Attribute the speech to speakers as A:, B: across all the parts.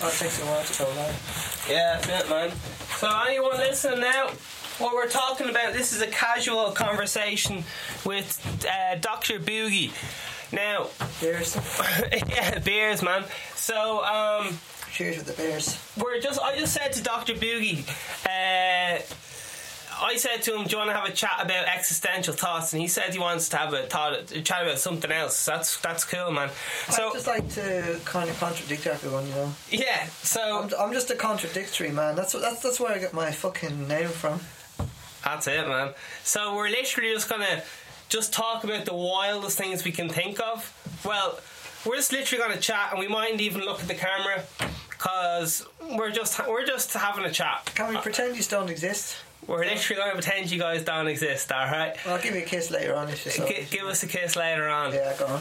A: That takes a while to go live.
B: Yeah, that's it, man. So, anyone listening now, what we're talking about, this is a casual conversation with uh, Dr. Boogie. Now,
A: Beers.
B: yeah, beers, man. So, um,
A: Cheers with the beers.
B: we're just, I just said to Dr. Boogie, uh, I said to him, "Do you want to have a chat about existential thoughts?" And he said he wants to have a thought, chat about something else. That's that's cool, man. So
A: I just like to kind of contradict everyone, you know.
B: yeah, so
A: I'm, I'm just a contradictory man. That's that's that's where I get my fucking name from.
B: That's it, man. So we're literally just gonna just talk about the wildest things we can think of. Well, we're just literally gonna chat, and we mightn't even look at the camera, cause we're just we're just having a chat.
A: Can we pretend you don't exist?
B: We're literally gonna pretend you guys don't exist. All right.
A: I'll give you a kiss later on if you.
B: G- give us a kiss later on.
A: Yeah, go on.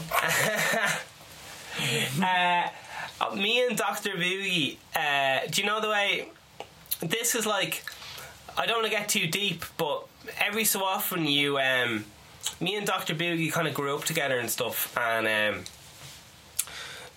B: uh, me and Dr. Boogie, uh, do you know the way this is like? I don't want to get too deep, but every so often you, um, me and Dr. Boogie kind of grew up together and stuff, and um,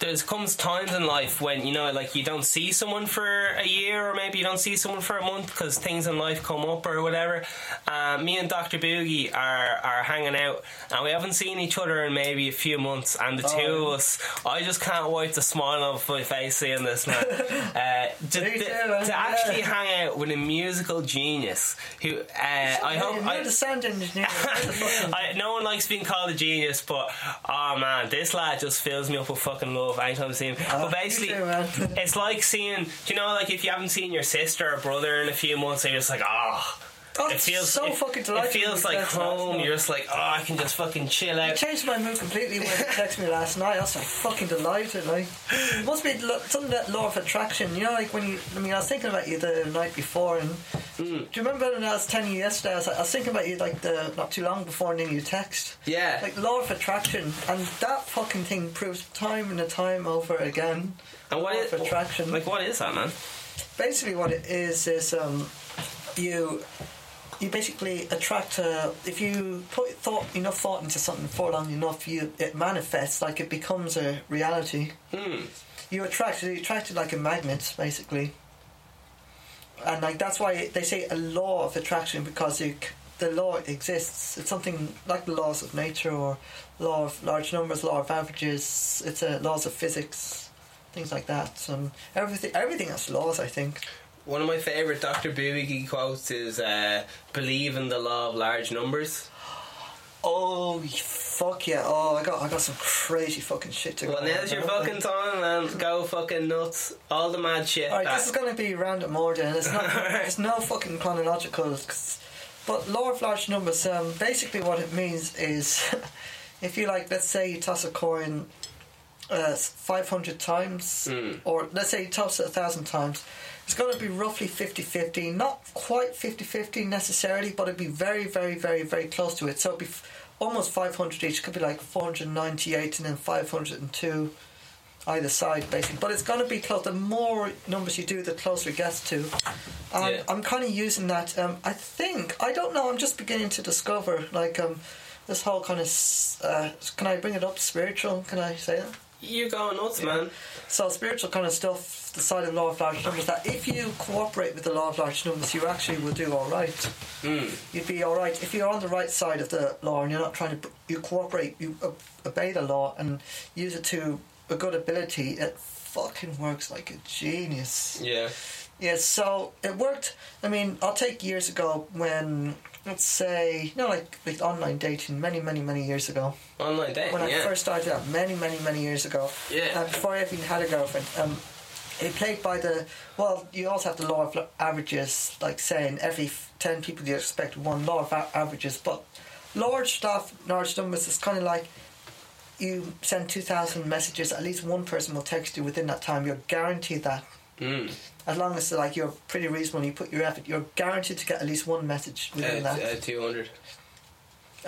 B: there's comes times in life when you know, like you don't see someone for a year, or maybe you don't see someone for a month because things in life come up or whatever. Uh, me and Dr. Boogie are are hanging out, and we haven't seen each other in maybe a few months, and the two of us, I just can't wipe the smile off my face seeing this man. Uh, to, to-
A: too, man.
B: to actually
A: Yeah.
B: hang out with a musical genius who uh, I hope
A: You're
B: I,
A: the sound engineer. You're the fucking-
B: I, no one likes being called a genius, but oh man, this lad just fills me up with fucking love anytime I see him.
A: Oh,
B: but basically, it's like seeing, do you know, like if you haven't seen your sister or brother in a few months, and you're just like, oh.
A: Oh,
B: it feels
A: so
B: it,
A: fucking delightful. It feels
B: like home. You're just like, oh, I can just fucking chill out.
A: It changed my mood completely when you texted me last night. I was like fucking delighted. Like, it must be something that law of attraction. You know, like when you. I mean, I was thinking about you the night before, and
B: Hmm.
A: do you remember when I was telling you yesterday? I was, I was thinking about you like the not too long before, and then you text.
B: Yeah.
A: Like law of attraction, and that fucking thing proves time and time over again.
B: and what
A: law
B: is
A: of attraction?
B: Like, what is that, man?
A: basically what it is is um, you you basically attract uh, if you put thought enough thought into something for long enough you it manifests like it becomes a reality.
B: Hmm.
A: you attract you attract it like a magnet basically. And like that's why they say a law of attraction because you, the law exists. It's something like the laws of nature or law of large numbers law of averages. It's a laws of physics things like that. And everything everything has laws i think
B: One of my favorite Dr. Boogie quotes is uh, "Believe in the law of large numbers."
A: Oh fuck yeah! Oh, I got I got some crazy fucking shit to go.
B: Well, now's your fucking time, man. Go fucking nuts. All the mad shit.
A: All right, this is gonna be random order, and it's not. it's no fucking chronological. But law of large numbers. Um, basically, what it means is, if you like, let's say you toss a coin, uh, five hundred times,
B: Mm.
A: or let's say you toss it a thousand times. It's going to be roughly 50-50, not quite 50-50 necessarily, but it'd be very, very, very, very close to it. So it'd be f- almost 500 each. Could be like 498 and then 502 either side, basically. But it's going to be close. The more numbers you do, the closer it gets to. And
B: Yeah.
A: I'm kind of using that. Um, I think I don't know. I'm just beginning to discover like um, this whole kind of. Uh, can I bring it up? Spiritual? Can I say that?
B: You're going nuts, man.
A: So spiritual kind of stuff, the side of law of large numbers, that if you cooperate with the law of large numbers, you actually will do all right.
B: Mm.
A: You'd be all right if you're on the right side of the law and you're not trying to. You cooperate, you obey the law and use it to a good ability. It fucking works like a genius.
B: Yeah.
A: Yeah, so it worked. I mean, I'll take years ago when, let's say, you know, like, like online dating, many, many, many years ago.
B: Online dating.
A: When I
B: yeah.
A: first started out, many, many, many years ago.
B: Yeah.
A: Uh, before I even had a girlfriend. Um, it played by the, well, you also have the law of averages, like saying every 10 people you expect one law of a- averages. But large stuff, large numbers, it's kind of like you send 2,000 messages, at least one person will text you within that time. You're guaranteed that
B: Mm.
A: as long as like you're pretty reasonable, and you put your effort, you're guaranteed to get at least one message within
B: Uh,
A: that.
B: uh, 200.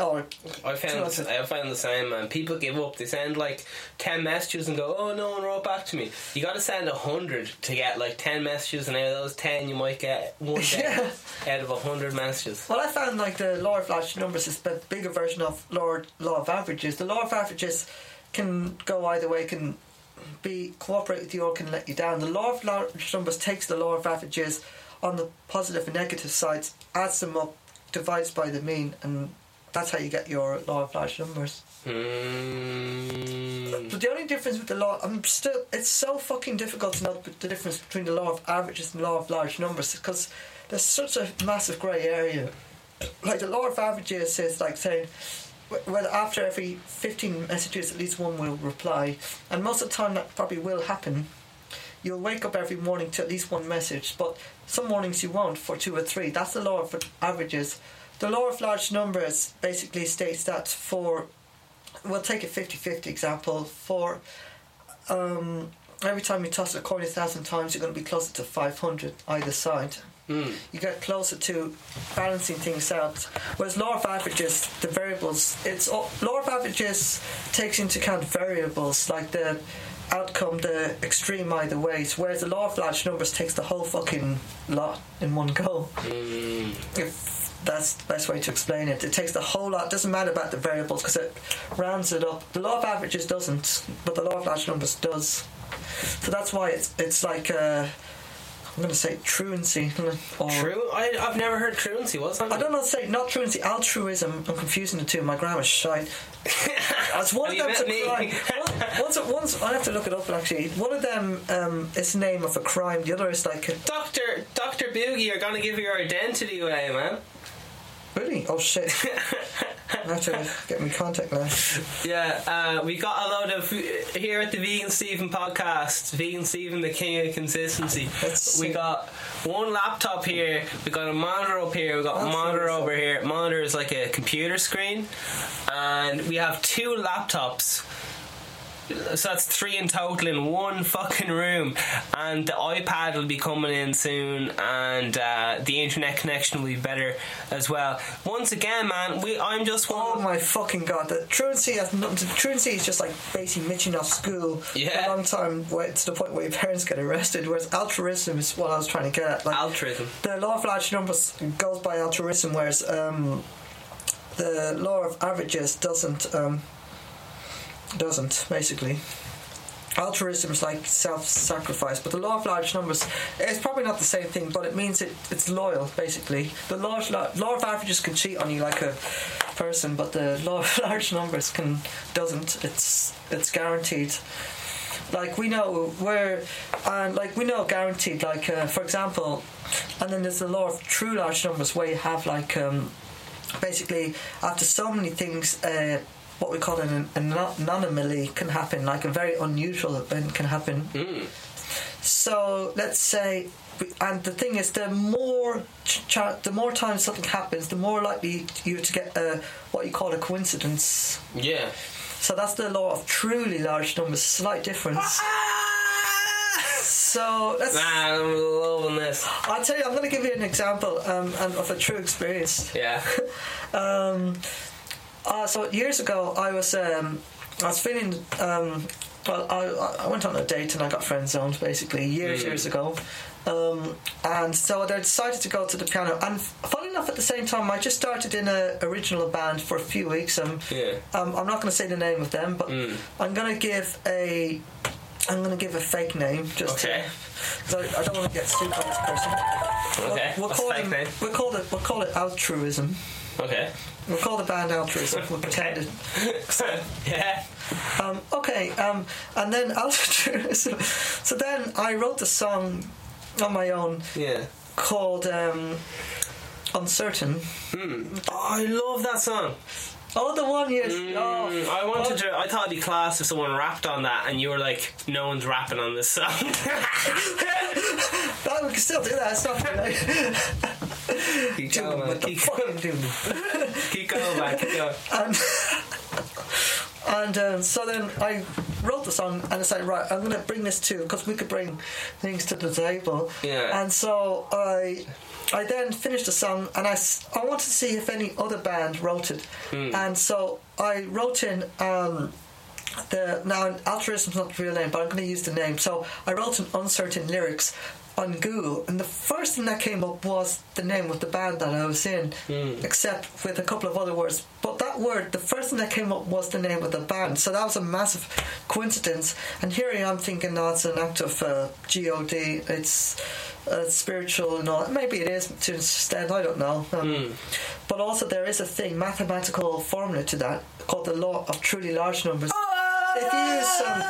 A: Or
B: I found the, I found the same man. People give up. They send like ten messages and go, "Oh, no one wrote back to me." You got to send a hundred to get like ten messages, and out of those ten, you might get one
A: Yeah.
B: out of a hundred messages.
A: well, I found like the law of large numbers is the bigger version of law law of averages. The law of averages can go either way. Can be cooperate with you or can let you down. The law of large numbers takes the law of averages on the positive and negative sides, adds them up, divides by the mean, and that's how you get your law of large numbers.
B: Mm.
A: But the only difference with the law, I'm still, it's so fucking difficult to know the difference between the law of averages and the law of large numbers because there's such a massive grey area. Like the law of averages is like saying, well, after every 15 messages, at least one will reply, and most of the time that probably will happen. You'll wake up every morning to at least one message, but some mornings you won't for two or three. That's the law of averages. The law of large numbers basically states that for we'll take a 50-50 example for um, every time you toss a coin a thousand times you're going to be closer to 500 either side
B: Mm.
A: you get closer to balancing things out whereas law of averages the variables it's all- law of averages takes into account variables like the outcome the extreme either ways whereas the law of large numbers takes the whole fucking lot in one go
B: Mm.
A: if that's the best way to explain it. It takes the whole lot. Doesn't matter about the variables because it rounds it up. The law of averages doesn't, but the law of large numbers does. So that's why it's it's like uh, I'm going to say truancy. Or,
B: True? I, I've never heard truancy. What's that?
A: I don't know. Say not truancy. Altruism. I'm confusing the two. My grammar's shite. As one
B: Have
A: of them's a
B: me?
A: crime. Once, once I have to look it up. Actually, one of them um, is the name of a crime. The other is like a,
B: Doctor Doctor Boogie, you're gonna give your identity away, man.
A: Really. Oh shit! I have to get me contact now.
B: Yeah, uh, we got a load of here at the Vegan Stephen podcast. Vegan Stephen, the king of consistency.
A: That's
B: we
A: sick.
B: got one laptop here. We got a monitor up here. We got a monitor over here. Monitor is like a computer screen, and we have two laptops. So that's three in total in one fucking room, and the iPad will be coming in soon, and uh, the internet connection will be better as well. Once again, man, we I'm just
A: Oh
B: one.
A: my fucking god! The truancy has nothing. To, truancy is just like basically mitching off school
B: Yeah.
A: for a long time, where to the point where your parents get arrested. Whereas altruism is what I was trying to get at. Like
B: Altruism.
A: the law of large numbers goes by altruism, whereas um, the law of averages doesn't. Um, doesn't basically. Altruism is like self-sacrifice, but the law of large numbers it's probably not the same thing, but it means it, it's loyal. Basically, the law of, la- law of averages can cheat on you like a person, but the law of large numbers can doesn't. It's it's guaranteed. Like we know we're and like we know guaranteed. Like uh, for example, and then there's the law of true large numbers where you have like um, basically after so many things. Uh, what we call an, an anomaly can happen, like a very unusual event can happen.
B: Mm.
A: So let's say, and the thing is, the more ch- the more times something happens, the more likely you are to get a what you call a coincidence.
B: Yeah.
A: So that's the law of truly large numbers. Slight difference. So let's.
B: Man, I'm loving this.
A: I'll tell you. I'm going to give you an example um, and of a true experience.
B: Yeah.
A: Um, uh, so years ago, I was um, I was feeling. Um, well, I, I went on a date and I got friend zoned basically years
B: Mm.
A: years ago, um, and so I decided to go to the piano. And funny enough, at the same time, I just started in an original band for a few weeks. Um,
B: Yeah.
A: um, I'm not going to say the name of them, but
B: Mm.
A: I'm going to give a. I'm going to give a fake name just
B: Okay.
A: because I, I don't want to get sued by this person.
B: Okay.
A: We'll, we'll call it.
B: name?
A: We'll call it. We'll call it altruism.
B: Okay.
A: We'll call the band altruism. We'll pretend it.
B: yeah.
A: Um, okay, um, and then altruism. So then I wrote the song on my own
B: Yeah.
A: called um, "Uncertain."
B: Hmm. Oh, I love that song.
A: Oh, the one years.
B: Mm,
A: Oh,
B: I wanted to. I thought it'd be class if someone rapped on that, and you were like, "No one's rapping on this song."
A: that, we can still do that. It's not
B: keep going, man.
A: what the
B: Keep,
A: fuck I'm doing.
B: keep going, man. Keep going.
A: and and um, so then I wrote the song and I said, right, I'm going to bring this to because we could bring things to the table.
B: Yeah.
A: And so I. I then finished the song and I, I wanted to see if any other band wrote it.
B: Hmm.
A: And so I wrote in um, the. Now, altruism's not the real name, but I'm going to use the name. So I wrote in uncertain lyrics on Google, and the first thing that came up was the name of the band that I was in,
B: Hmm.
A: except with a couple of other words. But that word, the first thing that came up was the name of the band. So that was a massive coincidence. And here I am thinking, no, it's an act of uh, God. It's uh, spiritual and all. Maybe it is to an extent. I don't know. Um, But also there is a thing, mathematical formula to that called the law of truly large numbers. If you use um,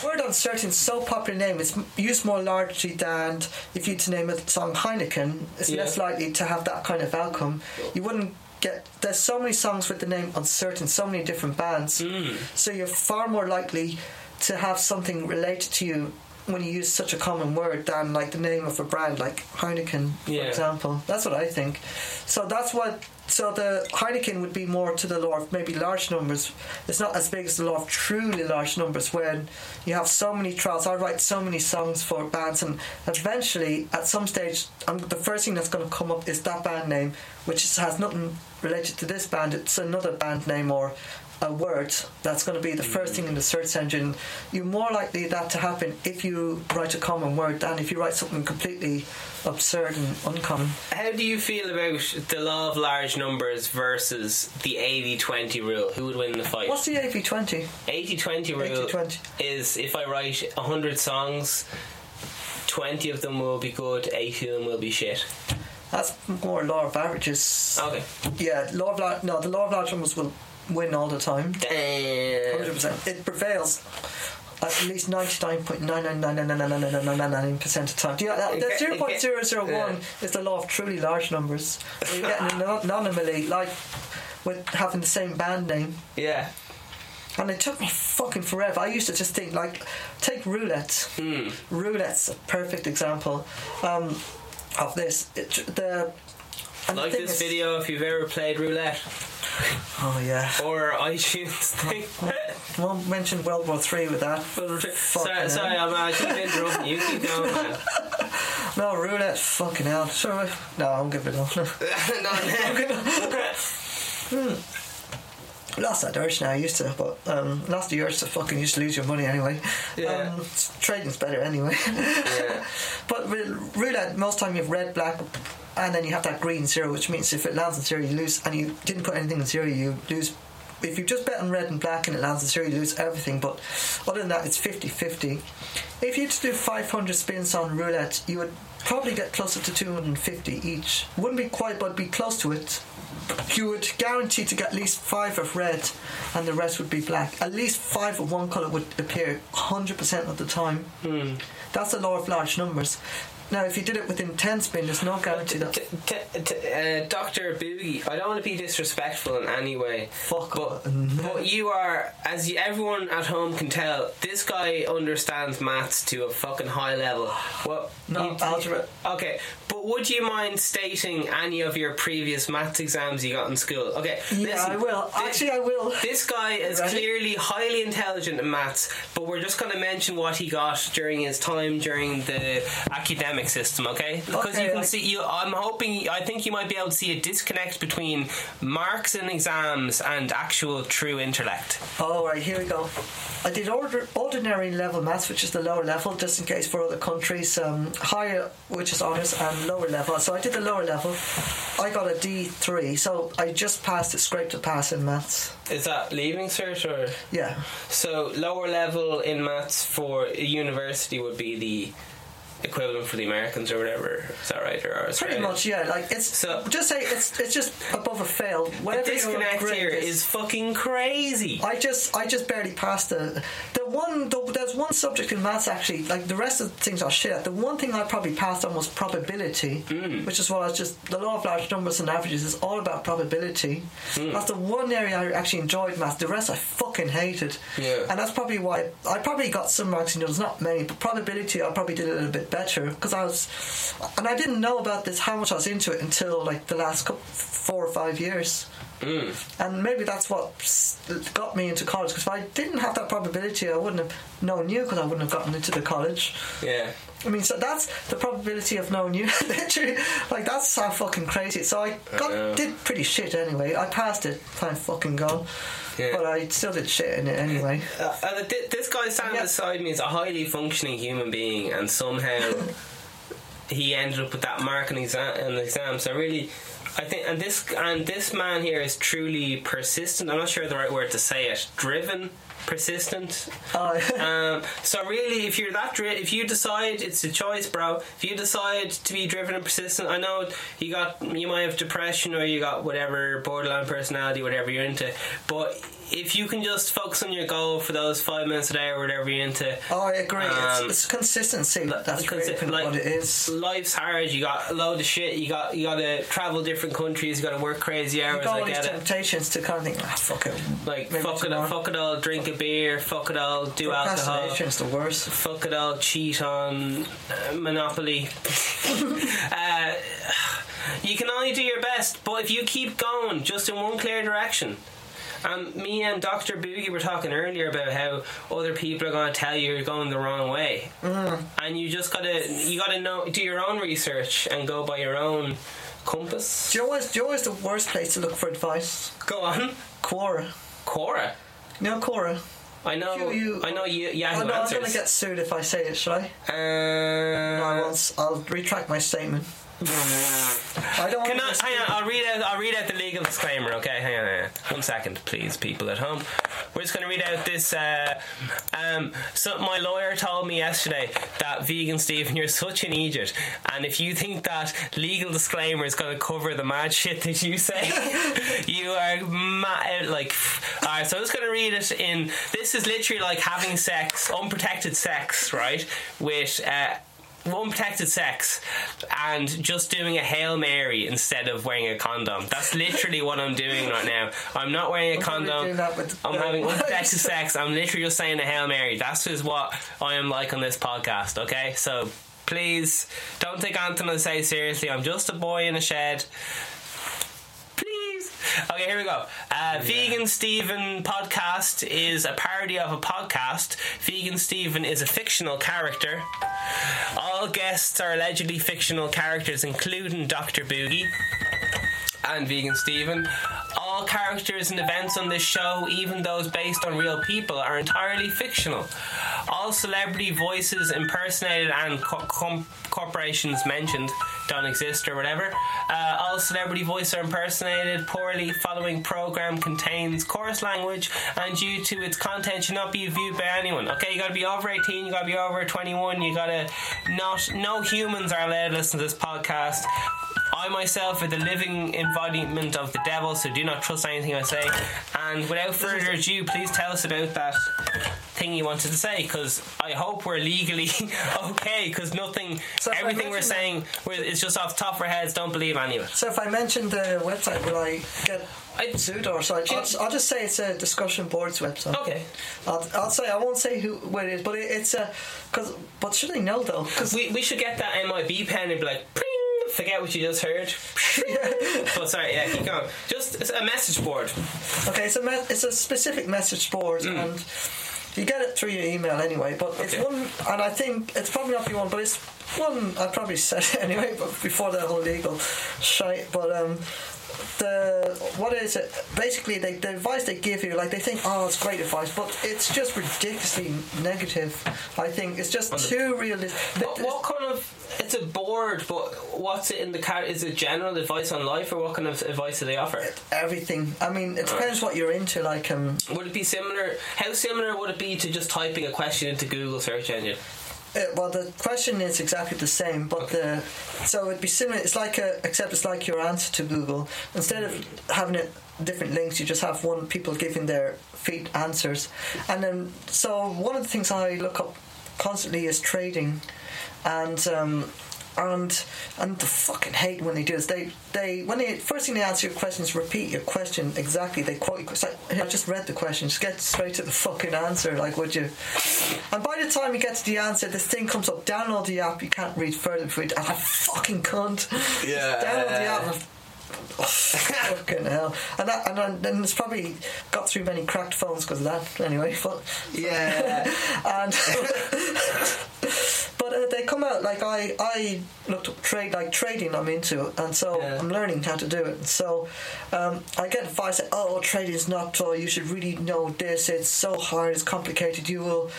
A: the word uncertain, is so popular name, it's used more largely than if you to name a song Heineken. It's
B: Yeah.
A: less likely to have that kind of outcome. You wouldn't get. There's so many songs with the name uncertain, so many different bands. So you're far more likely to have something related to you when you use such a common word than like the name of a brand like Heineken, for
B: Yeah.
A: example. That's what I think. So that's what. So the Heineken would be more to the law of maybe large numbers. It's not as big as the law of truly large numbers when you have so many trials. I write so many songs for bands, and eventually, at some stage, um, the first thing that's going to come up is that band name, which has nothing related to this band. It's another band name or a word that's going to be the first thing in the search engine. You're more likely that to happen if you write a common word than if you write something completely absurd and uncommon.
B: How do you feel about the law of large numbers versus the 80 20 rule? Who would win the fight?
A: What's the AV20?
B: 80 20 rule
A: 80-20.
B: is if I write 100 songs, 20 of them will be good, 80 of them will be shit.
A: That's more law of averages.
B: Okay.
A: Yeah, law of la- no, the law of large numbers will win all the time.
B: Damn.
A: 100%. It prevails at least 99.9999999% of time. Do you know that? The
B: Okay, okay.
A: 0.001
B: Yeah.
A: is the law of truly large numbers. Where you're getting an anomaly, like with having the same band name.
B: Yeah.
A: And it took me fucking forever. I used to just think, like, take roulette.
B: Hmm.
A: Roulette's a perfect example um, of this. It, the and
B: Like this
A: is-
B: video if you've ever played roulette
A: Oh yeah.
B: or iTunes thing.
A: Won't mention World War Three with that.
B: sorry, sorry. I'm keep interrupting you. Keep going, man.
A: No roulette. Fucking hell. Sure. No, give it up.
B: no,
A: lost that urge now. I used to, but um, lost the urge to fucking used to lose your money anyway.
B: Yeah.
A: Um, trading's better anyway.
B: yeah.
A: But roulette, most time you have red, black, and then you have that green zero, which means if it lands on zero, you lose, and you didn't put anything on zero, you lose. If you just bet on red and black and it lands on zero, you lose everything. But other than that, it's 50 50. If you had to do 500 spins on roulette, you would probably get closer to 250 each. Wouldn't be quite, but be close to it. You would guarantee to get at least five of red, and the rest would be black. At least five of one colour would appear 100% of the time. Hmm. That's the law of large numbers. Now, if you did it within 10 spin, there's no guarantee that.
B: T- t- t- uh, Dr. Boogie, I don't want to be disrespectful in any way.
A: Fuck
B: but,
A: off.
B: but you are, as you, everyone at home can tell, this guy understands maths to a fucking high level. Well,
A: No, algebra.
B: Okay, but would you mind stating any of your previous maths exams you got in school? Okay,
A: Yeah,
B: listen,
A: I will.
B: thi-
A: Actually, I will.
B: This guy is
A: Ready?
B: clearly highly intelligent in maths, but we're just going to mention what he got during his time during the academic system, okay? Because
A: Okay,
B: you can
A: like-
B: see, you, I'm hoping, I think you might be able to see a disconnect between marks in exams and actual true intellect.
A: Alright, here we go. I did order, ordinary level maths, which is the lower level, just in case for other countries. Um, higher, which is honours, and lower level. So I did the lower level. I got a D3, so I just passed it, scraped to pass in maths.
B: Is that leaving cert or?
A: Yeah.
B: So lower level in maths for a university would be the equivalent for the Americans or whatever. Is that right? Or
A: Pretty much, yeah. Like it's
B: So-
A: just say it's it's just above a fail.
B: The
A: Whatever
B: disconnect here is fucking crazy.
A: I just I just barely passed the the one the, there's one subject in maths actually like the rest of the things are shit. The one thing I probably passed on was probability,
B: Hmm.
A: which is what I was just the law of large numbers and averages is all about probability.
B: Hmm.
A: That's the one area I actually enjoyed maths. The rest I fucking hated,
B: Yeah.
A: and that's probably why I probably got some marks in those, not many, but probability I probably did a little bit better because I was, and I didn't know about this how much I was into it until like the last couple, four or five years.
B: Mm.
A: And maybe that's what got me into college. Because if I didn't have that probability, I wouldn't have known you. Because I wouldn't have gotten into the college.
B: Yeah.
A: I mean, so that's the probability of knowing you. Literally, like that's how fucking crazy. So I got
B: know.
A: did pretty shit anyway. I passed it, thank fucking god.
B: Yeah.
A: But I still did shit in it anyway.
B: Uh, uh, th- this guy standing
A: Yeah.
B: beside me is a highly functioning human being, and somehow he ended up with that mark in exam. In the exam. So really, I think, and this and this man here is truly persistent. I'm not sure the right word to say it. Driven, persistent.
A: Oh,
B: Um, so really, if you're that dri- if you decide it's a choice, bro. If you decide to be driven and persistent, I know you got you might have depression or you got whatever borderline personality, whatever you're into. But if you can just focus on your goal for those five minutes a day or whatever you're into,
A: oh, I agree.
B: Um,
A: it's, it's consistency. That's
B: because
A: really
B: like,
A: what it is.
B: life's hard. You got a load of shit. You got you got to travel different countries. You got to work crazy
A: You
B: hours.
A: got
B: I
A: all these temptations to kind of think, ah, fuck it.
B: Like fuck it,
A: tomorrow.
B: fuck it all. Drink a beer. Fuck it all. Do alcohol.
A: The worst.
B: Fuck it all. Cheat on uh, Monopoly. uh, you can only do your best, but if you keep going just in one clear direction. Um, me and Dr. Boogie were talking earlier about how other people are going to tell you you're going the wrong way,
A: Mm.
B: and you just gotta you gotta know do your own research and go by your own compass.
A: Do you know do you know the worst place to look for advice?
B: Go on,
A: Quora.
B: Cora.
A: No, Quora?
B: I know.
A: You- you-
B: I know you.
A: I
B: Yahoo
A: know I'm
B: answers.
A: going to get sued if I say it, should I?
B: Uh,
A: No, I won't. I'll retract my statement. I don't
B: Can I, hang on, I'll read out. I'll read out the legal disclaimer. Okay, hang on, hang on. one second, please, people at home. We're just going to read out this. Uh, um, so my lawyer told me yesterday that vegan Stephen, you're such an idiot, and if you think that legal disclaimer is going to cover the mad shit that you say, you are mad. Like, all right. So I'm just going to read it in. This is literally like having sex, unprotected sex, right? With. Uh, unprotected sex and just doing a Hail Mary instead of wearing a condom. That's literally what I'm doing right now. I'm not wearing a
A: probably
B: condom.
A: with-
B: I'm
A: uh,
B: having unprotected sex. I'm literally just saying a Hail Mary. That's just what I am like on this podcast, okay? So please don't take Anton and say seriously. I'm just a boy in a shed. Okay, here we go. Uh, Vegan Steven podcast is a parody of a podcast. Vegan Steven is a fictional character. All guests are allegedly fictional characters, including Dr. Boogie and Vegan Steven. All characters and events on this show, even those based on real people, are entirely fictional. All celebrity voices impersonated and co- com- corporations mentioned don't exist or whatever. Uh, all celebrity voices are impersonated poorly. Following program contains coarse language and due to its content should not be viewed by anyone. Okay, you gotta be over 18, you gotta be over 21, you gotta not, no humans are allowed to listen to this podcast. I myself are the living embodiment of the devil, so do not trust anything I say. And without further ado, please tell us about that thing you wanted to say, because I hope we're legally okay, because nothing,
A: So
B: everything we're saying we're, is just off the top of our heads, don't believe any of it.
A: So if I mention the website, will I get
B: I-
A: sued or so? I'll, I'll just say it's a discussion boards website.
B: Okay.
A: I'll, I'll say I won't say who where it is, but it, it's a because. But should they know though? Because
B: We, we should get that MIB pen and be like, pring, forget what you just heard. but sorry, yeah, keep going. Just it's a message board.
A: okay, it's a me- it's a specific message board and. You get it through your email anyway, but it's one, and I think it's probably not the one, but it's one. I probably said it anyway, but before the whole legal shite. But um, the what is it? Basically, they, the advice they give you, like they think, oh, it's great advice, but it's just ridiculously negative. I think it's just too realistic.
B: What, what kind of it's a board, but what's it in the car? Is it general advice on life, or what kind of advice do they offer?
A: Everything. I mean, it depends what you're into. Like, um,
B: Would it be similar? How similar would it be to just typing a question into Google search engine?
A: Uh, well, the question is exactly the same, but the so it'd be similar. It's like a except it's like your answer to Google. Instead of having it different links, you just have one people giving their feed answers, and then so one of the things I look up constantly is trading, and. Um, and and the fucking hate when they do this. They they when they first thing they answer your questions, repeat your question exactly. They quote. you- It's like, "Hey, I just read the question. Just get straight to the fucking answer. Like, would you? And by the time you get to the answer, this thing comes up. Download the app. You can't read further. Before you, and I fucking cunt.
B: Yeah.
A: Download the app. And- Oh, fucking hell. And that, and then, then it's probably got through many cracked phones because of that. Anyway, but
B: Yeah.
A: and but uh, they come out like I I looked up trade like trading I'm into and so
B: Yeah.
A: I'm learning how to do it so um, I get advice that oh trading is not uh, you should really know this it's so hard it's complicated you will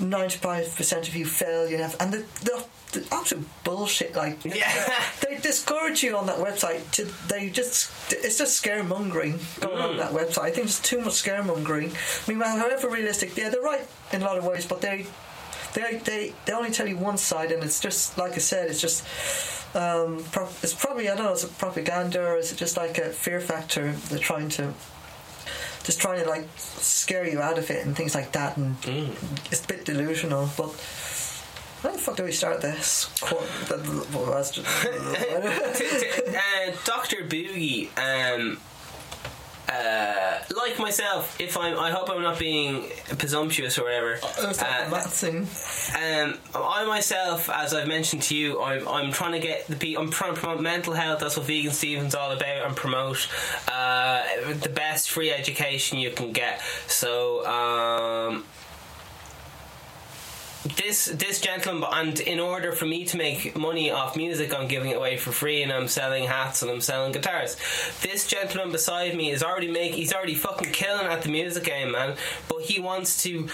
A: 95% of you fail you have and the, the absolute bullshit like
B: Yeah.
A: they discourage you on that website. To they just it's just scaremongering going on that website. I think there's too much scaremongering. I mean, however realistic, yeah, they're right in a lot of ways, but they they they they only tell you one side, and it's just like I said, it's just. Um, pro- it's probably I don't know. Is it propaganda or is it just like a fear factor? They're trying to just trying to like scare you out of it and things like that, and it's a bit delusional. But how the fuck do we start this? Qu- the- the- well,
B: uh, Doctor Boogie, um, uh, like myself, if I'm, I hope I'm not being presumptuous or whatever.
A: Like
B: Uh,
A: thing.
B: Um, I myself, as I've mentioned to you, I'm, I'm trying to get the I'm trying to promote mental health. That's what Vegan Stevens all about, and promote uh, the best free education you can get. So. Um, this this gentleman and in order for me to make money off music I'm giving it away for free and I'm selling hats and I'm selling guitars this gentleman beside me is already make he's already fucking killing at the music game man but he wants to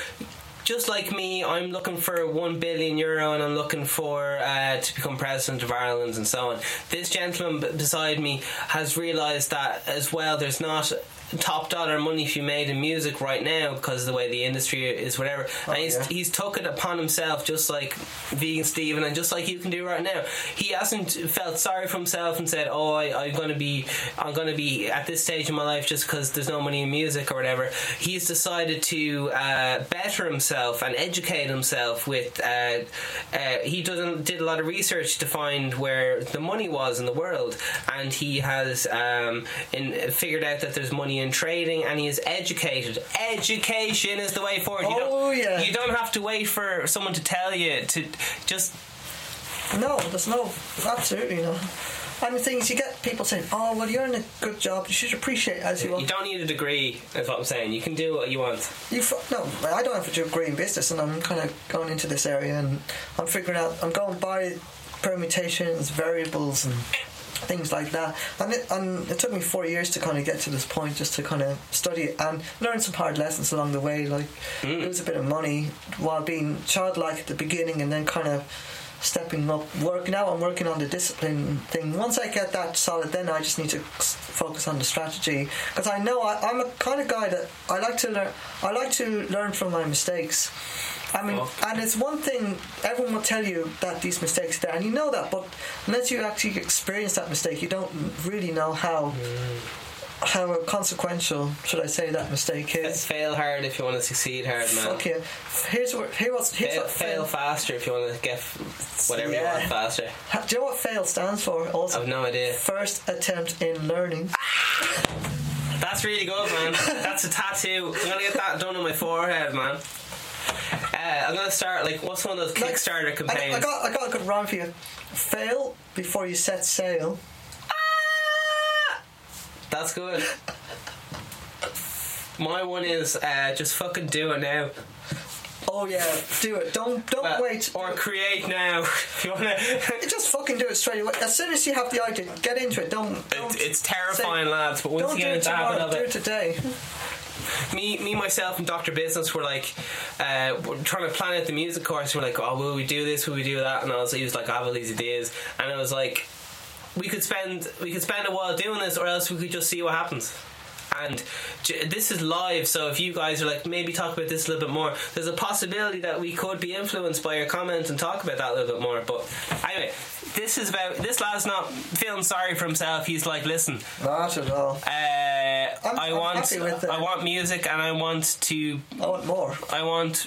B: just like me, I'm looking for one billion euro, and I'm looking for uh, to become president of Ireland, and so on. This gentleman beside me has realised that as well. There's not top dollar money to be made in music right now because of the way the industry is, whatever. and he's
A: yeah.
B: he's took it upon himself, just like Vegan Steven, and just like you can do right now. He hasn't felt sorry for himself and said, "Oh, I, I'm going to be, I'm going to be at this stage in my life just because there's no money in music or whatever." He's decided to uh, better himself and educate himself with. Uh, uh, he did, did a lot of research to find where the money was in the world, and he has um, in, figured out that there's money in trading, and he is educated. Education is the way forward. You
A: Oh,
B: don't,
A: yeah.
B: You don't have to wait for someone to tell you to just
A: No, there's no, absolutely no. And the thing is, you get people saying, "Oh, well, you're in a good job. You should appreciate it as you want."
B: You don't need a degree, is what I'm saying. You can do what you want.
A: You f- no, I don't have a degree in business, and I'm kind of going into this area, and I'm figuring out. I'm going by permutations, variables, and things like that. And it, and it took me four years to kind of get to this point, just to kind of study it and learn some hard lessons along the way. Like mm. lose a bit of money while being childlike at the beginning, and then kind of stepping up, working out. I'm working on the discipline thing. Once I get that solid, then I just need to focus on the strategy because I know I, I'm a kind of guy that I like to learn. I like to learn from my mistakes. I mean, and it's one thing everyone will tell you that these mistakes are there, and you know that, but unless you actually experience that mistake, you don't really know how how consequential, should I say, that mistake is.
B: Fail hard if you want to succeed hard, man.
A: Fuck yeah. Here's what here what's here's
B: Fail,
A: what
B: fail faster if you want to get whatever you want faster.
A: Do you know what fail stands for? Also,
B: I've no idea.
A: first attempt in learning.
B: That's really good, man. That's a tattoo. I'm gonna get that done on my forehead, man. Uh, I'm gonna start like what's one of those
A: Like,
B: Kickstarter
A: I,
B: campaigns?
A: I got I got a good rhyme for you. Fail before you set sail.
B: Ah! That's good. My one is uh, just fucking do it now.
A: Oh yeah, do it. Don't don't
B: Well,
A: wait.
B: Or create now. if you wanna.
A: Just fucking do it straight away. As soon as you have the idea, get into it. Don't. don't
B: It's, it's terrifying, lads. But once
A: Don't
B: you
A: do
B: get
A: it
B: into the habit
A: tomorrow.
B: of
A: Do
B: it,
A: it today.
B: Me, me, myself, and Doctor Business were like, uh, we're trying to plan out the music course. We're like, oh, will we do this? Will we do that? And I was, he was like, I have all these ideas, and I was like, we could spend, we could spend a while doing this, or else we could just see what happens. And this is live, so if you guys are like, maybe talk about this a little bit more, there's a possibility that we could be influenced by your comments and talk about that a little bit more. But anyway, this is about this lad's not feeling sorry for himself. He's like, listen,
A: Not at all.
B: uh, I
A: I'm
B: want
A: happy with it.
B: I want music and I want to
A: I want more.
B: I want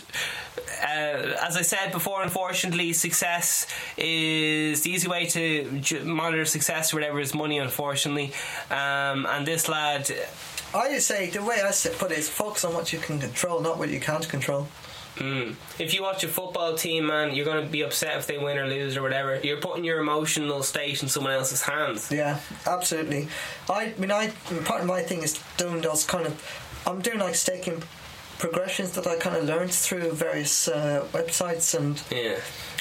B: uh, as I said before unfortunately success is the easy way to monitor success or whatever is money unfortunately um, and this lad
A: I say the way I put it is focus on what you can control, not what you can't control.
B: Mm, if you watch a football team man you're going to be upset if they win or lose or whatever you're putting your emotional state in someone else's hands
A: Yeah, absolutely. I mean, I part of my thing is doing those kind of. I'm doing like staking progressions that I kind of learned through various uh, websites and
B: yeah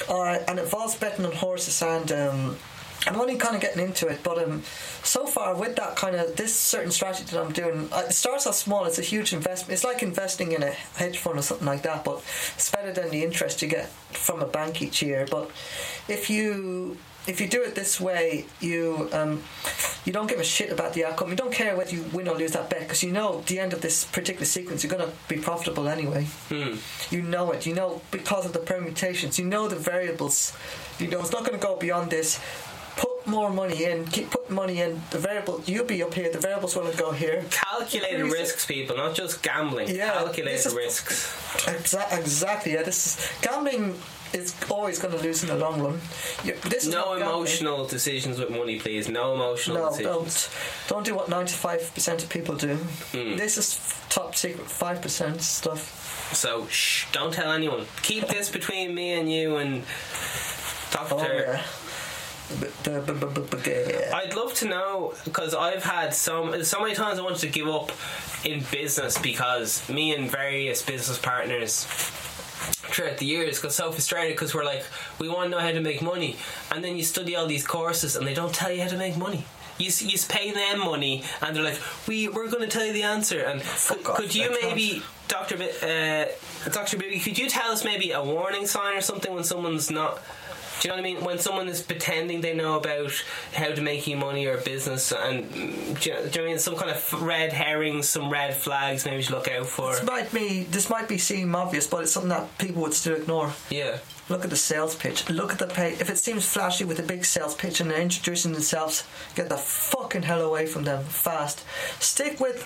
A: uh, and it involves betting on horses and um, I'm only kind of getting into it, but um, so far with that kind of this certain strategy that I'm doing, uh, it starts off small. It's a huge investment. It's like investing in a hedge fund or something like that, but it's better than the interest you get from a bank each year. But if you if you do it this way, you um, you don't give a shit about the outcome. You don't care whether you win or lose that bet because you know at the end of this particular sequence you're going to be profitable anyway.
B: Hmm.
A: You know it. You know because of the permutations. You know the variables. You know it's not going to go beyond this. Put more money in. Keep putting money in. The variable you'll be up here. The variables will go here.
B: Calculated risks, people, not just gambling.
A: Yeah,
B: Calculated
A: is-
B: risks.
A: Exa- exactly. Yeah. This is gambling is always going to lose in the long run. You,
B: No emotional decisions with money, please. No emotional
A: No,
B: decisions.
A: don't. Don't do what ninety-five percent of people do.
B: Hmm.
A: This is top secret five percent stuff.
B: So, shh, don't tell anyone. Keep this between me and you and Doctor.
A: Oh yeah.
B: I'd love to know because I've had so so many times I wanted to give up in business because me and various business partners throughout the years got so frustrated because we're like we want to know how to make money. And then you study all these courses and they don't tell you how to make money. You, you pay them money and they're like we we're going to tell you the answer. And could,
A: off,
B: could you maybe Doctor Bi- uh, Doctor Bibby could you tell us maybe a warning sign or something when someone's not do you know what I mean? When someone is pretending they know about how to make you money or business, and do you, know, do you know what I mean? Some kind of red herrings, some red flags, maybe you should look out for.
A: This might be this might be seem obvious, but it's something that people would still ignore.
B: Yeah,
A: Look at the sales pitch. Look at the pay. If it seems flashy with a big sales pitch and they're introducing themselves, get the fucking hell away from them fast. Stick with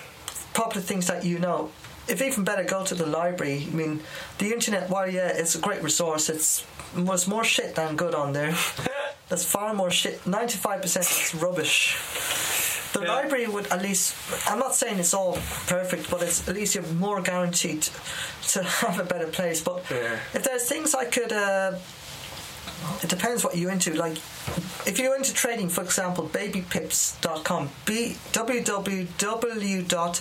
A: proper things that you know. If even better, go to the library. I mean, the internet. While yeah, it's a great resource. It's there's more shit than good on there. There's far more shit. Ninety-five percent is rubbish. The
B: Yeah.
A: library would at least. I'm not saying it's all perfect, but it's at least you're more guaranteed to have a better place. But
B: Yeah.
A: if there's things I could. Uh, it depends what you're into. Like, if you're into trading, for example, babypips.com, b www dot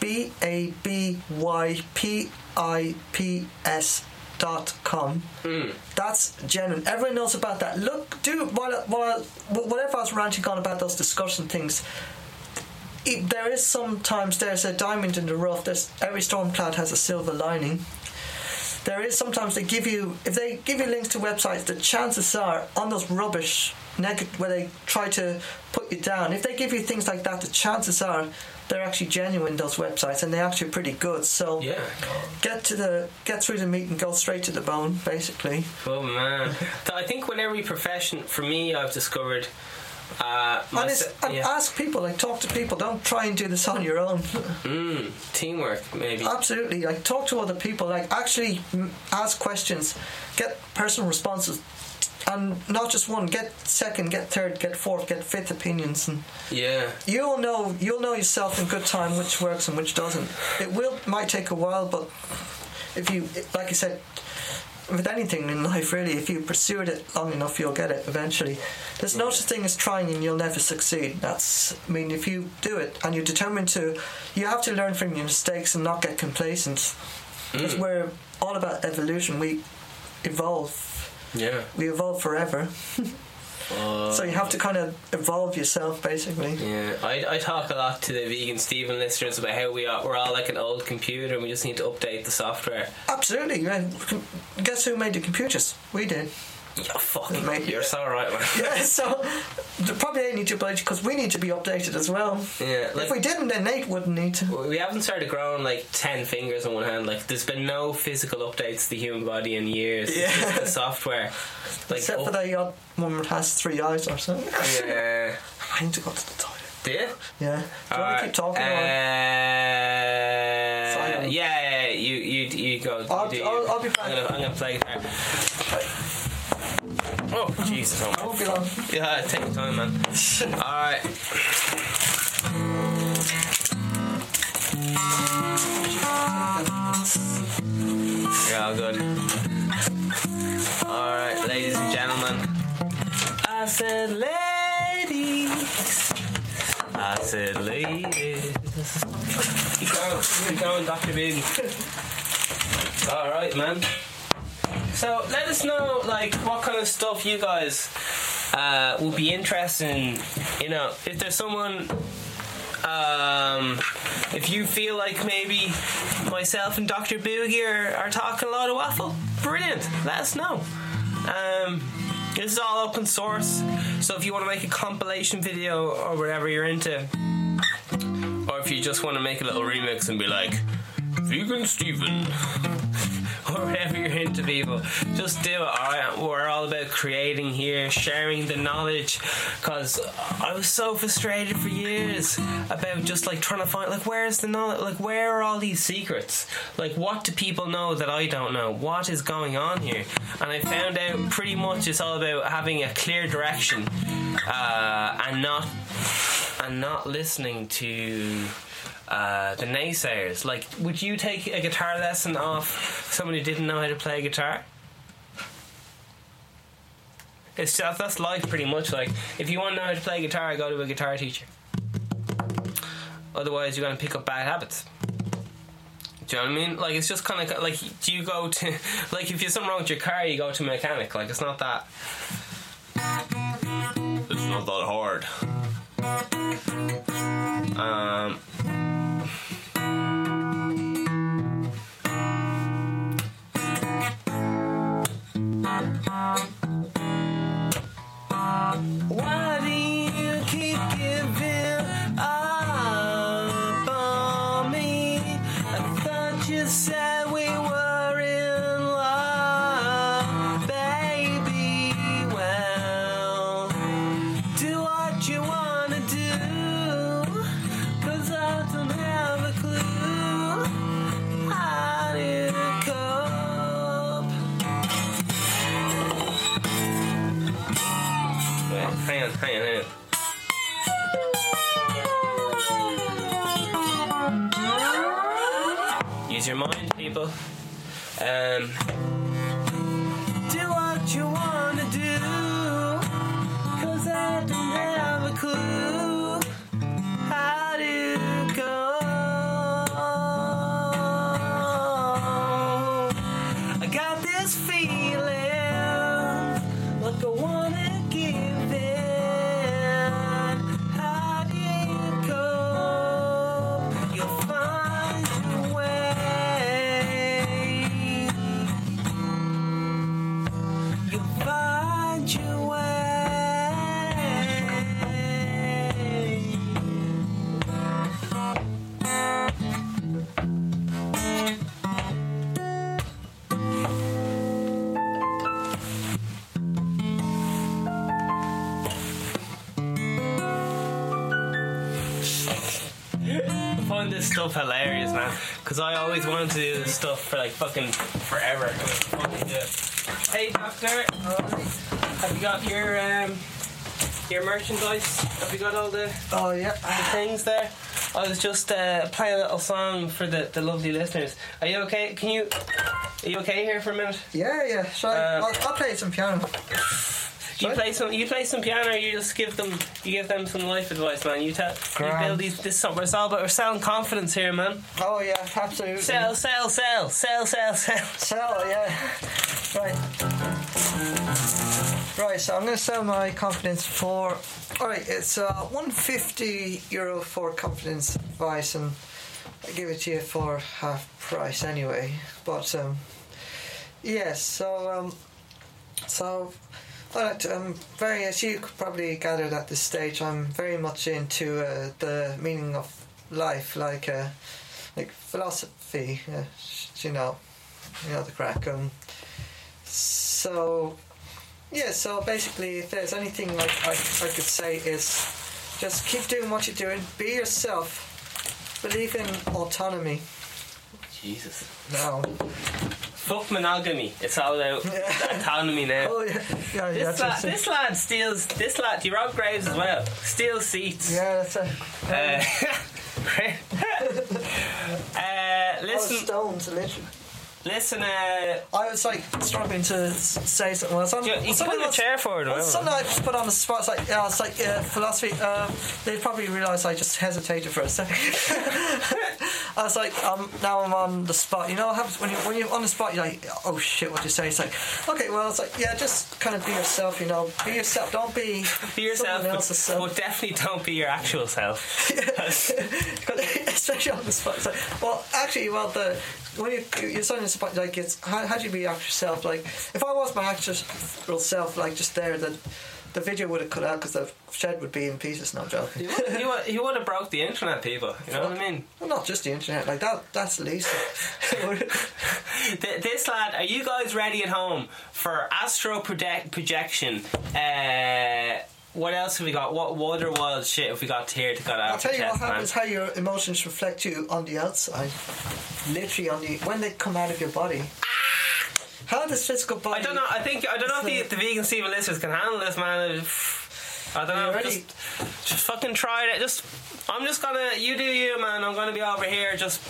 A: b a b y p i p s dot com. Hmm. That's genuine. Everyone knows about that. Look, do while while whatever I was ranting on about those discussion things. It, there is sometimes there's a diamond in the rough. There's every storm cloud has a silver lining there is sometimes they give you if they give you links to websites the chances are on those rubbish negative where they try to put you down if they give you things like that the chances are they're actually genuine those websites and they're actually pretty good so
B: yeah.
A: get to the get through the meat and go straight to the bone basically
B: Oh man, So I think with every profession, for me, I've discovered. Uh,
A: and, and
B: yeah.
A: ask people like talk to people don't try and do this on your own
B: mm, teamwork, maybe.
A: absolutely like talk to other people like actually ask questions get personal responses and not just one get second get third get fourth get fifth opinions and
B: Yeah,
A: you'll know you'll know yourself in good time which works and which doesn't. It will might take a while but if you like I said with anything in life really if you pursue it long enough you'll get it eventually. There's no such thing as trying and you'll never succeed. That's I mean if you do it and you're determined to you have to learn from your mistakes and not get complacent. Because mm. we're all about evolution we evolve
B: yeah.
A: we evolve forever
B: Uh,
A: so you have to kind of evolve yourself basically
B: Yeah, I, I talk a lot to the vegan Stephen listeners about how we are, we're all like an old computer and we just need to update the software.
A: Absolutely. yeah. Guess who made the computers? We did.
B: Yeah, fuck,
A: Mate,
B: you're so right, man.
A: Yeah, so probably they need to update because we need to be updated as well.
B: Yeah, like
A: if we didn't, then Nate wouldn't need to.
B: we haven't started growing like ten fingers on one hand. Like there's been no physical updates to the human body in years. It's
A: Yeah.
B: just the software. Like
A: Except for
B: up-
A: that odd one that has three eyes or something.
B: yeah.
A: I need to go to the toilet.
B: Do you?
A: Yeah. Do you want to keep talking?
B: Uh, yeah, yeah, you you you go.
A: I'll-
B: you
A: I'll-. I'll be back.
B: I'm gonna, I'm gonna play guitar. Oh Jesus! Oh,
A: I won't be long.
B: Yeah, take your time, man. Alright. You're good. Alright, ladies and gentlemen. I said ladies. I said ladies. Keep going, keep going, Dr. Big. Alright, man. So let us know, like, what kind of stuff you guys uh, will be interested in. You know, if there's someone. Um, if you feel like maybe myself and Dr. Boogie are, are talking a lot of waffle, brilliant. Let us know. Um, this is all open source, so if you want to make a compilation video or whatever you're into, or if you just want to make a little remix and be like, Vegan Steven. Or whatever you're into, people. Just do it, alright? We're all about creating here, sharing the knowledge. Because I was so frustrated for years about just like trying to find, like, where's the knowledge? Like, where are all these secrets? Like, what do people know that I don't know? What is going on here? And I found out pretty much it's all about having a clear direction uh, and not and not listening to uh, the naysayers. Like, would you take a guitar lesson off someone who didn't know how to play guitar? It's just, that's life pretty much. Like, if you want to know how to play guitar, go to a guitar teacher. Otherwise, you're going to pick up bad habits. Do you know what I mean? Like, it's just kind of like, do you go to, like, if you're something wrong with your car, you go to a mechanic. Like, it's not that. It's not that hard. Um, Why Um, stuff hilarious, man. Because I always wanted to do this stuff for like fucking forever. Fucking do it. Hey, doctor, have you got your um, your merchandise? Have you got all the,
A: Oh yeah.
B: the things there? I was just uh, playing a little song for the, the lovely listeners. Are you okay? Can you? Are you okay here for a minute?
A: Yeah, yeah. I,
B: Uh,
A: I'll, I'll play some piano.
B: You play some. You play some piano. You just give them. You give them some life advice, man. You tell. You
A: Grand.
B: build these. This summer. It's all about we're selling confidence here, man.
A: Oh yeah, absolutely.
B: Sell, sell, sell, sell, sell, sell.
A: Sell, yeah. Right. Right, so I'm going to sell my confidence for. Alright, it's uh, 150 euro for confidence advice, and I give it to you for half price anyway. But, um, yes, so, um, so. Alright, I'm very, as you could probably gathered at this stage, I'm very much into uh, the meaning of life, like uh, like philosophy, uh, you know, you know the crack. Um, so yeah, so basically, if there's anything like I, I could say is just keep doing what you're doing, be yourself, believe in autonomy.
B: Jesus.
A: Now,
B: Fuck monogamy. It's all about
A: Yeah.
B: autonomy now.
A: oh yeah, yeah,
B: This lad, this lad steals. This lad, you rob graves as well. Steals seats.
A: yeah, that's it.
B: Uh, uh,
A: Oh, stones, literally.
B: Listen. Uh,
A: I was like struggling to say something. Well, some,
B: you, you
A: something
B: put
A: was-
B: chair forward.
A: Well, something I just put on the spot. It's like, yeah, it's like uh, philosophy. Um, they probably realised I just hesitated for a second. I was like, um, now I'm on the spot. You know what happens when you when you're on the spot? You're like, oh shit, what do you say? It's like, okay, well, it's like, yeah, just kind of be yourself. You know, be yourself. Don't be
B: Be yourself,
A: someone else's
B: but,
A: self.
B: but definitely don't be your actual self.
A: especially on the spot. It's like, well, actually, well, the when you you're the spot, like it's how, how do you be yourself? Like, if I was my actual self, like just there, then the video would have cut out because the shed would be in pieces. No I'm joking.
B: He would, he would, he would have broke the internet, people. You know what I mean?
A: Well, not just the internet, like that. That's the least.
B: This lad, are you guys ready at home for astro project- projection? Uh, what else have we got? What water wild shit have we got here to got out?
A: I'll tell you what
B: man?
A: happens. How your emotions reflect you on the outside, literally on the when they come out of your body. Ah! How does physical body?
B: I don't know. I think I don't know if the, the vegan Steven listeners can handle this, man. I don't know. Just, just fucking try it. Just, I'm just gonna. You do you, man. I'm gonna be over here just,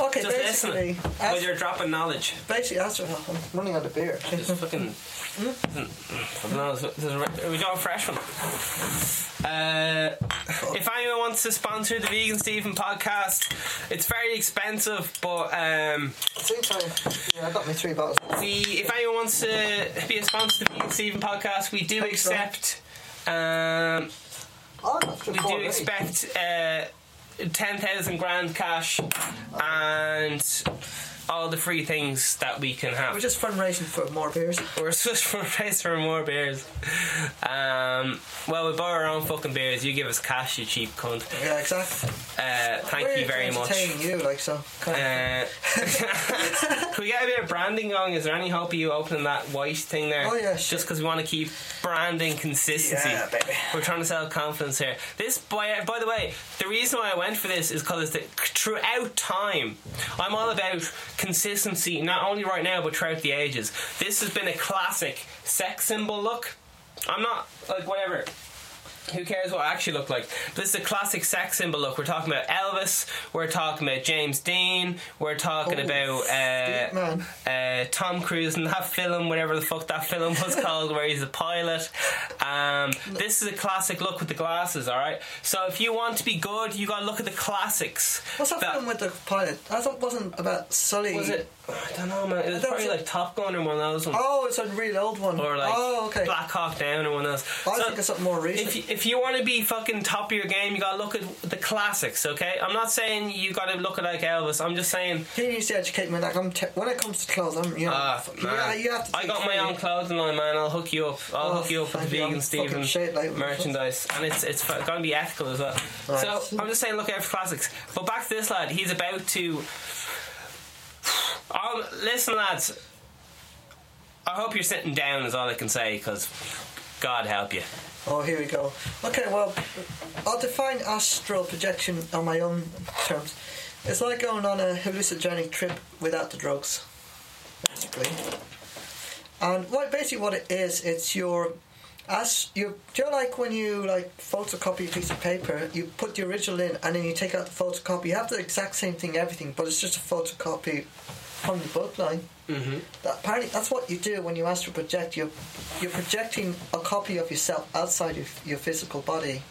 A: Okay,
B: just
A: basically,
B: listening
A: as-
B: while you're dropping knowledge.
A: Basically, that's what I'm running out of beer.
B: Just fucking. I don't know. Is, is, are we going fresh one? Uh, if anyone wants to sponsor the Vegan Steven podcast, it's very expensive, but um,
A: Same time. Yeah, I got me three bottles.
B: we if anyone wants to be a sponsor of the Vegan Steven podcast, we do
A: Thanks, man.
B: accept. Um,
A: Oh,
B: we do expect uh, ten thousand grand cash and all the free things that we can have.
A: We're just fundraising for more beers.
B: We're just price for more beers. Um, well, we buy our own fucking beers. You give us cash, you cheap cunt.
A: Yeah, exactly.
B: Uh, thank
A: We're
B: you very much.
A: you, like so.
B: Uh, can we get a bit of branding going? Is there any hope of you opening that white thing there?
A: Oh, yeah,
B: Just because we want to keep branding consistency.
A: Yeah, baby.
B: We're trying to sell confidence here. This, by, by the way, the reason why I went for this is because throughout time, I'm all about consistency, not only right now, but throughout the ages. This has been a classic sex symbol look. I'm not, like, whatever. Who cares what I actually look like? This is a classic sex symbol look. We're talking about Elvis. We're talking about James Dean. We're talking
A: Oh,
B: about uh,
A: man.
B: uh, Tom Cruise in that film, whatever the fuck that film was called, where he's a pilot. Um, this is a classic look with the glasses. All right. So if you want to be good, you got to look at the classics.
A: What's that, film with the pilot? It wasn't about Sully.
B: Was it? I don't know, man. It was probably like Top Gun or one of those ones.
A: Oh, it's a really old one.
B: Or like
A: oh, okay.
B: Black Hawk Down or one of those.
A: I
B: So
A: think it's something more recent.
B: If you, if you want to be fucking top of your game, you gotta look at the classics. Okay, I'm not saying you gotta look at like Elvis. I'm just saying.
A: He needs to educate me. Like I'm te- when it comes to clothes, I'm you know.
B: Ah,
A: f-
B: man.
A: yeah, you have to.
B: I got my own clothing line, man. I'll hook you up. I'll
A: Oh,
B: hook you up with the
A: you.
B: vegan
A: shit, like,
B: merchandise, and it's it's gonna be ethical as well.
A: Right.
B: So I'm just saying, look out for classics. But back to this lad. He's about to. Um, listen, lads. I hope you're sitting down. Is all I can say, because God help you.
A: Oh, here we go. Okay, well, I'll define astral projection on my own terms. It's like going on a hallucinogenic trip without the drugs, basically. And what basically what it is, it's your as you do you know like when you like photocopy a piece of paper, you put the original in and then you take out the photocopy. You have the exact same thing, everything, but it's just a photocopy from the book line.
B: Mm-hmm.
A: That apparently that's what you do when you ask astral project. you're, you're projecting a copy of yourself outside of your physical body.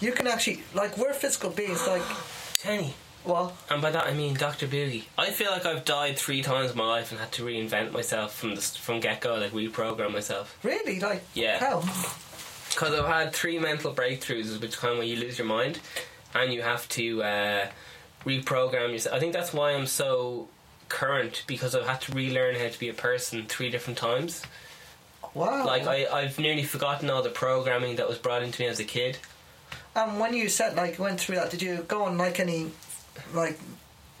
A: You can actually like we're physical beings. Like
B: Tenny.
A: Well,
B: And by that I mean Dr. Boogie. I feel like I've died three times in my life and had to reinvent myself from the from get go, like reprogram myself.
A: really, like
B: Yeah.
A: how?
B: Because I've had three mental breakthroughs, which kind of where you lose your mind and you have to uh, reprogram yourself. I think that's why I'm so current because I've had to relearn how to be a person three different times.
A: Wow.
B: Like I, I've nearly forgotten all the programming that was brought into me as a kid.
A: And when you said like went through that, did you go on like any like?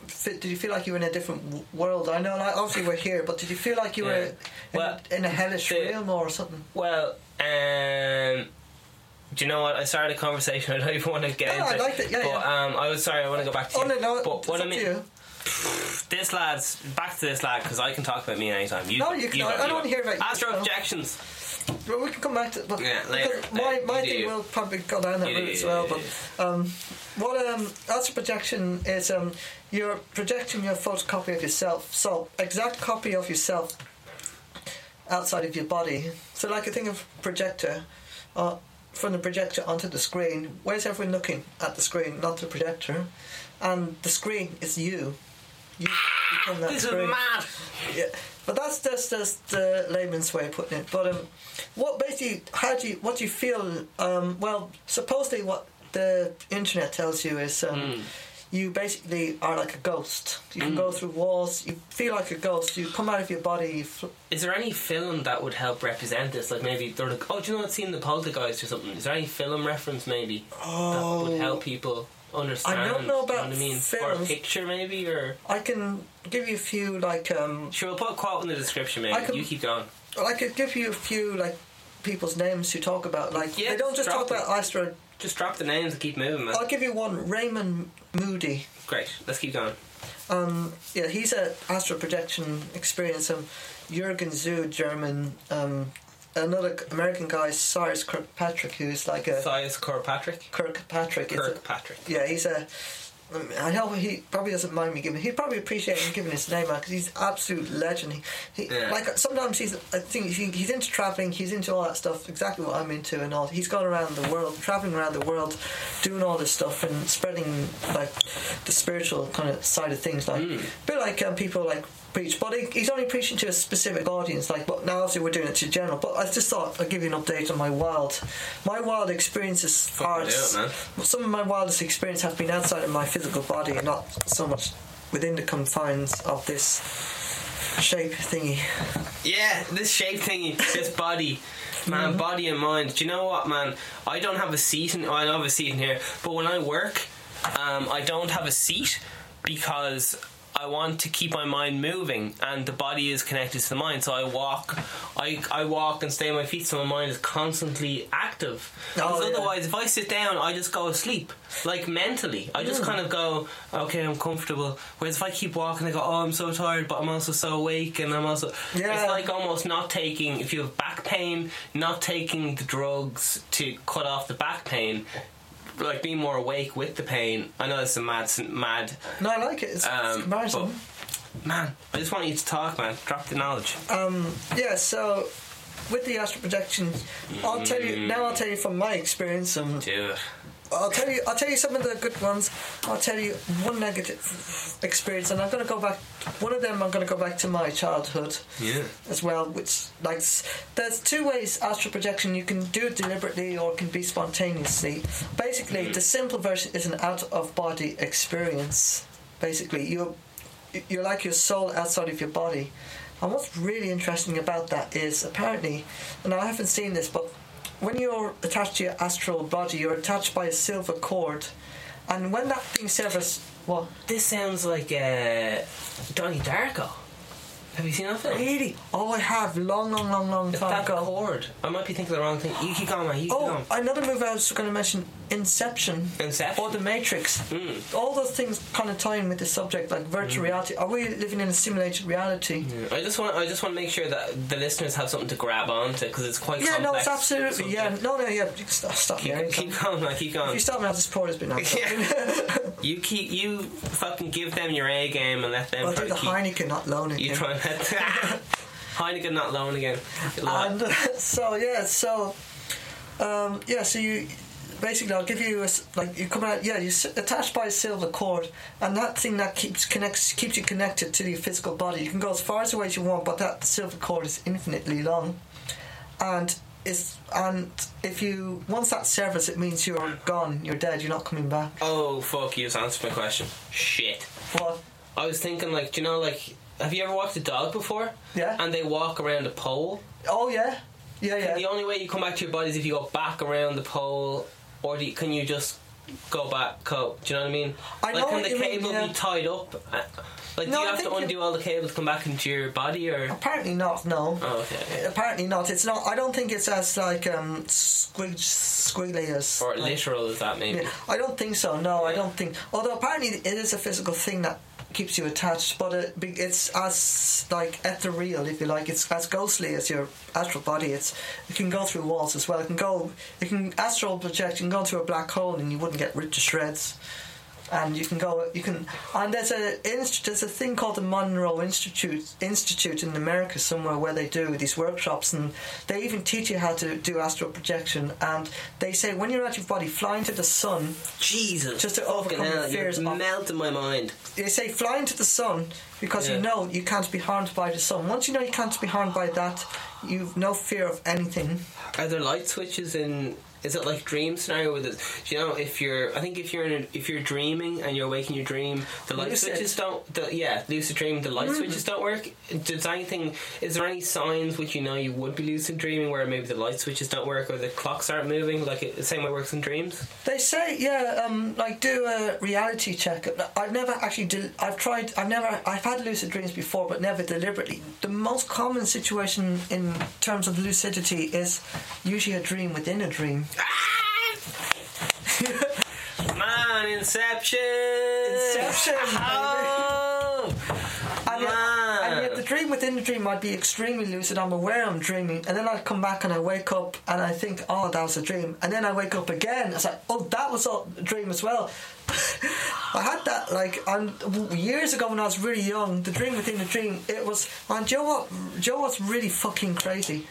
A: Fit, did you feel like you were in a different w- world? I know, like obviously we're here, but did you feel like you
B: Yeah.
A: were in,
B: Well,
A: in a hellish
B: the-
A: realm or something?
B: Well, um, do you know what? I started a conversation. I don't even want to get
A: No,
B: into.
A: I liked it, yeah,
B: but
A: yeah.
B: um, I was sorry. I want to go back to.
A: Oh
B: you.
A: no, no,
B: But
A: it's
B: what I mean,
A: to you.
B: this lad's back to this lad because I can talk about me anytime. You,
A: No, you can-
B: go,
A: I don't
B: go.
A: wanna hear about you,
B: Astro
A: no.
B: projections.
A: Well, we can come back to but
B: Yeah, later.
A: my, my
B: you
A: thing will probably go down that
B: You do
A: route as well. But um, what um, astral projection is um, you're projecting your photocopy of yourself. So exact copy of yourself outside of your body. So like a thing of projector. Uh, from the projector onto the screen, where's everyone looking at the screen, not the projector? And the screen is you. You become that
B: This is mad.
A: Yeah, but that's just, just the layman's way of putting it. But um, what basically, how do you, what do you feel? Um, well, supposedly what the internet tells you is um,
B: Hmm.
A: you basically are like a ghost. You can go through walls. You feel like a ghost. You come out of your body. You fl-
B: Is there any film that would help represent this? Like maybe they're like, oh, do you know that scene in the Poltergeist or something? Is there any film reference maybe that would help people understand?
A: Oh. I don't know
B: do you
A: about
B: what I mean? Or a picture maybe, or
A: I can give you a few like um,
B: sure, we'll put a quote in the description. Maybe
A: can-
B: you keep going.
A: I could give you a few like people's names who talk about like
B: Yeah,
A: they don't just talk about Astra.
B: Just drop the names and keep moving, man.
A: I'll give you one. Raymond Moody.
B: Great. Let's keep going.
A: Um, yeah, he's a astral projection experience. Um, Jürgen Zu, German. Um, another American guy, Cyrus Kirkpatrick, who's like a
B: Size Kirkpatrick.
A: Kirkpatrick. is a-
B: Kirkpatrick.
A: yeah, he's a. I know he probably doesn't mind me giving. He'd probably appreciate me giving his name out because he's absolute legend. He, he
B: Yeah.
A: like sometimes he's. I think he, he's into traveling. He's into all that stuff. Exactly what I'm into and all. He's gone around the world, traveling around the world, doing all this stuff and spreading like the spiritual kind of side of things. Like
B: Mm.
A: a bit like um, people like preach, but he, he's only preaching to a specific audience. Like, but now obviously we're doing it to general. But I just thought I'd give you an update on my wild, my wild experiences are.
B: Fucking do it, man.
A: Some of my wildest experience have been outside of my physical body and not so much within the confines of this shape thingy.
B: Yeah, this shape thingy, this body. Man,
A: Mm-hmm.
B: body and mind. Do you know what, man? I don't have a seat in. I don't have a seat in here, but when I work, um, I don't have a seat because I want to keep my mind moving, and the body is connected to the mind. So I walk, I I walk and stay on my feet, so my mind is constantly active.
A: Oh,
B: Because
A: yeah.
B: otherwise, if I sit down, I just go asleep, like mentally. I
A: Mm.
B: just kind of go, okay, I'm comfortable. Whereas if I keep walking, I go, oh, I'm so tired, but I'm also so awake, and I'm also.
A: Yeah.
B: It's like almost not taking, if you have back pain, not taking the drugs to cut off the back pain, like being more awake with the pain. I know is a mad, mad,
A: No, I like it. It's, it's
B: um,
A: embarrassing.
B: but man, I just want you to talk, man. Drop the knowledge.
A: Um, yeah, so with the astral projections, I'll tell you now. I'll tell you from my experience. Um,
B: Do it.
A: I'll tell you. I'll tell you some of the good ones. I'll tell you one negative experience, and I'm going to go back. One of them, I'm going to go back to my childhood
B: Yeah.
A: as well. Which like there's two ways astral projection. You can do it deliberately or it can be spontaneously. Basically, mm. the simple version is an out of body experience. Basically, you're you're like your soul outside of your body. And what's really interesting about that is apparently, and I haven't seen this, but when you're attached to your astral body, you're attached by a silver cord, and when that thing severs, what?
B: This sounds like uh, Donnie Darko. Have you seen that film?
A: Really? Oh, I have long, long, long, long time
B: that
A: ago.
B: chord. I might be thinking the wrong thing. You keep going, man. You keep
A: Oh,
B: going.
A: another movie I was going to mention, Inception.
B: Inception.
A: Or The Matrix.
B: Mm.
A: All those things kind of tie in with the subject, like virtual reality. Are we living in a simulated reality?
B: I just want I just want to make sure that the listeners have something to grab onto because it's quite
A: Yeah, no, it's absolutely. Yeah, no, no, yeah. Stop, stop.
B: Keep, keep going, man. Keep
A: If you stop me, I'll just pour this bit out.
B: Yeah. You keep you fucking give them your A game and let them.
A: I'll do the
B: keep,
A: Heineken, not loan
B: You
A: again.
B: try and let Heineken not loan again.
A: And uh, so yeah, so um, yeah, so you basically I'll give you a, like you come out yeah you're attached by a silver cord and that thing that keeps connects keeps you connected to your physical body. You can go as far as away as you want, but that silver cord is infinitely long, and is and if you once that severs, it means you're gone, you're dead, you're not coming back.
B: oh fuck! You just answered my question. Shit.
A: What?
B: I was thinking like, do you know like, have you ever walked a dog before?
A: Yeah.
B: And they walk around a pole.
A: Oh yeah, yeah yeah.
B: The only way you come back to your body is if you go back around the pole, or do you, can you just go back? Go, do you know what I mean?
A: I
B: like,
A: know
B: can the
A: you mean,
B: cable
A: yeah.
B: be tied up? Uh, Like,
A: No,
B: do you have to undo all the cables come back into your body, or?
A: Apparently not. No.
B: Oh, okay.
A: Apparently not. It's not. I don't think it's as like um squig, squiggly as.
B: Or
A: like-
B: literal as that, maybe?
A: Yeah, I don't think so. No, I don't think. Although apparently it is a physical thing that keeps you attached, but it, it's as like ethereal, if you like. It's as ghostly as your astral body. It's it can go through walls as well. It can go. It can astral project. You can go into a black hole and you wouldn't get ripped to shreds. And you can go. You can, and there's a there's a thing called the Monroe Institute Institute in America somewhere where they do these workshops, and they even teach you how to do astral projection. And they say when you're out your body, flying to the sun,
B: Jesus.
A: Just to overcome
B: hell,
A: the fears
B: you're melting my mind.
A: they say flying to the sun because
B: Yeah.
A: you know you can't be harmed by the sun. Once you know you can't be harmed by that, you've no fear of anything.
B: Are there light switches in? Is it like dream scenario with it? You know if you're? I think if you're in a, if you're dreaming and you're waking your dream, the light
A: Lucid.
B: switches don't. The, yeah, lucid dream. The light switches don't work. Does anything? Is there any signs which you know you would be lucid dreaming where maybe the light switches don't work or the clocks aren't moving like it, the same way it works in dreams?
A: They say, yeah, um, like do a reality check. I've never actually. Del- I've tried. I've never. I've had lucid dreams before, but never deliberately. The most common situation in terms of lucidity is usually a dream within a dream. Ah!
B: Man, Inception.
A: Inception.
B: Oh,
A: And yet, and yet the dream within the dream might be extremely lucid. I'm aware I'm dreaming, and then I come back and I wake up and I think, oh, that was a dream. And then I wake up again. It's like, oh, that was a dream as well. I had that like on years ago when I was really young. The dream within the dream. It was. And Joe, what? Joe, what's really fucking crazy?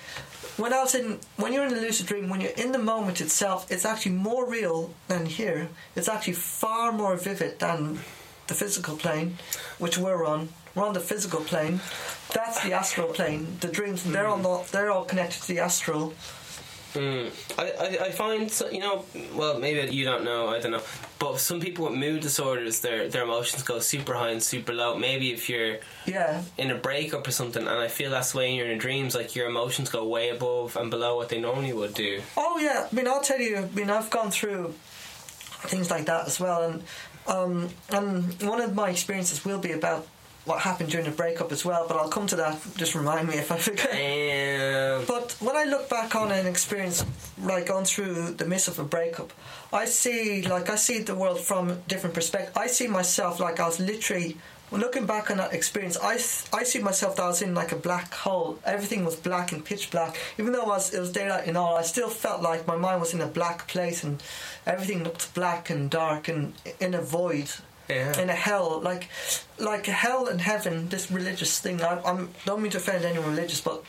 A: When I was in, when you're in a lucid dream, when you're in the moment itself, it's actually more real than here. It's actually far more vivid than the physical plane, which we're on. We're on the physical plane. That's the astral plane. The dreams, they're hmm. on the, they're all connected to the astral.
B: Mm. I, I, I find you know well maybe you don't know I don't know but some people with mood disorders their their emotions go super high and super low maybe if you're
A: Yeah,
B: in a breakup or something and I feel that's the way you're in dreams like your emotions go way above and below what they normally would do
A: Oh yeah, I mean I'll tell you. I mean I've gone through things like that as well, and um, and one of my experiences will be about what happened during the breakup as well. But I'll come to that. Just remind me if I forget.
B: and
A: But when I look back on an experience like going through the midst of a breakup, I see like I see the world from a different perspective. I see myself like I was literally looking back on that experience. I I see myself that I was in like a black hole. Everything was black and pitch black. Even though I was, it was daylight and all, I still felt like my mind was in a black place and everything looked black and dark and in a void
B: yeah.
A: in a hell like like hell and heaven this religious thing. I I'm, don't mean to offend anyone religious but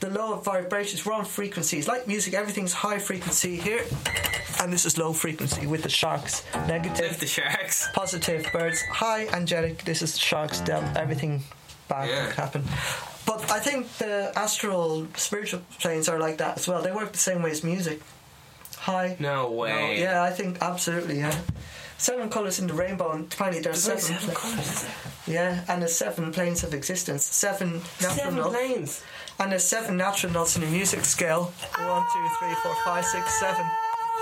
A: the lower vibrations we're on frequencies. Like music everything's high frequency here and this is low frequency with the sharks. Negative.
B: The sharks.
A: Positive birds. High angelic. This is sharks. Down everything bad
B: Yeah.
A: could happen. But I think the astral spiritual planes are like that as well. They work the same way as music. High
B: no way.
A: Yeah I think absolutely yeah seven colours in the rainbow and apparently there's
B: There's
A: seven,
B: seven colours
A: yeah and there's seven planes of existence seven natural
B: seven planes
A: and there's seven natural notes in the music scale one two three four five six seven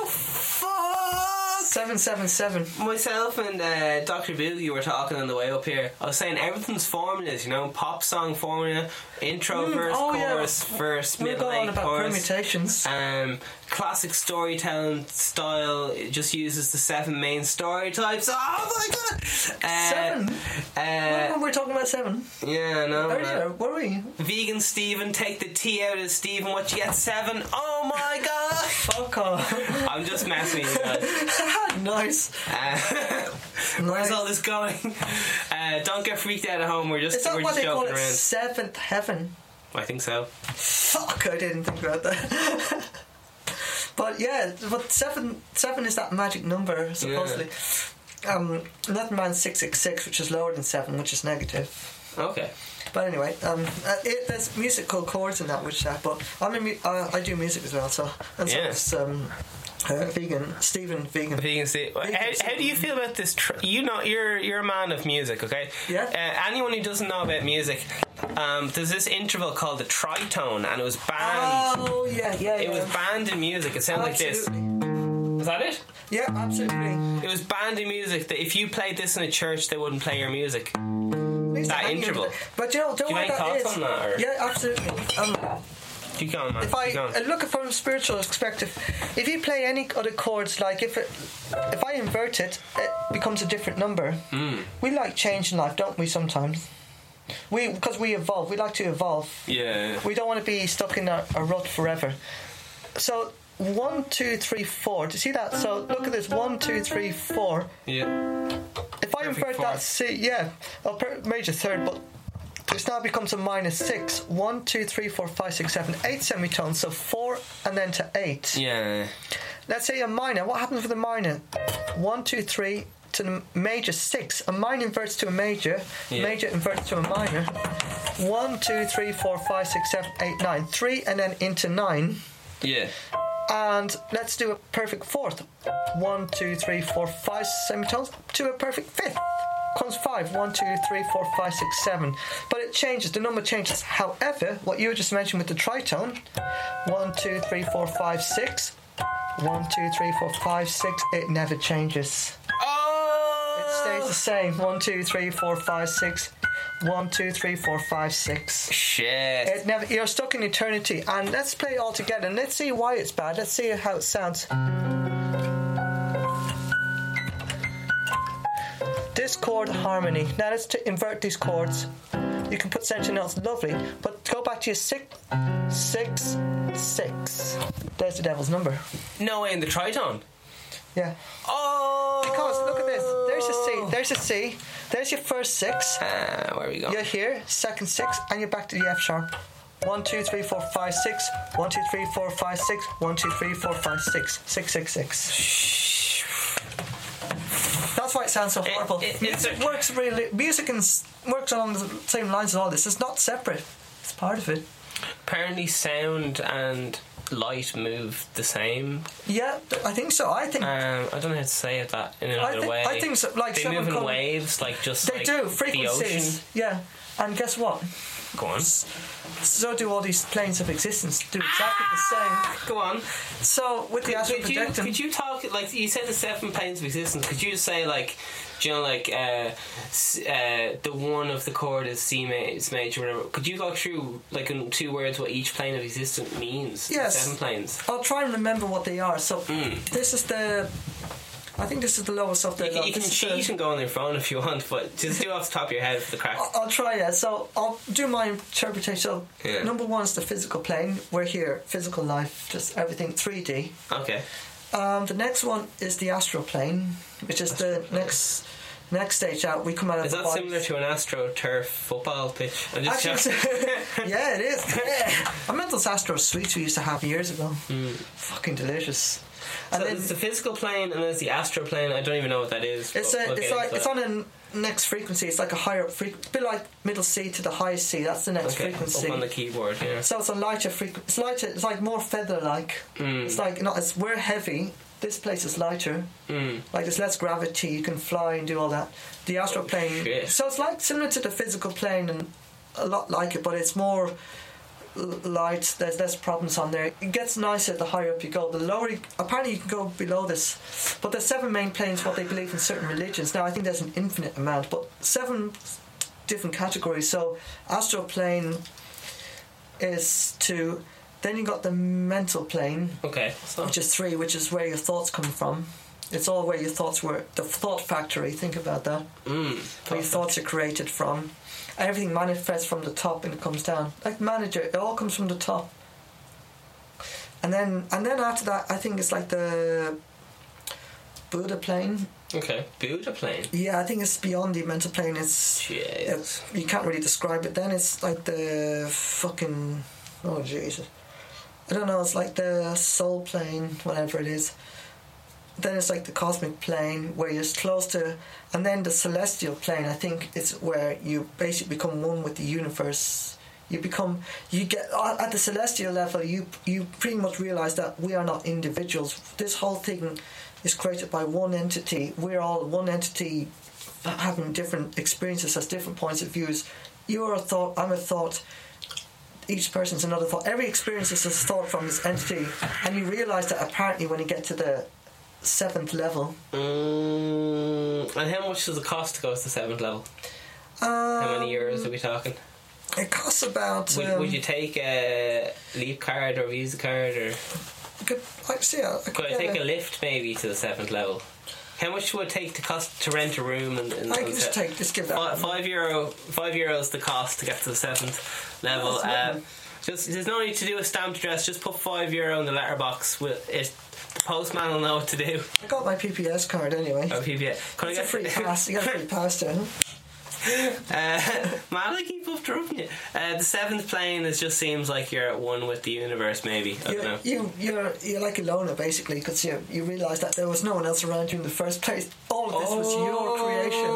B: fuck
A: seven seven seven
B: Myself and uh, Dr. Boogie were talking on the way up here. I was saying everything's formulas, you know, pop song formula, intro,
A: Mm,
B: verse,
A: oh, yeah.
B: chorus, verse,
A: we're
B: middle,
A: going on about
B: chorus.
A: permutations
B: Um, classic storytelling style it just uses the seven main story types. Oh my god! Uh,
A: seven
B: Uh,
A: when we're talking about seven
B: yeah, no.
A: earlier were we
B: Vegan Steven, take the T out of Steven. What you get? Seven. Oh my god!
A: fuck off
B: I'm just messing with you guys.
A: nice
B: Uh, where's all this going? Uh, don't get freaked out at home. We're just
A: is that
B: we're
A: what
B: just
A: they call it
B: around.
A: seventh heaven
B: I think so.
A: Fuck, I didn't think about that. But yeah, but seven seven is that magic number supposedly. Um, Letterman six six six, which is lower than seven, which is negative.
B: Okay.
A: But anyway, um, uh, it, there's musical chords in that, which uh, but I'm a mu- uh, I do music as well, so and so
B: Yeah.
A: it's um, uh, vegan Steven vegan.
B: Vegan Steve. How, how do you feel about this? Tr- you know, you're you're a man of music, okay?
A: Yeah.
B: Uh, anyone who doesn't know about music, um, there's this interval called the tritone, and it was banned.
A: Oh yeah, yeah,
B: It
A: yeah.
B: was banned in music. It sounded like this.
A: Absolutely.
B: Was that it?
A: Yeah, absolutely.
B: It was banned in music. That if you played this in a church, they wouldn't play your music. That interval.
A: But you know, don't
B: Do you
A: what that
B: thoughts on that,
A: Yeah, absolutely. Um,
B: Keep going, man.
A: if I uh, look at from a spiritual perspective, if you play any other chords, like if it, if I invert it, it becomes a different number.
B: Hmm.
A: We like change in life, don't we? Sometimes we because we evolve. We like to evolve.
B: yeah.
A: We don't want to be stuck in a, a rut forever. So one, two, three, four. Do you see that? So look at this. One, two, three, four.
B: Yeah. If I Perfect
A: invert that. C, yeah, a per- major third, but this now becomes a minor six. One, two, three, four, five, six, seven, eight semitones. So four and then to eight.
B: Yeah.
A: Let's say a minor. What happens with a minor? One, two, three to the major six. A minor inverts to a major.
B: Yeah.
A: Major inverts to a minor. One, two, three, four, five, six, seven, eight, nine. Three and then into nine.
B: Yeah.
A: And let's do a perfect fourth. One, two, three, four, five semitones to a perfect fifth. Comes five. One, two, three, four, five, six, seven. But it changes, the number changes. However, what you just mentioned with the tritone one, two, three, four, five, six. One, two, three, four, five, six. It never changes.
B: Oh.
A: It stays the same. One, two, three, four, five, six. One, two, three, four, five, six.
B: Shit.
A: It never. You're stuck in eternity, and let's play it all together, and let's see why it's bad. Let's see how it sounds. This chord harmony. Now let's t- invert these chords. You can put central notes, lovely, but go back to your six, six, six. There's the devil's number.
B: no way in the tritone.
A: Yeah.
B: Oh.
A: Because look at this. There's your C. There's your C. There's your first six.
B: Ah, where we go?
A: You're here, second six, and you're back to the F sharp. One, two, three, four, five, six. One, two, three, four, five, six. One, two, three, four, five, six. Six, six, six. That's why it sounds so horrible.
B: it- it's
A: music works really. Music and works along the same lines as all this. It's not separate. It's part of it.
B: Apparently, sound and light move the same.
A: Yeah, I think so. I think
B: Um, I don't know how to say it that in another
A: think-
B: way.
A: I think so, like
B: they move in waves, like just
A: they
B: like
A: do
B: the
A: frequencies.
B: ocean.
A: Yeah, and guess what?
B: Go on.
A: So do all these planes of existence. Do exactly the same.
B: Go on.
A: So with the astral
B: Could you, could you talk like you said the seven planes of existence? Could you just say like, do you know like uh, s- uh, the one of the chord is C ma- is major, whatever? Could you go through like in two words what each plane of existence means? The
A: Yes.
B: seven planes.
A: I'll try and remember what they are. So this is the. I think this is the lowest of the.
B: Mm. You can, you can cheat
A: the-
B: and go on your phone if you want, but just do off the top of your head the crack.
A: I'll- I'll try it. So I'll do my interpretation. So
B: Yeah.
A: number one is the physical plane. We're here, physical life, just everything 3D.
B: Okay.
A: Um, the next one is the astral plane, which is the next next stage out. We come out of
B: Is that
A: body.
B: similar to an astro turf football pitch? I'm just
A: Actually, yeah, it is. Yeah. I meant those Astro sweets we used to have years ago. Fucking delicious. And
B: So
A: then
B: there's the physical plane and there's the astral plane. I don't even know what that is.
A: it's a,
B: we'll
A: it's like it's on a next frequency. It's like a higher frequency, bit like middle C to the highest C. That's the next
B: okay,
A: frequency.
B: up on the keyboard. Yeah.
A: So it's a lighter frequency. It's lighter. It's like more feather-like.
B: Mm.
A: It's like not as we're heavy. This place is lighter.
B: Mm.
A: Like there's less gravity. You can fly and do all that. The astral plane.
B: shit.
A: So it's like similar to the physical plane and a lot like it, but it's more l- light. There's less problems on there. It gets nicer the higher up you go. The lower, you, apparently, you can go below this. But there's seven main planes. What they believe in certain religions. Now I think there's an infinite amount, but seven different categories. So astral plane is two. Then you got the mental plane,
B: Okay. So
A: which is three, which is where your thoughts come from. It's all where your thoughts were. The thought factory. Think about that.
B: mm,
A: Where your thoughts are created from. Everything manifests from the top and it comes down. Like manager, it all comes from the top. And then, and then after that, I think it's like the Buddha plane.
B: Okay. Buddha plane.
A: Yeah, I think it's beyond the mental plane. It's
B: Shit.
A: it, you can't really describe it. Then it's like the fucking oh Jesus, I don't know. It's like the soul plane, whatever it is. Then it's like the cosmic plane where you're close to, and then the celestial plane. I think it's where you basically become one with the universe. You become you get at the celestial level. You you pretty much realize that we are not individuals. This whole thing is created by one entity. We're all one entity having different experiences, has different points of views. You're a thought, I'm a thought. Each person's another thought. Every experience is a thought from this entity, and you realise that apparently when you get to the seventh level,
B: Mm, and how much does it cost to go to the seventh level? How many euros are we talking?
A: Um, It costs about.
B: Would,
A: um,
B: would you take a Leap card or Visa card or
A: I could, I see. I could
B: could I take
A: a-
B: a lift maybe to the seventh level? How much would it take to cost to rent a room and, and
A: I can just take. Just give that.
B: Fi- five euro, five euros the cost to get to the seventh level. Uh. Just there's no need to do a stamped address. Just put five euro in the letterbox. With it, the postman will know what to do.
A: I got my PPS card anyway.
B: Oh. Can I
A: It's a
B: get
A: free pass. You got a free pass it.
B: Uh, man, I keep interrupting you. Uh, the seventh plane is just seems like you're at one with the universe. Maybe I don't
A: You,
B: know.
A: you, you're, you're like a loner basically because you, you realise that there was no one else around you in the first place. All of this was your creation.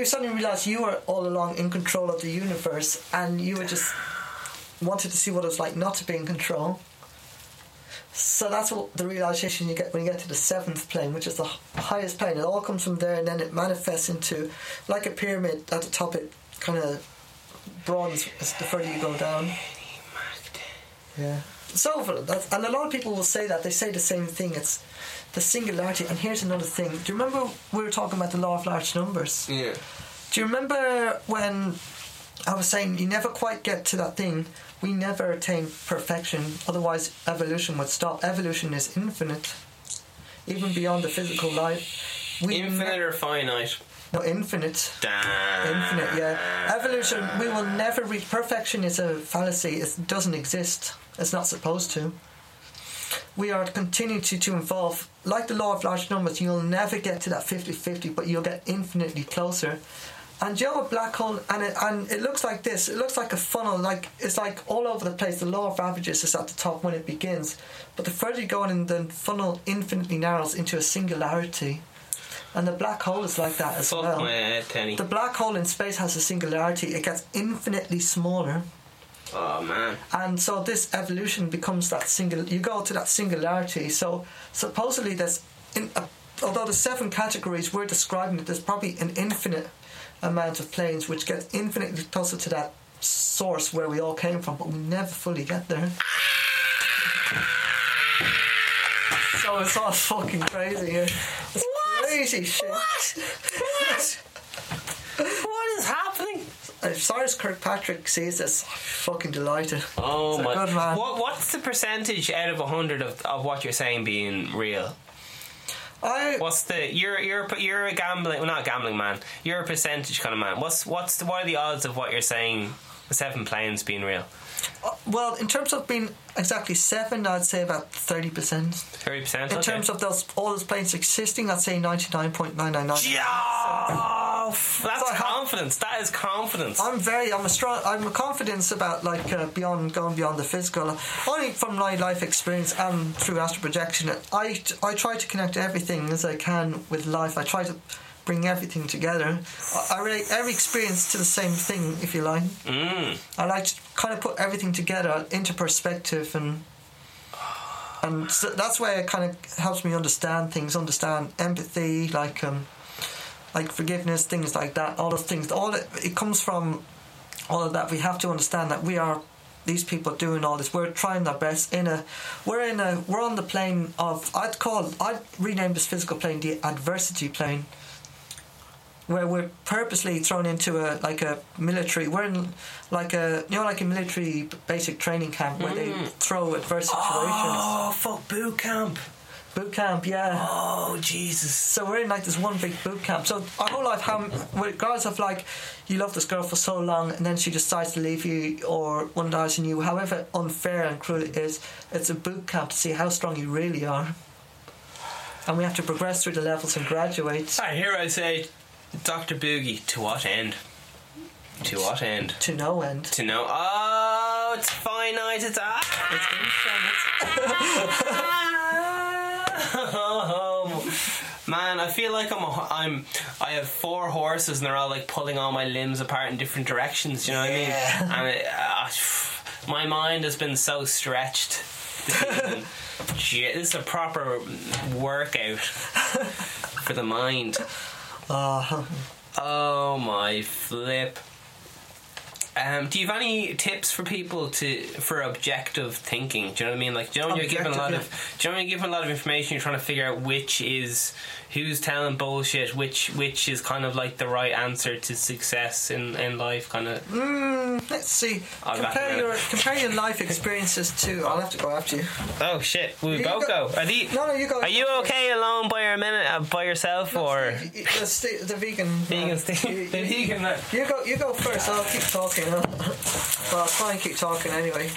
A: You suddenly realise you were all along in control of the universe, and you were just wanted to see what it was like not to be in control. So that's what the realization you get when you get to the seventh plane, which is the highest plane. It all comes from there, and then it manifests into like a pyramid. At the top, it kind of broadens as the further you go down. Yeah. So, that's, and a lot of people will say that they say the same thing. It's the singularity. And here's another thing. Do you remember we were talking about the law of large numbers?
B: Yeah.
A: Do you remember when I was saying you never quite get to that thing? We never attain perfection, otherwise, evolution would stop. Evolution is infinite, even beyond the physical life. We
B: Infinite or finite?
A: no, infinite.
B: Damn.
A: Infinite, yeah. Evolution, we will never reach perfection. Is a fallacy. It doesn't exist. It's not supposed to. We are continuing to, to evolve. Like the law of large numbers, you'll never get to that 50 50, but you'll get infinitely closer. And you know a black hole, and it, and it looks like this. It looks like a funnel, like it's like all over the place. The law of averages is at the top when it begins, but the further you go in, the funnel infinitely narrows into a singularity. And the black hole is like that as
B: Fuck
A: well.
B: head.
A: The black hole in space has a singularity. It gets infinitely smaller,
B: Oh man.
A: and so this evolution becomes that single. You go to that singularity. So supposedly, there's in, uh, although the seven categories we're describing it, there's probably an infinite amount of planes which get infinitely closer to that source where we all came from, but we never fully get there. So it's all fucking crazy here. It's crazy shit.
B: What? what is
A: If Cyrus Kirkpatrick sees this, I'm fucking delighted.
B: Oh my!
A: good man.
B: What What's the percentage out of hundred of, of what you're saying being real?
A: I
B: What's the you're you're you're a gambling well not a gambling man. You're a percentage kind of man. What's what's the, what are the odds of what you're saying? The seven planes being real.
A: uh, well, in terms of being exactly seven, I'd say about thirty percent.
B: Thirty percent.
A: In terms of those all those planes existing, I'd say ninety nine point nine nine nine.
B: yeah, that's
A: So I have-
B: confidence. That is confidence.
A: I'm very, I'm a strong, I'm a confidence about like uh, beyond going beyond the physical. Only from my life experience and through astral projection, I I try to connect everything as I can with life. I try to bring everything together. I, I relate every experience to the same thing, if you like.
B: Mm.
A: I like to kind of put everything together into perspective and. And so that's why it kind of helps me understand things, understand empathy, like um, like forgiveness, things like that. All those things, all it, it comes from all of that. We have to understand that we are these people doing all this. We're trying our best in a. We're in a. We're on the plane of. I'd call. I'd rename this physical plane the adversity plane. Where we're purposely thrown into a like a military. We're in like a you know like a military basic training camp where they mm. throw adverse situations.
B: Oh fuck boot camp.
A: Boot camp, yeah.
B: Oh Jesus.
A: So we're in like this one big boot camp. So our whole life, how regardless of like you love this girl for so long and then she decides to leave you or one dies in you, however unfair and cruel it is, it's a boot camp to see how strong you really are. And we have to progress through the levels and graduate
B: I hear I say, Doctor Boogie. To what end? To what end?
A: to no end.
B: To no. Oh, it's finite. It's ah. Oh, Man, I feel like I'm a, I'm I have four horses and they're all like pulling all my limbs apart in different directions. You know what
A: Yeah.
B: I mean? And it, uh, my mind has been so stretched. This. Gee, this is a proper workout for the mind.
A: Uh,
B: Oh my flip. Um, do you have any tips for people to for objective thinking? Do you know what I mean? Like, do you know when you're given a lot
A: Objective,
B: of, do you know when you're given a lot of information, you're trying to figure out which is who's telling bullshit, which which is kind of like the right answer to success in, in life, kind of.
A: Mm, let's see.
B: I'll
A: compare your compare your life experiences to. I'll have to go after you.
B: Oh shit! We
A: You
B: both
A: go-
B: go. Are the,
A: No, no, you go.
B: Are you okay alone by your minute uh, by yourself or
A: Y- y- the, the vegan.
B: vegan?
A: uh,
B: Steve?
A: you-
B: the
A: you-
B: vegan man.
A: You go. You go first. I'll keep talking. Huh? well, I'll try and keep talking anyway.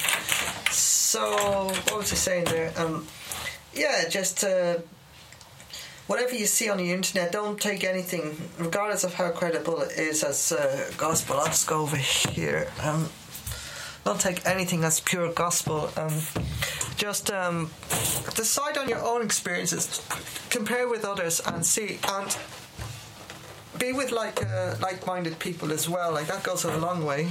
A: So, what was I saying there? Um, yeah, just uh, whatever you see on the internet, don't take anything, regardless of how credible it is, as uh, gospel. I'll just go over here. Um, don't take anything as pure gospel. Um, just um, decide on your own experiences, compare with others, and see and be with like uh, like-minded people as well. Like that goes a long way.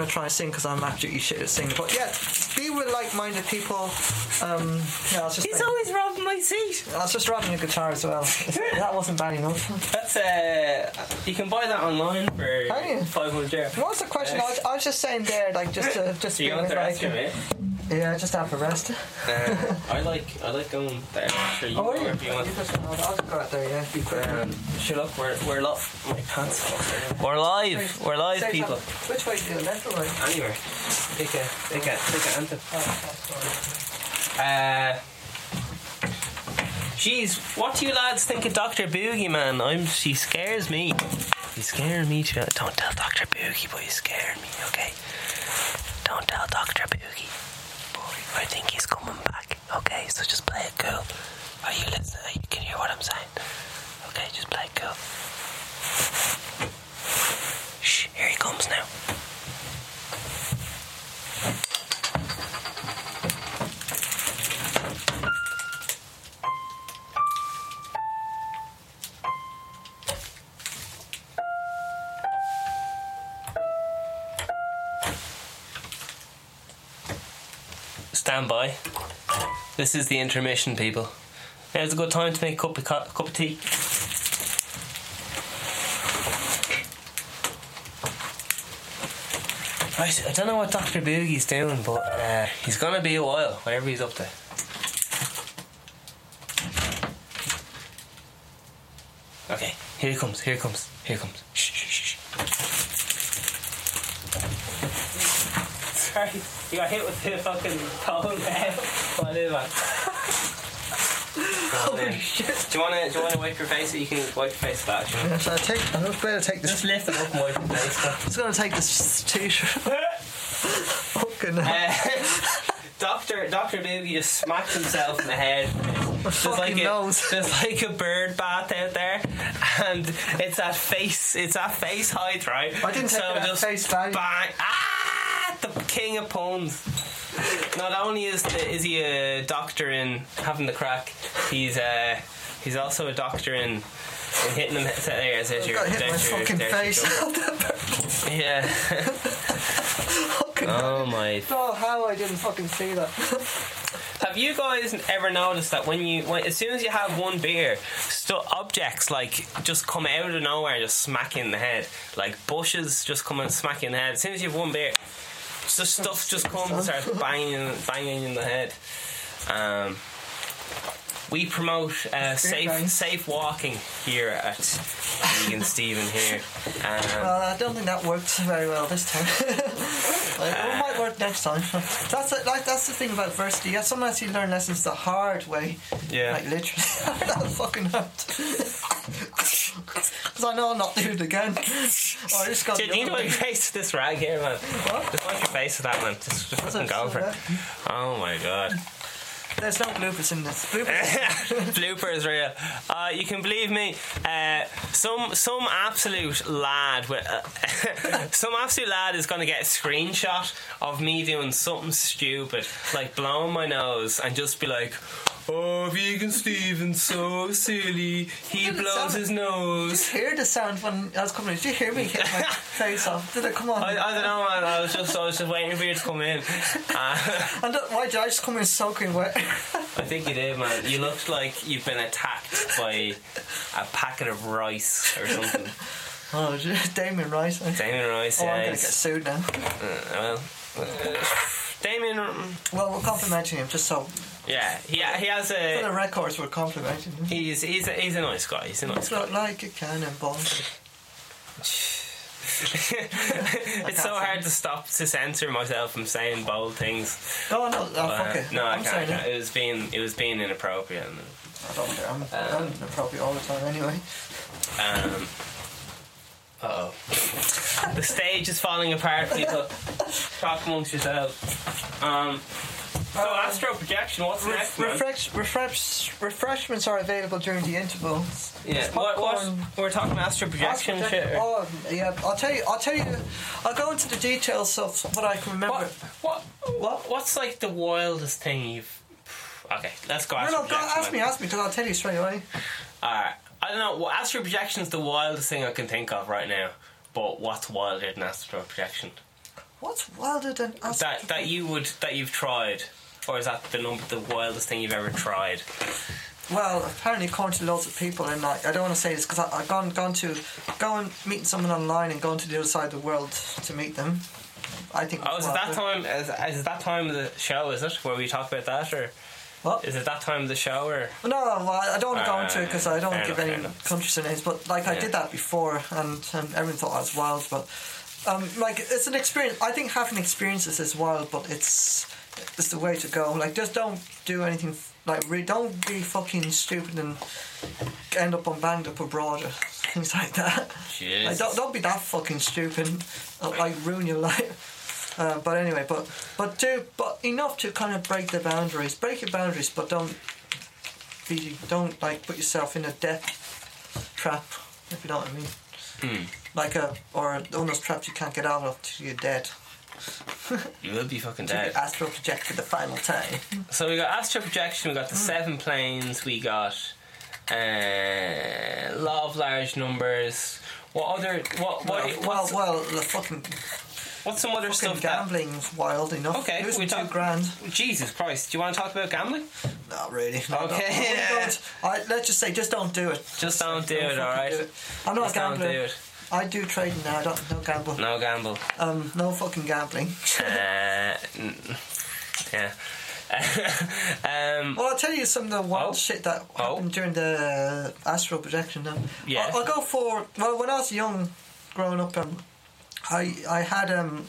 A: I'm gonna try and sing because I'm absolutely shit at singing. But yeah, be with like-minded people. Um, yeah, I was just
B: He's
A: like-
B: always robbing my seat.
A: I was just robbing a guitar as well. that wasn't bad enough.
B: That's uh, you can buy that online for five hundred euro.
A: What was the question? I was, I was just saying there, like just to just
B: Do you
A: be
B: want
A: with,
B: the rest
A: like,
B: of it?
A: yeah, just have a rest.
B: Uh, I like I like going there. Sure, you
A: Oh,
B: go
A: are you?
B: wherever you want.
A: You just- I'll, I'll just go out there. Yeah, be quick.
B: Um, sure, look, we're we're live. My pants. off. We're live. We're live, people.
A: Which way do you left or right?
B: Anywhere. Take a take a take a anthem.
A: Oh, sorry.
B: Uh. Jeez, what do you lads think of Doctor Boogie, man? I'm she scares me. He's scaring me too. Don't tell Doctor Boogie, but he's scaring me. Okay. Don't tell Doctor Boogie. Boy, I think he's coming back. Okay, so just play it cool. Are you listening? You can hear what I'm saying. Okay, just play it cool. Shh, here he comes now. Stand by. This is the intermission, people. Now it's a good time to make a cup of, co- cup of tea. Right, I don't know what Dr. Boogie's doing, but uh, he's gonna be a while, whatever he's up to. Okay, here he comes, here he comes, here he comes. Shh, shh, shh, shh. Sorry, you got hit with the fucking pole there. What is that?
A: Holy shit.
B: Do you wanna do you wanna wipe your face? So You can wipe your face with that. actually.
A: Yeah, so I take. I'm just going to take this.
B: Just lift it up and wipe your face.
A: I'm just going to take this t-shirt. Fucking.
B: Uh, Doctor Doctor Boogie just smacked himself in the head. There's like a,
A: nose.
B: there's like a bird bath out there, and it's at face it's at face height, right?
A: I didn't take it at face value.
B: Bang! Ah, the king of puns. Not only is the, is he a doctor in having the crack, he's uh, he's also a doctor in, in hitting them. There, is it?
A: I
B: your-
A: got hit my fucking face.
B: Yeah. oh my
A: Oh, how I didn't fucking see that.
B: Have you guys ever noticed that when you, when, as soon as you have one beer, stu- objects like just come out of nowhere and just smack you in the head? Like bushes just come and smack you in the head. As soon as you have one beer, just stuff just comes and starts banging, banging in the head. Um, we promote uh, safe
A: bang.
B: safe walking here at Vegan Steven here. Um,
A: Well, I don't think that worked very well this time. like, it might work next time. That's it, like that's the thing about adversity. Yeah, sometimes you learn lessons the hard way.
B: Yeah.
A: Like literally, that fucking hurt. Because I know I'll not do it again. Oh, I just got.
B: do you to your face with this rag here, man?
A: What?
B: Just wipe your face with that, man. Just, just fucking go for it. Oh my god.
A: There's no bloopers in this. Bloopers.
B: bloopers real. Uh, you can believe me. Uh, some some absolute lad with uh, some absolute lad is going to get a screenshot of me doing something stupid, like blowing my nose, and just be like, Oh, vegan Steven's so silly. He blows his nose.
A: Did you hear the sound when I was coming in? Did you hear me hit my face off? Did it come on?
B: I, I don't know, man. I was just, I was just waiting for you to come in. Uh,
A: and that- why did I just come in soaking wet?
B: I think you did, man. You looked like you've been attacked by a packet of rice or something.
A: oh, Damien Rice.
B: Damien Rice,
A: Oh, I'm gonna get sued now.
B: uh, well, uh, Damien,
A: Well, we'll complimenting him just so
B: yeah, he, he has
A: for the
B: a.
A: records. We're complimenting him.
B: He's he's a, he's a nice guy. He's a nice
A: It's
B: guy.
A: not like a cannonball.
B: it's so hard to stop to censor myself from saying bold things.
A: No, no, oh,
B: Uh,
A: fuck it.
B: no, I
A: I'm
B: can't. I can't.
A: it.
B: Was being it was being inappropriate.
A: I don't care. I'm, I'm inappropriate all the time anyway.
B: Um, uh oh. the stage is falling apart, people. Talk amongst yourselves. Um, so,
A: Uh,
B: astral projection, what's
A: Re-
B: next,
A: refresh, refresh, refreshments are available during the intervals.
B: Yeah, what, what, we're talking astral projection
A: Astral
B: shit. or-
A: Oh, yeah. I'll tell you. I'll tell you. I'll go into the details of what I can remember.
B: What, what, what, what's like the wildest thing you've. Okay, let's go
A: No, no. Go,
B: projection.
A: ask me. Ask me. Because I'll tell you straight away.
B: Alright, I don't know. Well, astral projection is the wildest thing I can think of right now. But what's wilder than astral projection?
A: What's wilder than astral
B: That that you would that you've tried, or is that the number the wildest thing you've ever tried?
A: Well, apparently, according to loads of people, and I, I don't want to say this because I've gone gone to going meeting someone online and gone to the other side of the world to meet them. I think.
B: Oh, is it that time? Is, is it that time of the show? Is it where we talk about that, or
A: What?
B: is it that time of the show? Or
A: No, well, I don't want to go
B: Uh,
A: into it because I don't
B: fair
A: give
B: enough,
A: any countries or names. But like I did that before, and, and everyone thought I was wild. But um, like it's an experience. I think having experiences is wild, but it's it's the way to go. Like just don't do anything. Like re- don't be fucking stupid and end up on banged up abroad or things like that.
B: Jeez.
A: Like, don't don't be that fucking stupid. uh, Like ruin your life. Uh, but anyway, but but do but enough to kind of break the boundaries. Break your boundaries, but don't be don't like put yourself in a death trap. If you know what I mean.
B: Hmm.
A: Like a or one of those traps you can't get out of till you're dead.
B: you will be fucking dead.
A: astral project for the final time.
B: So we got astral projection. We got the seven planes. We got uh, law of large numbers. What other? What?
A: well,
B: What?
A: well,
B: What's,
A: well, the fucking
B: what's some other stuff? That,
A: gambling's wild enough.
B: Okay, we
A: two
B: talk-
A: grand.
B: Jesus Christ! Do you want to talk about gambling?
A: Not really. No,
B: Okay.
A: don't- don't- I, let's just say, just don't do it.
B: Just don't do it.
A: fucking
B: All right.
A: do it. I'm not
B: Just
A: a
B: don't
A: gambler.
B: do it.
A: I do trading now. I don't no gamble.
B: No gamble.
A: Um, no fucking gambling.
B: Uh, yeah. um,
A: well, I'll tell you some of the wild
B: Oh.
A: shit that
B: Oh.
A: happened during the astral projection. Now,
B: Yeah.
A: I'll, I'll go for well. When I was young, growing up, um, I I had um.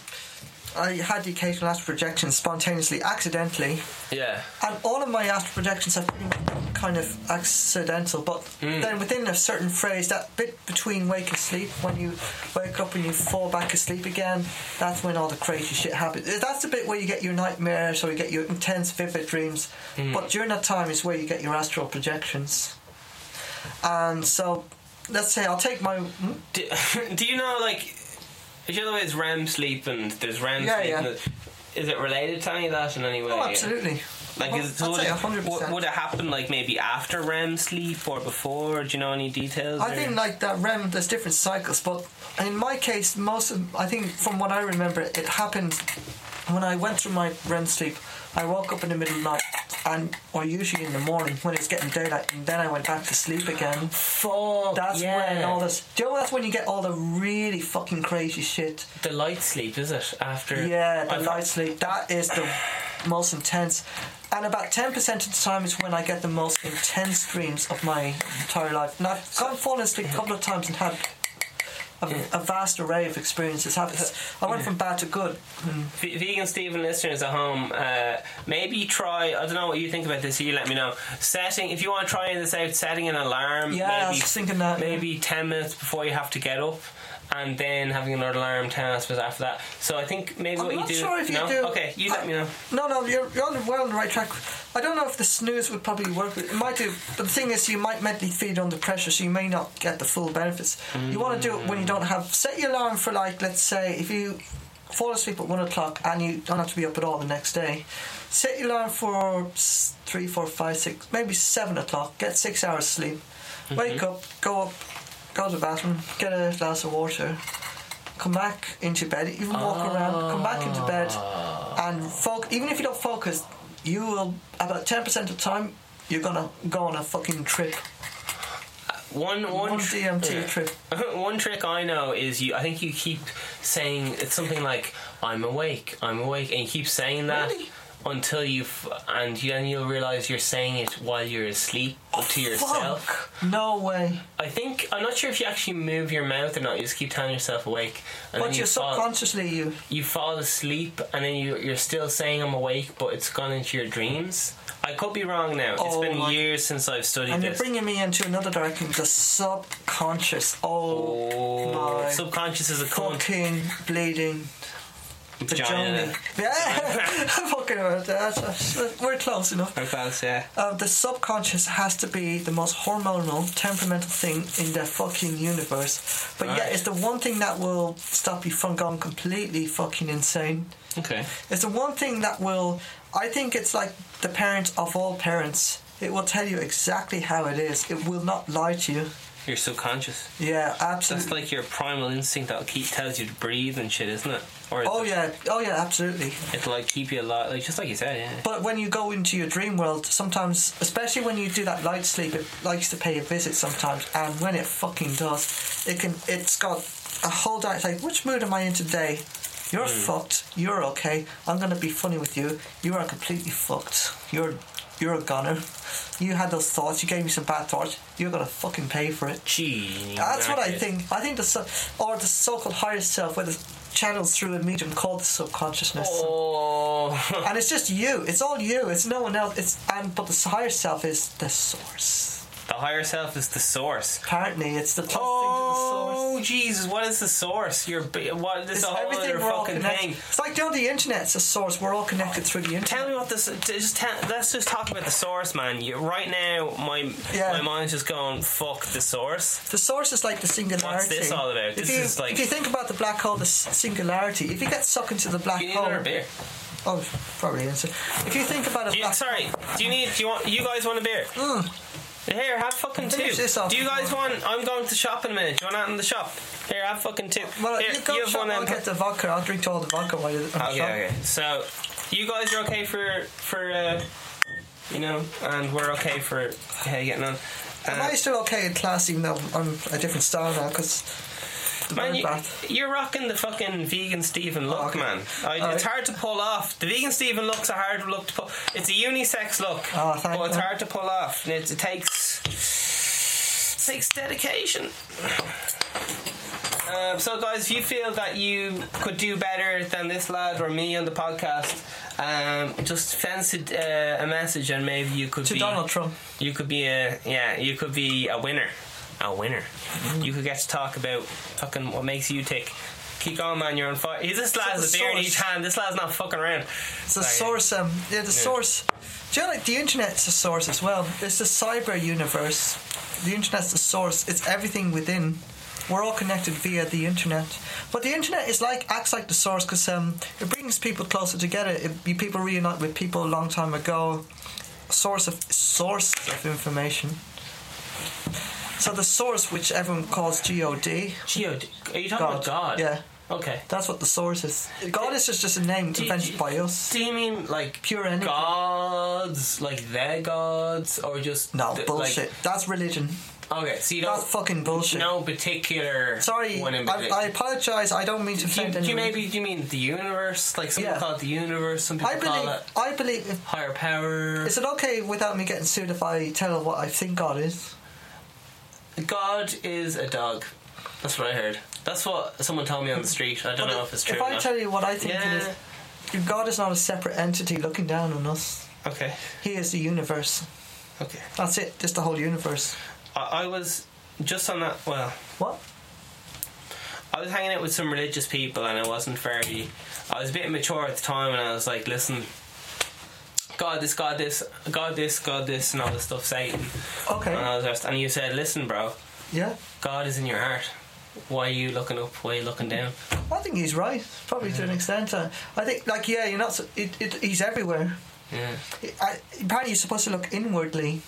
A: I had the occasional astral projection spontaneously, accidentally,
B: yeah.
A: and all of my astral projections have been kind of accidental. But
B: Mm.
A: then within a certain phrase, that bit between wake and sleep, when you wake up and you fall back asleep again, that's when all the crazy shit happens. That's the bit where you get your nightmares or you get your intense, vivid dreams.
B: Mm.
A: But during that time is where you get your astral projections. And so, let's say I'll take my. hmm?
B: Do, do you know like? Do you know there's REM sleep and there's REM
A: Yeah,
B: sleep?
A: yeah.
B: and Is it related to any of that in any way?
A: Oh, absolutely.
B: Like,
A: Well,
B: is, so would, it,
A: 100%.
B: would, would it happen like maybe after REM sleep or before? Do you know any details?
A: I
B: or-
A: think like that REM, there's different cycles, but in my case, most of I think from what I remember, it happened when I went through my REM sleep. I woke up in the middle of the night, and or usually in the morning when it's getting daylight, and then I went back to sleep again.
B: Fuck.
A: That's
B: yeah.
A: when all this. Do you know that's when you get all the really fucking crazy shit?
B: The light sleep is it after?
A: Yeah, the
B: I've-
A: light sleep. That is the most intense. And about 10% of the time is when I get the most intense dreams of my entire life. And I've gone fallen asleep a couple of times and had a, a vast array of experiences. Have- I went from bad to good.
B: V- vegan Steven listeners at home, uh, maybe try. I don't know what you think about this. You let me know. Setting if you want to try this out, setting an alarm.
A: Yeah, I was thinking that.
B: maybe ten minutes before you have to get up. And then having another alarm ten minutes after that. So I think maybe
A: I'm
B: what you do.
A: sure if you
B: no?
A: do.
B: Okay, You let me know.
A: No, no, you're you're on the, well on the right track. I don't know if the snooze would probably work. It might do, but the thing is, you might mentally feed under pressure, so you may not get the full benefits. You want to do it when you don't have. Set your alarm for like, let's say, if you fall asleep at one o'clock, and you don't have to be up at all the next day. Set your alarm for three, four, five, six, maybe seven o'clock. Get six hours sleep. Wake mm-hmm. up, go up, go to the bathroom, get a glass of water, come back into bed, even walk ah. around, come back into bed, and foc- even if you don't focus, you will about ten percent of the time you're gonna go on a fucking trip, uh,
B: One one,
A: one
B: tr-
A: DMT
B: yeah.
A: trip.
B: One trick I know is you. I think you keep saying it's something like "I'm awake, I'm awake," and you keep saying that
A: Really?
B: Until you f- and then you'll realize you're saying it while you're asleep oh, to yourself.
A: Fuck. No way.
B: I think I'm not sure if you actually move your mouth or not. You just keep telling yourself awake, and
A: But you
B: you fall,
A: subconsciously you
B: you fall asleep, and then you you're still saying I'm awake, but it's gone into your dreams. I could be wrong now. It's been oh
A: my-
B: years since I've studied
A: and you're bringing me into another direction. The subconscious. Oh,
B: oh,
A: my
B: subconscious is a cunt.
A: fucking bleeding
B: Vagina.
A: Yeah, I'm fucking about that. We're close enough.
B: Very close, yeah.
A: Uh, the subconscious has to be the most hormonal, temperamental thing in the fucking universe. But yeah,
B: Right.
A: it's the one thing that will stop you from going completely fucking insane.
B: Okay.
A: It's the one thing that will. I think it's like the parent of all parents. It will tell you exactly how it is. It will not lie to you.
B: You're subconscious.
A: Yeah,
B: That's
A: absolutely.
B: like your primal instinct that keep tells you to breathe and shit, isn't it? Or
A: oh yeah, oh yeah, absolutely.
B: it'll like keep you alive, like just like you said, yeah.
A: But when you go into your dream world, sometimes, especially when you do that light sleep, it likes to pay a visit sometimes. And when it fucking does, it can. It's got a whole. It's like, which mood am I in today? You're hmm. fucked. You're okay. I'm gonna be funny with you. You are completely fucked. You're you're a goner. You had those thoughts. You gave me some bad thoughts. You're gonna fucking pay for it.
B: Gee.
A: That's what I think. I think the so- or the so-called higher self, where the channels through a medium called the subconsciousness
B: Oh.
A: and it's just you. It's all you. It's no one else. It's and but the higher self is the source.
B: The higher self is the source.
A: Apparently, it's the closest
B: Oh,
A: thing to the oh, source.
B: Oh Jesus! What is the source? You're what? This is a whole other fucking thing.
A: It's like you know the internet's a source. We're all connected through the internet.
B: Tell me what this. Just tell, let's just talk about the source, man. You, right now, my
A: Yeah.
B: my mind's just going fuck the source.
A: The source is like the singularity.
B: What's this all about?
A: If
B: This
A: you,
B: is like-
A: if you think about the black hole, the singularity. If you get sucked into the black
B: You need
A: hole,
B: beer.
A: oh, probably answer. If you think about
B: you,
A: black
B: sorry, do you need? Do you want? You guys want a beer? Mm. Here, have fucking two.
A: Finish this off.
B: Do you guys want? I'm going to shop in a minute. Do you want that in the shop? Here, have fucking two.
A: well,
B: Here,
A: you go
B: have
A: shop,
B: one
A: I'll get the vodka. I'll drink all the vodka while you're
B: Okay, okay. So, you guys are okay for for uh, you know, and we're okay for uh, getting on.
A: Am
B: Uh,
A: I still okay in class, even though I'm a different style now? Because the
B: Man, you, you're rocking the fucking vegan Steven look,
A: okay.
B: man. I. It's hard to pull off. The vegan Steven look's a hard look to pull. It's a unisex look,
A: Oh, thank
B: but it's hard to pull off. It, it takes takes dedication. Um, so, guys, if you feel that you could do better than this lad or me on the podcast, um, just fence it, uh, a message, and maybe you could
A: To
B: be
A: Donald Trump.
B: you could be a yeah, you could be a winner. A winner.
A: Mm-hmm.
B: You could get to talk about fucking what makes you tick. Keep going, man. You're on fire. He's this lad has a beer in
A: source.
B: each hand. This lad's not fucking around.
A: It's the
B: Sorry.
A: source. Um, yeah, the source. Do you know, like the internet's a source as well? It's the cyber universe. The internet's the source. It's everything within. We're all connected via the internet. But the internet is like acts like the source because um, it brings people closer together. It, you people reunite with people a long time ago. Source of source of information. So the source, which everyone calls God,
B: Geo, are you talking about God?
A: Yeah,
B: Okay.
A: that's what the source is. God is just, just a name
B: Do-
A: invented by us.
B: Do you mean like
A: Pure energy.
B: gods, like their gods, or just
A: No,
B: the-
A: bullshit. That's religion.
B: Okay, so you
A: That's
B: don't
A: fucking bullshit.
B: no particular.
A: Sorry,
B: one in
A: I,
B: particular.
A: I apologise. I don't mean to
B: do you,
A: offend
B: do you maybe do you mean the universe? Like some
A: Yeah.
B: people call it the universe. Some people
A: I
B: call it
A: I believe.
B: higher power.
A: Is it okay without me getting sued if I tell what I think God is?
B: God is a dog. That's what I heard. That's what someone told me on the street. I don't
A: But
B: know if it's true.
A: If I tell you what I think
B: Yeah.
A: it is, God is not a separate entity looking down on us.
B: Okay.
A: He is the universe.
B: Okay.
A: That's it. Just the whole universe.
B: I, I was just on that. Well,
A: What?
B: I was hanging out with some religious people, and I wasn't very. I was a bit immature at the time, and I was like, "Listen, God, this, God, this, God, this, God, this, and all this stuff, Satan."
A: Okay.
B: And I was just, and you said, "Listen, bro,
A: Yeah.
B: God is in your heart." Why are you looking up? Why are you looking down?
A: I think he's right, probably to an extent. Uh, I think, like, yeah, you're not. So, it, it, he's everywhere.
B: Yeah.
A: I, apparently, you're supposed to look inwardly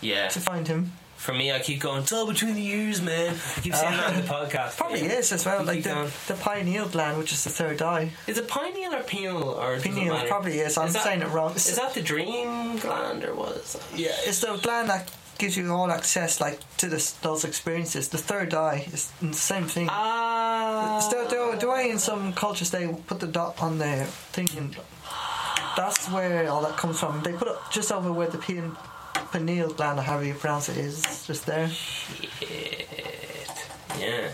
B: Yeah.
A: to find him.
B: For me, I keep going, it's all between the ears, man. I keep saying that in the podcast.
A: Probably
B: Yeah.
A: is as well.
B: You
A: Like the,
B: going.
A: the pineal gland, which is the third eye.
B: Is it pineal or pineal? Or
A: Pineal probably is. I'm
B: that-
A: saying it wrong.
B: Is that the dream gland or what is that?
A: Yeah, it's the gland that gives you all access, like to this, those experiences. The third eye is the same thing.
B: Ah.
A: Still, do, do I in some cultures they put the dot on the thing and that's where all that comes from. They put it just over where the pin, pineal gland, or however you pronounce it, is just there.
B: Shit. Yeah.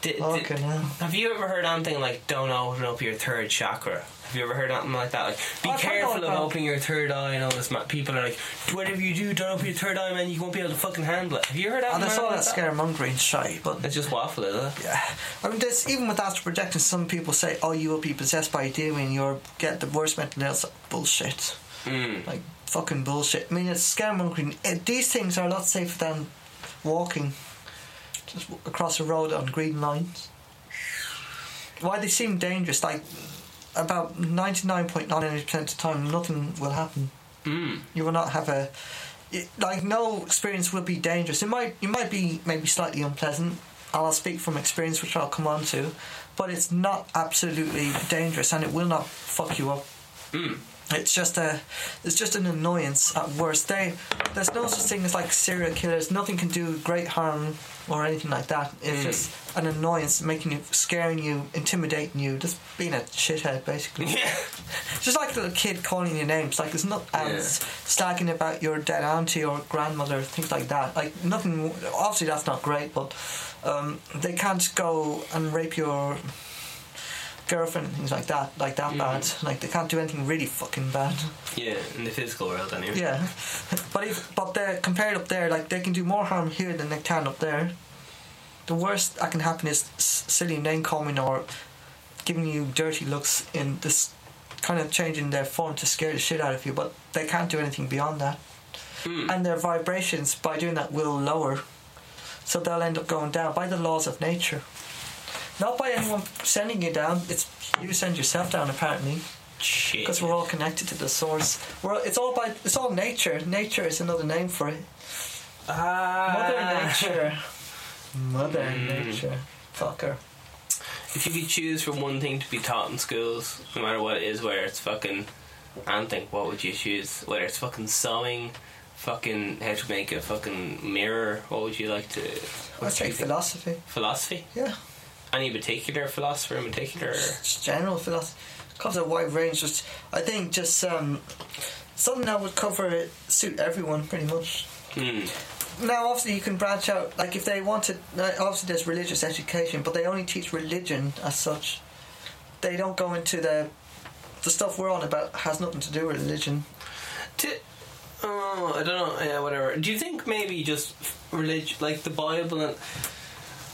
B: Did,
A: Okay, now.
B: have you ever heard anything like don't open up your third chakra? Have you ever heard anything like that? Like, be
A: I've
B: careful of opening your third eye and all this. ma- People are like, whatever you do, don't open your third eye, man. You won't be able to fucking handle it. Have you heard that?
A: And I saw
B: like
A: that scaremongering shy, but
B: It's just waffle, is it?
A: yeah. I mean, this even with astral projection, some people say, "Oh, you will be possessed by a demon. You'll get the worst mental illness." Bullshit.
B: Mm.
A: Like fucking bullshit. I mean, it's scaremongering. Uh, These things are a lot safer than walking just across a road on green lines. Why they seem dangerous? Like about ninety nine point nine percent of the time, nothing will happen.
B: Mm.
A: You will not have a it, like no experience will be dangerous. It might it might be maybe slightly unpleasant. I'll speak from experience, which I'll come on to, but it's not absolutely dangerous, and it will not fuck you up.
B: Mm.
A: It's just a, it's just an annoyance at worst. They, there's no such thing as like serial killers. Nothing can do great harm or anything like that. It's
B: Mm.
A: just an annoyance, making you, scaring you, intimidating you, just being a shithead basically.
B: Yeah.
A: just like a little kid calling you names. Like there's not
B: Yeah.
A: else slagging about your dead auntie or grandmother, things like that. Like nothing. Obviously that's not great, but um, they can't go and rape your girlfriend and things like that. Like that
B: Mhm.
A: bad. Like they can't do anything really fucking bad.
B: Yeah, in the physical world, anyway.
A: Yeah, but if but they're compared up there, like they can do more harm here than they can up there. The worst that can happen is silly name calling or giving you dirty looks in this kind of changing their form to scare the shit out of you. But they can't do anything beyond that,
B: Mm.
A: and their vibrations by doing that will lower, so they'll end up going down by the laws of nature. Not by anyone sending you down. It's you send yourself down apparently because we're all connected to the source. We're it's all by it's all nature. Nature is another name for it.
B: Ah.
A: Mother Nature. Mother
B: Mm.
A: Nature. Fucker.
B: If you could choose from one thing to be taught in schools, no matter what it is, whether it's fucking anything, what would you choose? Whether it's fucking sewing, fucking how to make a fucking mirror, what would you like to?
A: I
B: what do
A: say philosophy.
B: Philosophy.
A: Yeah.
B: Any particular philosopher in particular?
A: Just general philosophy. Covers a wide range. Just I think just um, something that would cover it, suit everyone pretty much.
B: Hmm.
A: Now, obviously, you can branch out. Like, if they wanted, obviously, there's religious education, but they only teach religion as such. They don't go into the the stuff we're on about has nothing to do with religion.
B: To, oh, I don't know. Yeah, whatever. Do you think maybe just religion, like the Bible and?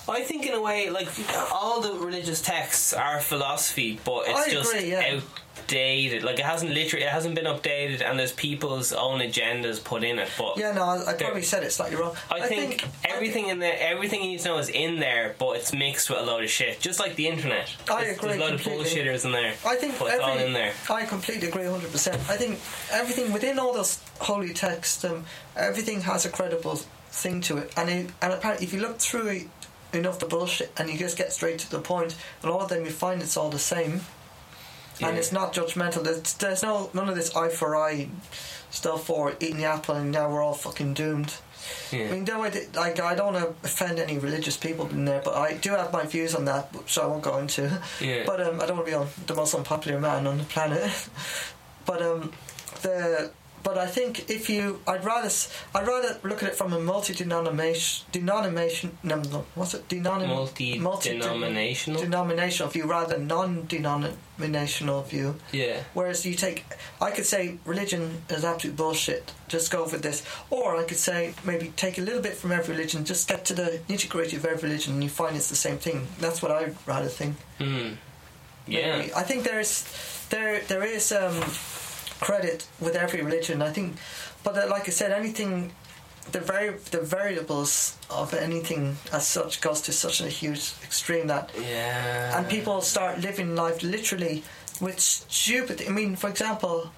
B: I think in a way, like all the religious texts are philosophy, but it's
A: I
B: just
A: agree, yeah.
B: outdated. Like it hasn't literally, it hasn't been updated, and there's people's own agendas put in it. But
A: Yeah, no, I, I probably said it slightly wrong.
B: I, think, everything in there, everything you need to know is in there, but it's mixed with a load of shit, just like the internet.
A: I
B: There's-
A: agree
B: There's a lot of bullshitters in there.
A: I think
B: but it's all in there.
A: I completely agree, hundred percent. I think everything within all those holy texts, um, everything has a credible thing to it, and it, and apparently, if you look through it, enough the bullshit, and you just get straight to the point. point, and all of them you find it's all the same,
B: Yeah.
A: and it's not judgmental. There's, there's no none of this eye for eye stuff or eating the apple, and now we're all fucking doomed. I
B: Yeah.
A: mean, though I, did- like, I don't want to offend any religious people in there, but I do have my views on that, which I won't go into.
B: Yeah.
A: But um, I don't want to be on the most unpopular man on the planet. but um, the but I think if you, I'd rather I'd rather look at it from a multi-denomination denomination no, no, what's it Denomin-
B: Multi-denominational?
A: denominational view rather than non-denominational view.
B: yeah.
A: Whereas you take, I could say religion is absolute bullshit. Just go for this, or I could say maybe take a little bit from every religion, just get to the nitty gritty of every religion, and you find it's the same thing. That's what I'd rather think.
B: Hmm. Yeah.
A: Maybe. I think there's there there is um, credit with every religion. I think, but uh, like I said, anything the very the variables of anything as such goes to such a huge extreme that
B: Yeah.
A: and people start living life literally with stupid. I mean, for example,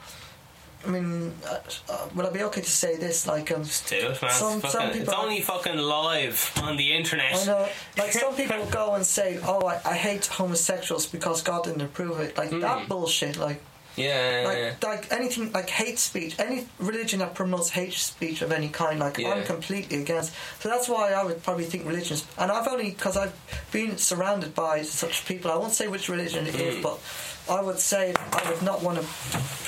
A: I mean, uh, uh, would I be okay to say this? Like, um,
B: Just do it, man.
A: Some-
B: it's,
A: some
B: fucking, it's
A: people-
B: only fucking live on the internet.
A: I know, like some people go and say, "Oh, I, I hate homosexuals because God didn't approve it." Like that bullshit. Like,
B: Yeah.
A: like, like anything like hate speech, any religion that promotes hate speech of any kind. Like,
B: Yeah.
A: I'm completely against. So that's why I would probably think religions. And I've only because I've been surrounded by such people. I won't say which religion it is, Mm. but. I would say I would not want to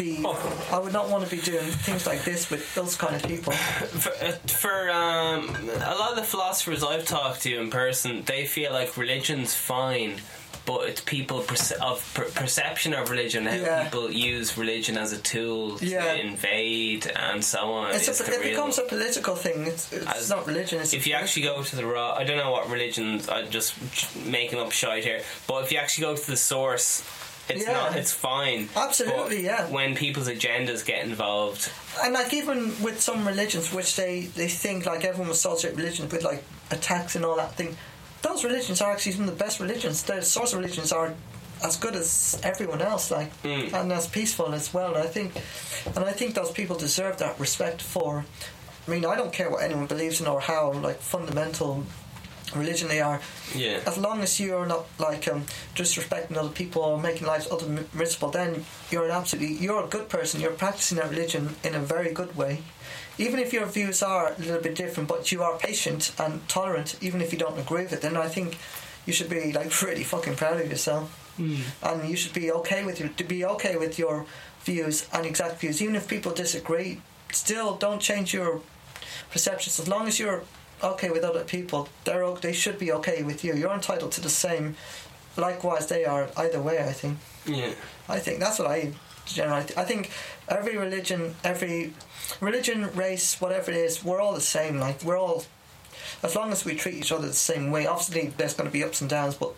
A: be.
B: Oh.
A: I would not want to be doing things like this with those kind of people.
B: for, uh, for um, a lot of the philosophers I've talked to in person, they feel like religion's fine, but it's people perce- of per- perception of religion, how
A: Yeah.
B: people use religion as a tool to
A: Yeah.
B: invade and so on.
A: A, it becomes a political thing. It's, it's
B: As-
A: not religion. It's
B: if you actually go to the raw, I don't know what religions. I'm just making up shit here. But if you actually go to the source, it's
A: Yeah.
B: not. It's fine.
A: Absolutely,
B: But
A: yeah.
B: When people's agendas get involved,
A: and like even with some religions, which they they think like everyone associate religion with like attacks and all that thing, those religions are actually some of the best religions. The source religions are as good as everyone else, like
B: Mm.
A: and as peaceful as well. I think, and I think those people deserve that respect for. I mean, I don't care what anyone believes in or how like fundamental religion they are.
B: yeah,
A: as long as you're not like um, disrespecting other people or making lives other miserable, then you're an absolutely you're a good person. You're practicing that religion in a very good way. Even if your views are a little bit different, but you are patient and tolerant, even if you don't agree with it, then I think you should be like really fucking proud of yourself, mm. and you should be okay with your to be okay with your views and exact views, even if people disagree. Still, don't change your perceptions as long as you're okay with other people. They're o- they should be okay with you. You're entitled to the same. Likewise, they are either way. I think.
B: yeah.
A: I think that's what I generally. I think every religion, every religion, race, whatever it is, we're all the same. Like we're all, as long as we treat each other the same way. Obviously, there's going to be ups and downs, but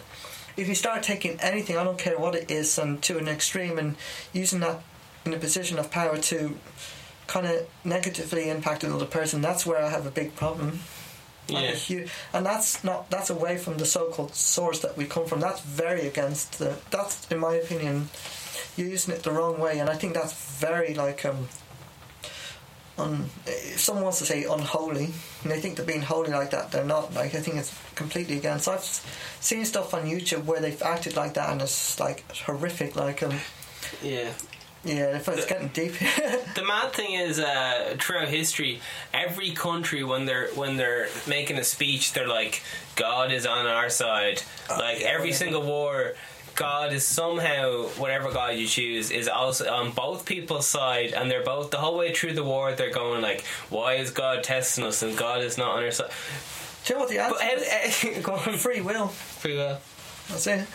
A: if you start taking anything, I don't care what it is, and to an extreme, and using that in a position of power to kind of negatively impact another person, that's where I have a big problem. Like
B: Yeah.
A: hu- and that's not that's away from the so-called source that we come from. That's very against the. That's in my opinion, you're using it the wrong way, and I think that's very like um. Un, if someone wants to say unholy, and they think they're being holy like that, they're not. Like I think it's completely against. I've seen stuff on YouTube where they've acted like that, and it's like horrific. Like um,
B: Yeah.
A: yeah, if it's getting deep.
B: The mad thing is, uh, throughout history, every country when they're when they're making a speech, they're like, "God is on our side." like
A: yeah,
B: every
A: yeah.
B: single war, God is somehow whatever God you choose is also on both people's side, and they're both the whole way through the war. They're going like, "Why is God testing us?" And God is not on our side.
A: Do you know what the answer
B: But
A: is?
B: how, go on,
A: Free will.
B: free will.
A: That's it.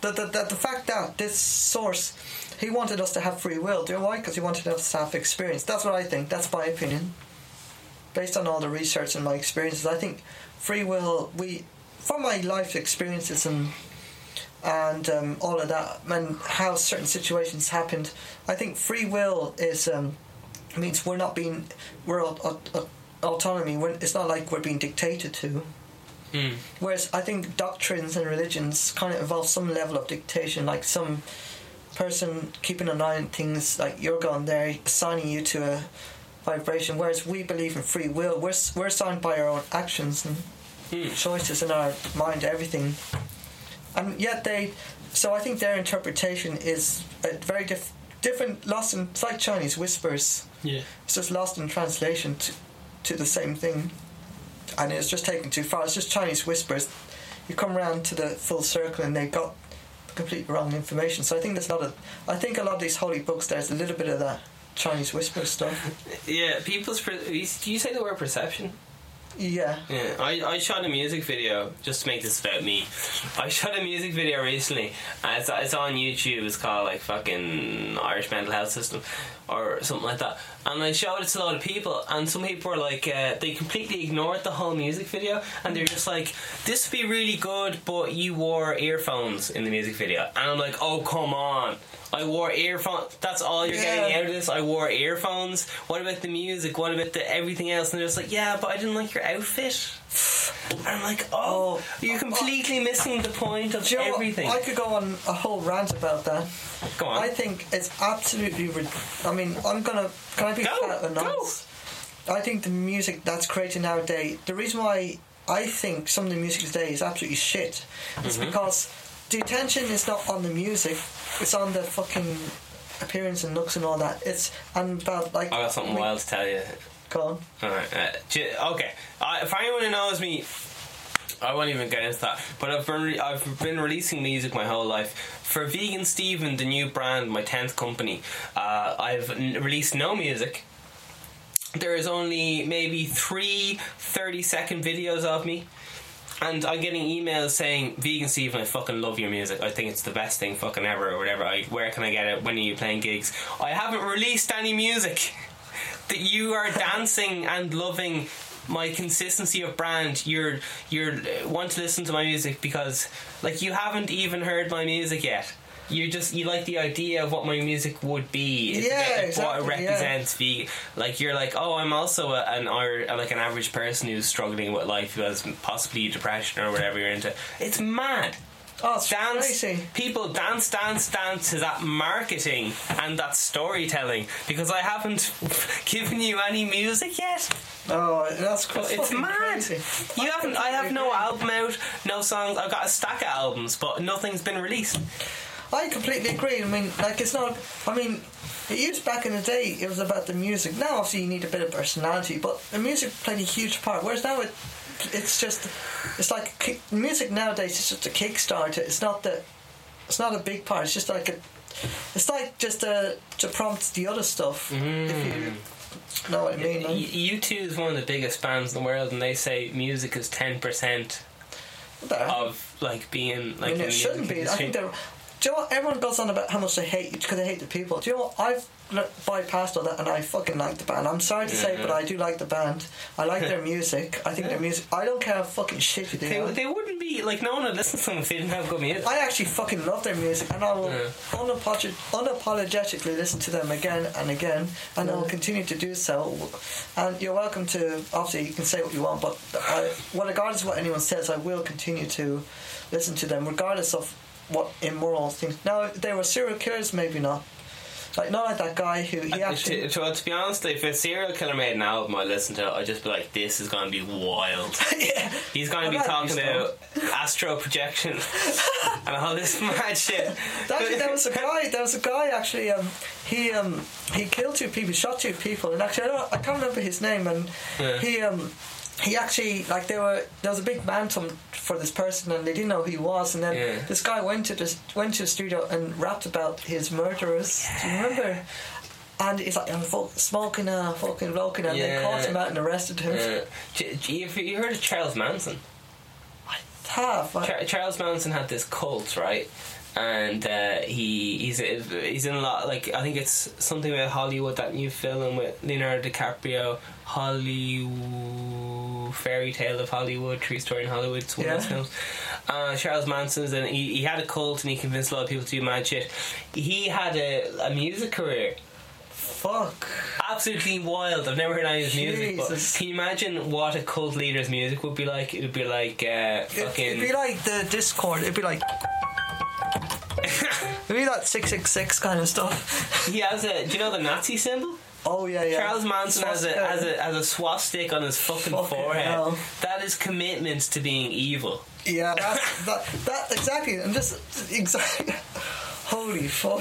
A: The, the, the, the fact that this source, he wanted us to have free will. Do you know why? Because he wanted us to have experience. That's what I think. That's my opinion. Based on all the research and my experiences, I think free will, we, from my life experiences and and um, all of that, and how certain situations happened, I think free will is um, means we're not being we're au- au- au- autonomy. We're, it's not like we're being dictated to.
B: Mm.
A: Whereas I think doctrines and religions kind of involve some level of dictation, like some person keeping an eye on things, like you're going there, assigning you to a vibration. Whereas we believe in free will, we're we're assigned by our own actions and
B: Hmm.
A: choices in our mind, everything. And yet they, so I think their interpretation is a very diff- different, lost in, it's like Chinese whispers.
B: Yeah.
A: It's just lost in translation to, to the same thing. And it's just taken too far. It's just Chinese whispers. You come around to the full circle and they got completely wrong information. So I think there's a lot of. I think a lot of these holy books, there's a little bit of that Chinese whisper stuff.
B: Yeah, people's. Per- do you say the word perception?
A: Yeah.
B: Yeah, I, I shot a music video just to make this about me. I shot a music video recently, it's, it's on YouTube. It's called like fucking Irish Mental Health System. Or something like that. And I showed it to a lot of people, and some people were like, uh, they completely ignored the whole music video, and they're just like, this would be really good, but you wore earphones in the music video. And I'm like, oh, come on. I wore earphones. That's all you're getting out of this. I wore earphones. What about the music? What about the everything else? And they're just like, yeah, but I didn't like your outfit. I'm like, oh,
A: Oh.
B: you're completely missing the point of
A: you
B: everything.
A: I could go on a whole rant about that.
B: Go on.
A: I think it's absolutely. Rid- I mean, I'm gonna. Can I be
B: Go,
A: flat and? I think the music that's created nowadays. The reason why I think some of the music today is absolutely shit is
B: Mm-hmm.
A: because the attention is not on the music. It's on the fucking appearance and looks and all that. It's and about like.
B: I got something
A: we-
B: wild to tell you.
A: Go on.
B: Alright, uh, okay. Uh, for anyone who knows me, I won't even get into that. But I've been re- I've been releasing music my whole life. For Vegan Steven, the new brand, my tenth company, uh, I've n- released no music. There is only maybe three 30 second videos of me. And I'm getting emails saying, "Vegan Steven, I fucking love your music. I think it's the best thing fucking ever, or whatever. I, where can I get it? When are you playing gigs? I haven't released any music. That you are dancing and loving my consistency of brand. You're you're uh, want to listen to my music because like you haven't even heard my music yet. You just you like the idea of what my music would be.
A: Yeah,
B: like,
A: exactly,
B: what it
A: yeah.
B: represents. Vegan. Like you're like, oh, I'm also a, an or like an average person who's struggling with life, who has possibly depression or whatever you're into. It's mad.
A: Oh,
B: Dance,
A: crazy.
B: people dance, dance, dance to that marketing and that storytelling because I haven't given you any music yet.
A: Oh, that's cr-
B: It's mad.
A: Crazy.
B: You
A: I
B: haven't. I have no album out, no songs. I've got a stack of albums, but nothing's been released.
A: I completely agree. I mean, like it's not. I mean, it used back in the day. It was about the music. Now, obviously, you need a bit of personality, but the music played a huge part. Whereas now, it it's just it's like music nowadays is just a kickstarter. It's not the it's not a big part. It's just like a it's like just a to prompt the other stuff. If you mm. know what I mean.
B: Eh?
A: Y-
B: U two is one of the biggest bands in the world, and they say music is ten percent of like being like.
A: I mean, it shouldn't be. I think they're. Do you know what? Everyone goes on about how much they hate you because they hate the people. Do you know what? I've l- bypassed all that and I fucking like the band. I'm sorry to say,
B: Yeah.
A: but I do like the band. I like their music. I think their music. I don't care how fucking shitty they
B: They, they wouldn't be like no one would listen to them if they didn't have good music.
A: I actually fucking love their music, and I will
B: Yeah.
A: unapolog- unapologetically listen to them again and again, and I will continue to do so. And you're welcome to. Obviously, you can say what you want, but I, well, regardless of what anyone says, I will continue to listen to them, regardless of what immoral things. Now, they were serial killers, maybe not. Like not like that guy who he actually.
B: to, to, to be honest, if a serial killer made an album, I listen to it. I'd just be like, "This is going to be wild."
A: yeah.
B: He's going to be talking about astro projection and all this mad shit.
A: Actually, there was a guy. There was a guy. Actually, um, he um, he killed two people, shot two people, and actually, I, don't, I can't remember his name. And
B: Yeah.
A: he um, he actually like there were there was a big mantle for this person, and they didn't know who he was. And then
B: Yeah.
A: this guy went to the went to the studio and rapped about his murderers. Do you remember? And he's like, I'm smoking a fucking bloke, and
B: Yeah.
A: they caught him out and arrested him.
B: J- have you heard of Charles Manson?
A: Half. I-
B: Char- Charles Manson had this cult, right? And uh, he he's he's in a lot like I think it's something about Hollywood that new film with Leonardo DiCaprio, Hollywood fairy tale of Hollywood, true story in Hollywood. It's one of those films. Uh, Charles Manson's and he, he had a cult and he convinced a lot of people to do mad shit. He had a, a music career
A: Fuck.
B: absolutely wild. I've never heard any of his music, but can you imagine what a cult leader's music would be like? It would be like uh, fucking.
A: it'd be like the Discord. It'd be like. It'd be like six six six kind of stuff.
B: he has a. Do you know the Nazi symbol?
A: Oh yeah, yeah.
B: Charles Manson has a,
A: Swastika.
B: has a has a swastika on his fucking,
A: Fucking
B: forehead.
A: hell.
B: That is commitment to being evil.
A: Yeah, that's, that that exactly, and just exactly. Holy fuck!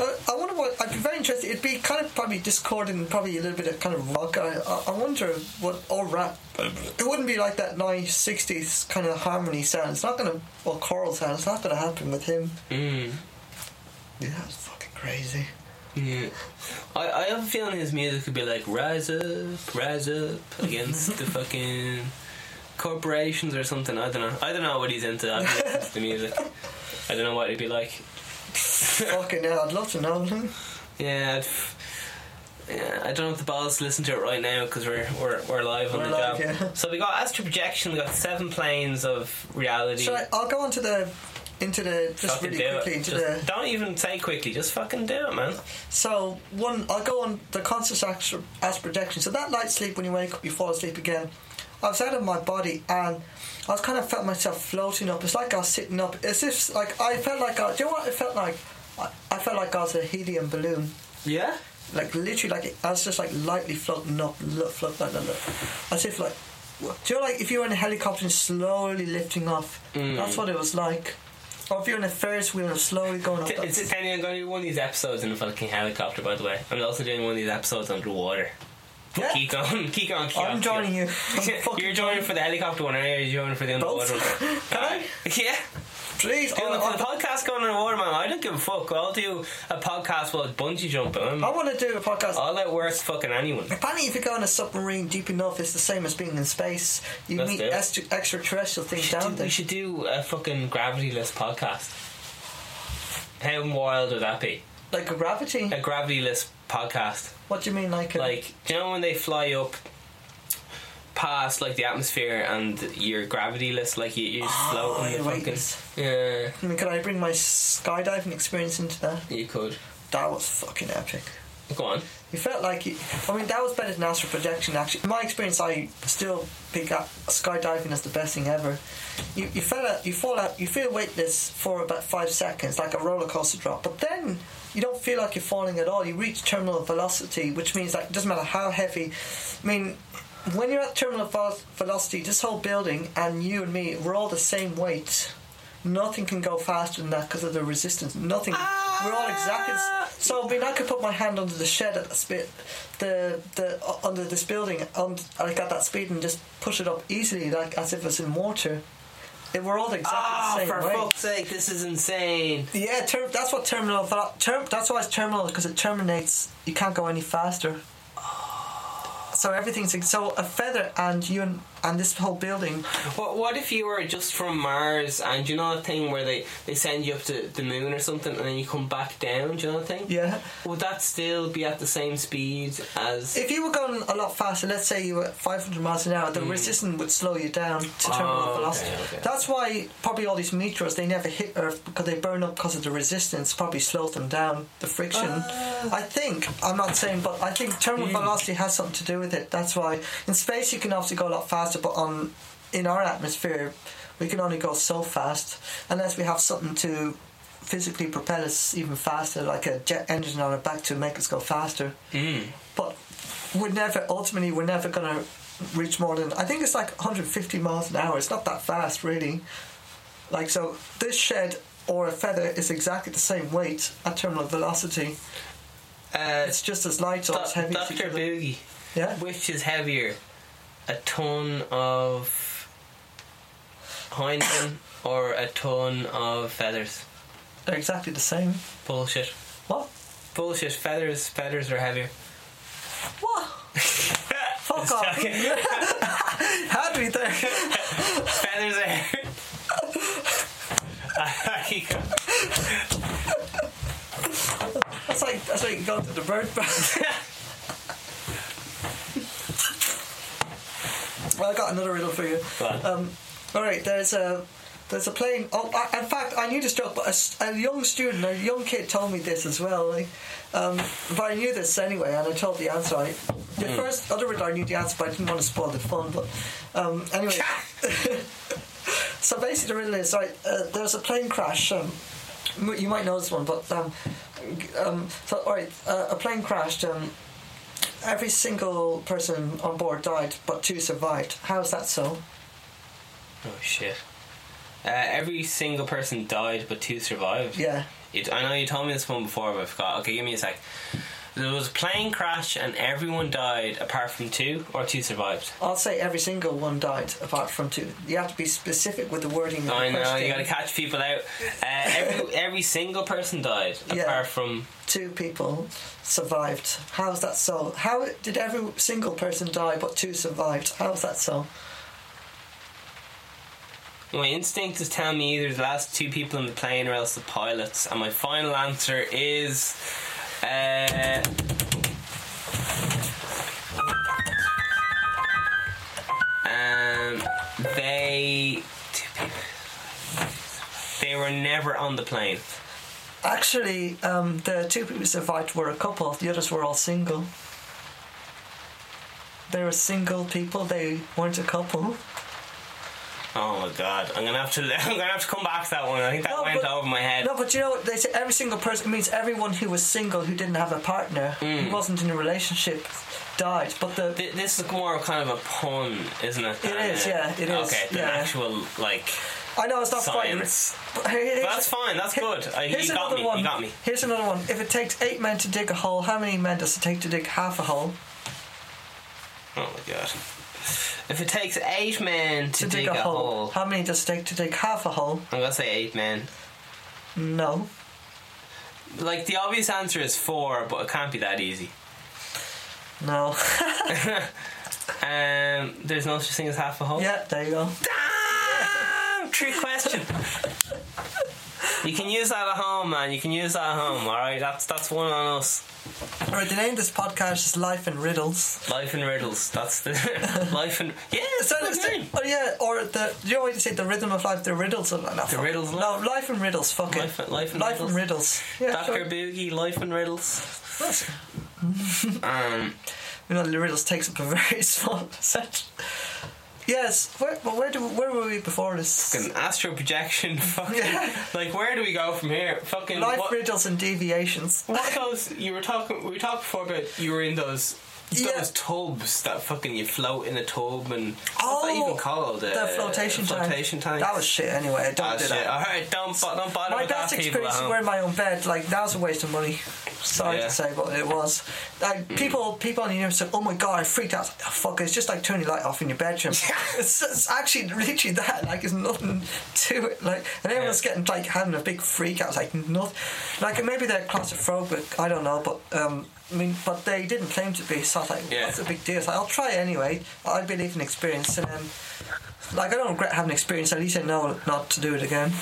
A: Uh, I wonder what. I'd be very interested. It'd be kind of probably discordant, and probably a little bit of kind of rock. I, I, wonder what or rap. It wouldn't be like that nice '60s kind of harmony sound. It's not gonna or choral sound. It's not gonna happen with him.
B: Mm.
A: Yeah, that's fucking crazy.
B: Yeah. I, I have a feeling his music could be like rise up, rise up against the fucking corporations or something. I don't know. I don't know what he's into. To the music. I don't know what he'd be like.
A: fucking hell! I'd love to know.
B: Yeah, I'd, Yeah, I don't have the balls to listen to it right now because we're, we're we're live on
A: We're
B: the
A: live,
B: job.
A: yeah.
B: So we got astral projection. We got seven planes of reality.
A: I, I'll go on to the into the just
B: Fucking
A: really
B: do
A: quickly
B: it.
A: into
B: Just
A: the
B: Don't even say quickly. Just fucking do it, man.
A: so one I'll go on the conscious astral, astral projection. So that light sleep when you wake up, you fall asleep again. I was out of my body and I was kind of felt myself floating up. It's like I was sitting up. As if like I felt like I. Do you know what it felt like? I, I felt like I was a helium balloon.
B: Yeah.
A: Like literally, like I was just like lightly floating up, look, float like that, look. as if like. Do you know like if you were in a helicopter and slowly lifting off?
B: Mm.
A: That's what it was like. Or if you're in the Ferris wheel and slowly going up.
B: T- It's Penny, I'm going to do one of these episodes in a fucking helicopter, by the way. I'm also doing one of these episodes underwater.
A: Yeah.
B: Keep going, keep going, keep.
A: I'm joining you. I'm
B: You're joining for the helicopter one, or you're joining for the underwater
A: Both.
B: one?
A: Can I?
B: Yeah.
A: Please,
B: Doing
A: I,
B: the, the podcast going underwater, man. I don't give a fuck. I'll do a podcast while bungee jumping. I'm,
A: I want to do a podcast.
B: I'll outwork fucking anyone.
A: Apparently, if you go in a submarine deep enough, it's the same as being in space. You
B: Let's
A: meet extra, extraterrestrial things down
B: do,
A: there.
B: we should do a fucking gravityless podcast. How wild would that be?
A: Like a gravity.
B: A gravityless podcast.
A: What do you mean, like? A,
B: Like, do you know when they fly up past like the atmosphere and you're gravityless, like you, you just
A: Oh,
B: float on the
A: oh,
B: fucking. Yeah,
A: I mean, could I bring my skydiving experience into that?
B: you could.
A: That was fucking epic.
B: Go on.
A: You felt like you, I mean, that was better than astral projection. Actually, in my experience, I still pick up skydiving as the best thing ever. You you fell out, you fall out, you feel weightless for about five seconds, like a roller coaster drop. But then you don't feel like you're falling at all. You reach terminal velocity, which means like it doesn't matter how heavy. I mean, when you're at terminal velocity, this whole building and you and me, we're all the same weight. Nothing can go faster than that because of the resistance. Nothing. We're all exactly. So I mean, I could put my hand under the shed at the spit, the the uh, under this building, and like at that speed, and just push it up easily, like as if it's in water. It, we're all exactly
B: Oh,
A: the same
B: for
A: way.
B: fuck's sake, this is insane.
A: Yeah, ter- that's what terminal. Term, that's why it's terminal because it terminates. You can't go any faster. So everything's so a feather and you and, this whole building.
B: What What if you were just from Mars and you know that thing where they, they send you up to the moon or something and then you come back down? Do you know that thing?
A: Yeah.
B: Would that still be at the same speed as?
A: If you were going a lot faster, let's say you were 500 miles an hour, the resistance would slow you down to terminal.
B: Oh,
A: velocity.
B: okay.
A: That's why probably all these meteors they never hit Earth because they burn up because of the resistance. Probably slows them down. The friction.
B: Ah.
A: I think I'm not saying, but I think terminal
B: Hmm.
A: velocity has something to do with it. That's why in space you can obviously go a lot faster, but on in our atmosphere we can only go so fast unless we have something to physically propel us even faster, like a jet engine on our back to make us go faster
B: Mm.
A: but we're never ultimately we're never gonna reach more than I think it's like 150 miles an hour. It's not that fast really. Like so, this shed or a feather is exactly the same weight at terminal velocity.
B: Uh,
A: It's just as light or as heavy.
B: Doctor. Boogie.
A: Yeah.
B: Which is heavier, a ton of Heineken or a ton of feathers?
A: They're exactly the same.
B: Bullshit.
A: What?
B: Bullshit. Feathers. Feathers are heavier.
A: What? Fuck off. How do we there?
B: feathers are.
A: That's like that's like going to the bird bath. Well, I got another riddle for you. Um, all right, there's a there's a plane. Oh, I, in fact, I knew this joke, but a a, young student, a young kid, told me this as well. Like, um, but I knew this anyway, and I told the answer. I, the first other riddle, I knew the answer, but I didn't want to spoil the fun. But um, anyway, so basically, the riddle is right. Uh, there's a plane crash. Um, you might know this one, but um, um, so all right, uh, a plane crashed. Every single person on board died, but two survived. How is that so?
B: oh shit. Uh, every single person died, but two survived.
A: Yeah.
B: It, I know you told me this one before, but I forgot. Okay, give me a sec. There was a plane crash and everyone died apart from two, or two survived.
A: I'll say every single one died apart from two. You have to be specific with the wording. Of the
B: I know you got to catch people out. Uh, every every single person died
A: Yeah.
B: apart from
A: Two people survived. How is that so? How did every single person die but two survived? How is that so?
B: My instinct is telling me either the last two people in the plane or else the pilots, and my final answer is uh, um, they they were never on the plane.
A: Actually, um, the two people who survived were a couple. The others were all single. They were single people. They weren't a couple.
B: Oh my god! I'm gonna have to. I'm gonna have to come back to that one. I think that
A: No,
B: went
A: but-
B: over my head.
A: No, but you know what they say? Every single person it means everyone who was single who didn't have a partner,
B: Mm.
A: who wasn't in a relationship, died. But the
B: Th- This is more kind of a pun, isn't it?
A: It is,
B: a-
A: yeah, it is,
B: Okay, the
A: yeah.
B: actual like.
A: I know it's not
B: Science.
A: quite. But here-
B: That's fine. That's good. Uh,
A: Here's
B: you got
A: another
B: me.
A: one.
B: You got me.
A: Here's another one. If it takes eight men to dig a hole, how many men does it take to dig half a hole?
B: Oh my god! If it takes eight men to,
A: To
B: dig, a hole,
A: How many does it take to dig half a hole?
B: I'm gonna say eight men.
A: No.
B: Like the obvious answer is four, but it can't be that easy.
A: No.
B: Um, there's no such thing as half a hole.
A: yeah, there you go.
B: Damn! Trick question. you can use that at home, man. You can use that at home. All right, that's that's one on us.
A: Alright, the name of this podcast is Life and Riddles.
B: Life and riddles. That's the life and yeah.
A: So,
B: good
A: so-
B: name.
A: oh yeah, or the you know what you say the rhythm of life, the riddles of life.
B: The riddles of
A: No, life and riddles. Fuck it.
B: Life- life and
A: life and riddles. Yeah,
B: Doctor
A: sure.
B: Boogie, life and riddles.
A: That's-
B: Um,
A: You know, the riddles takes up a very small section. Yes, where, but where do where were we before this?
B: fucking astral projection. Fucking
A: Yeah.
B: like where do we go from here? Fucking
A: Life
B: what,
A: riddles and deviations.
B: what those? You were talking. We talked before about you were in those.
A: Yeah.
B: Those tubs that fucking you float in a tub and what's
A: Oh,
B: that even called?
A: It the
B: Uh,
A: flotation
B: flotation tank.
A: That was shit. Anyway, don't
B: Ah,
A: do
B: shit.
A: that.
B: All right, don't don't bother
A: My
B: with that,
A: best
B: people
A: experience
B: at
A: is
B: home.
A: wearing my own bed. Like that was a waste of money. Sorry
B: Yeah.
A: to say, but it was. Like people, people on the internet said, "Oh my god, I freaked out." I was like, oh, fuck, it's just like turning your light off in your bedroom. it's, it's actually literally that. Like, it's nothing to it. Like, and everyone's
B: Yeah.
A: getting like having a big freak out. Like nothing. Like maybe they're claustrophobic. I don't know, but um. I mean, but they didn't claim to be, so I like,
B: Yeah.
A: what's the big deal? So I'll try anyway. I believe in experience, and um, like I don't regret having experience. At least I know not to do it again.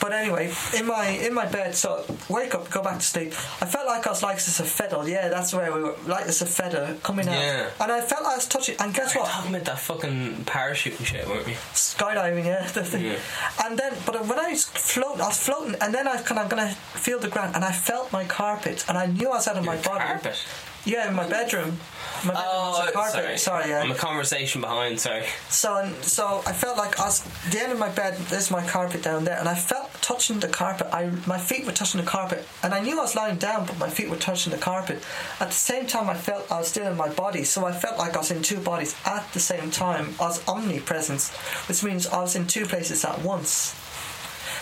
A: But anyway, in my in my bed, so wake up, go back to sleep. I felt like I was like as a feather. Yeah, that's where we were. Like as a feather coming out,
B: Yeah.
A: and I felt I was touching. And guess what?
B: talking about that fucking parachuting shit, weren't we?
A: skydiving, yeah, the thing.
B: Yeah.
A: And then, but when I was floating, I was floating, and then I was kind of gonna feel the ground, and I felt my carpet, and I knew I was out of my body.
B: carpet.
A: Yeah, in my bedroom. My a oh, carpet.
B: sorry.
A: Sorry, yeah.
B: I'm a conversation behind. Sorry.
A: So, um, so I felt like I was the end of my bed. There's my carpet down there, and I felt touching the carpet. I my feet were touching the carpet, and I knew I was lying down, but my feet were touching the carpet. At the same time, I felt I was still in my body, so I felt like I was in two bodies at the same time. I was omnipresent, which means I was in two places at once.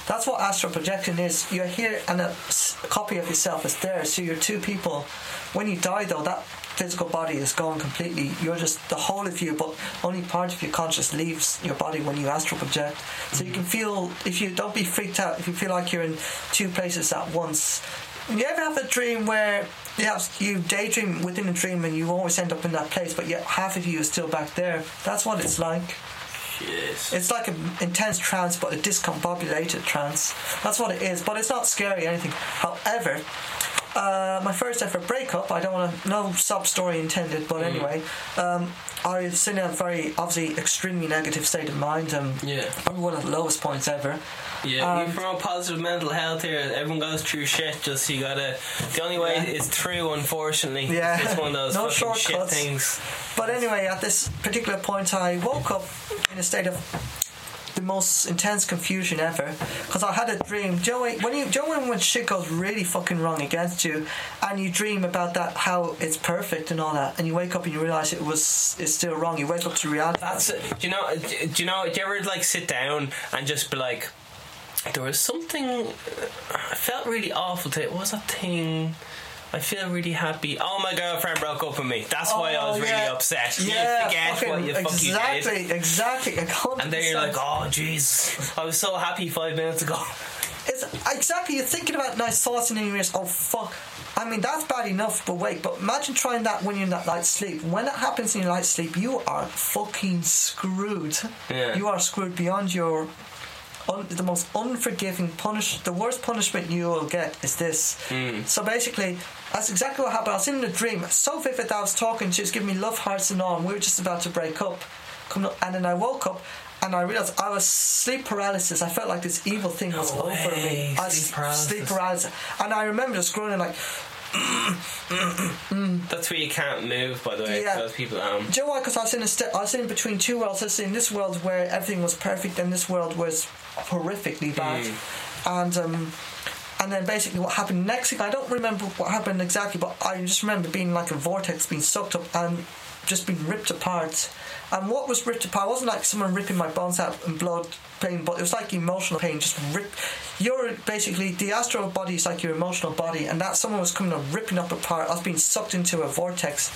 A: That's what astral projection is. You're here, and a copy of yourself is there. So you're two people. When you die, though, that physical body is gone completely. You're just the whole of you, but only part of your conscious leaves your body when you astral project. So you can feel if you don't be freaked out. If you feel like you're in two places at once. You ever have a dream where you daydream within a dream and you always end up in that place, but yet half of you is still back there? That's what it's like.
B: Yes.
A: It's like an intense trance, but a discombobulated trance. That's what it is, but it's not scary or anything. However, uh, my first ever breakup, I don't want to, no sub story intended, but anyway, um, I was in a very, obviously, extremely negative state of mind. Um,
B: Yeah.
A: Probably one of the lowest points ever.
B: Yeah,
A: Um,
B: you promote positive mental health here. Everyone goes through shit. Just you gotta. The only way
A: Yeah.
B: is through. Unfortunately,
A: Yeah.
B: it's one of those
A: No shortcuts.
B: things.
A: But anyway, at this particular point, I woke up in a state of the most intense confusion ever because I had a dream. Joe, when you Joe, when, when shit goes really fucking wrong against you, and you dream about that how it's perfect and all that, and you wake up and you realize it was it's still wrong. You wake up to reality.
B: That's. Do you know? Do you know? Do you ever like sit down and just be like, there was something. Uh, I felt really awful today. What was that thing? I feel really happy. Oh, my girlfriend broke up with me. That's why I was
A: Oh,
B: really
A: yeah.
B: upset.
A: Yeah,
B: you forget what you you did.
A: exactly, exactly.
B: And then you're like, oh, jeez. I was so happy five minutes ago.
A: It's exactly you're thinking about nice thoughts and then you realize, oh fuck. I mean that's bad enough, but wait, but imagine trying that when you're in that light sleep. When that happens in your light sleep, you are fucking screwed.
B: Yeah.
A: You are screwed beyond your un, the most unforgiving punish. The worst punishment you will get is this. Hmm. So basically, that's exactly what happened. I was in the dream, so vivid that I was talking. She was giving me love hearts and all, and we were just about to break up. coming up, and then I woke up. And I realized I was sleep paralysis. I felt like this evil thing was
B: No
A: over me. I
B: sleep paralysis.
A: sleep paralysis. And I remember just groaning like,
B: That's where you can't move, by the way,
A: Yeah.
B: for those people at home.
A: Do you know why? Because I was in a st- I was in between two worlds. I was in this world where everything was perfect, and this world was horrifically bad. And um, and then basically what happened next thing I don't remember what happened exactly, but I just remember being like a vortex, being sucked up and just being ripped apart. And what was ripped apart wasn't like someone ripping my bones out and blood pain, but it was like emotional pain. Just rip. You're basically the astral body is like your emotional body, and that someone was coming and ripping up apart. I was being sucked into a vortex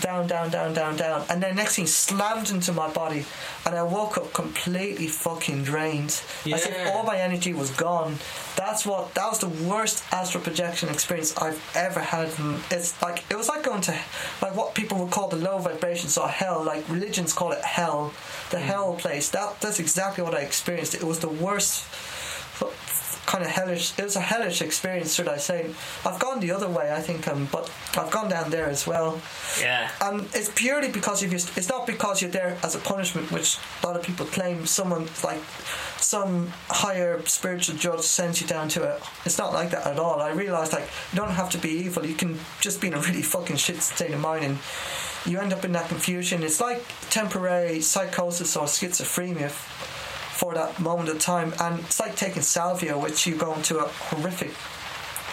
A: down, down, down, down, down, and then next thing slammed into my body, and I woke up completely fucking drained, as if all my energy was gone. That's what that was the worst astral projection experience I've ever had. And It's like it was like going to like what people would call the low vibrations or hell. Like religions call it hell, the mm. hell place. That that's exactly what I experienced. It was the worst kind of hellish. It was a hellish experience, should I say? I've gone the other way, I think, um, but I've gone down there as well.
B: Yeah.
A: And it's purely because of you. It's not because you're there as a punishment, which a lot of people claim. Someone like some higher spiritual judge sends you down to it. It's not like that at all. I realised like you don't have to be evil. You can just be in a really fucking shit state of mind and. You end up in that confusion. It's like temporary psychosis or schizophrenia for that moment of time, and it's like taking salvia, which you go into a horrific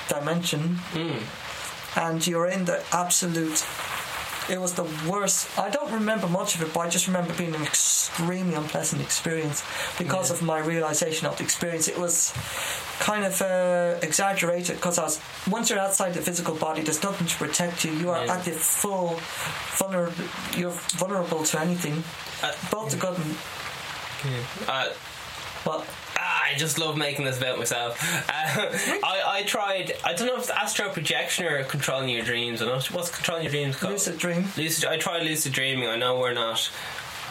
A: dimension and you're in the absolute. It was the worst. I don't remember much of it, but I just remember being an extremely unpleasant experience because
B: Yeah.
A: of my realization of the experience. It was kind of uh, exaggerated because I was once you're outside the physical body, there's nothing to protect you. You are
B: Yeah.
A: at the full vulnerable. You're vulnerable to anything,
B: Uh,
A: both the good and
B: Uh,
A: but
B: Ah, I just love making this about myself. Uh, I, I tried. I don't know if it's astral projection or controlling your dreams. I don't know what's controlling your dreams called.
A: lucid dream.
B: Lucid. I tried lucid dreaming. I know we're not.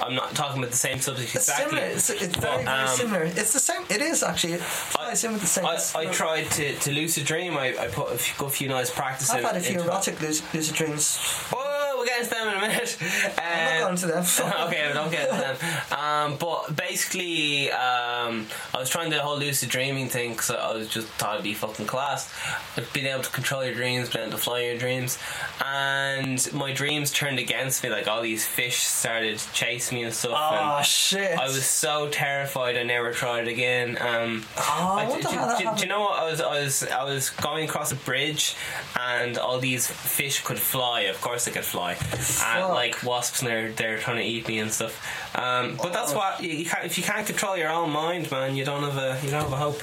B: I'm not talking about the same subject
A: It's
B: exactly.
A: similar. It's, it's very,
B: But,
A: very
B: um,
A: similar. It's the same. It is actually. It in with the same.
B: I, I tried to, to lucid dream. I, I put a few, good few nights practicing.
A: I've had a few erotic lucid, lucid dreams.
B: Oh, we'll get into them in a minute.
A: I'm not
B: Um,
A: going to them.
B: okay, don't get into them. Um, but basically, um, I was trying the whole lucid dreaming thing because I, was just thought it'd be fucking class. Like being able to control your dreams, being able to fly your dreams, and my dreams turned against me. Like all these fish started chasing me and stuff.
A: Oh
B: and
A: shit!
B: I was so terrified. I never tried again. Um,
A: Oh, I
B: I-
A: wonder
B: do,
A: how that
B: do- do you know what I was? I was I was going across a bridge, and all these fish could fly. Of course, they could fly, and
A: Fuck.
B: like wasps, and they're they're trying to eat me and stuff. Um, but that's
A: Oh.
B: what you, you can't. If you can't control your own mind, man, you don't have a you don't have a hope.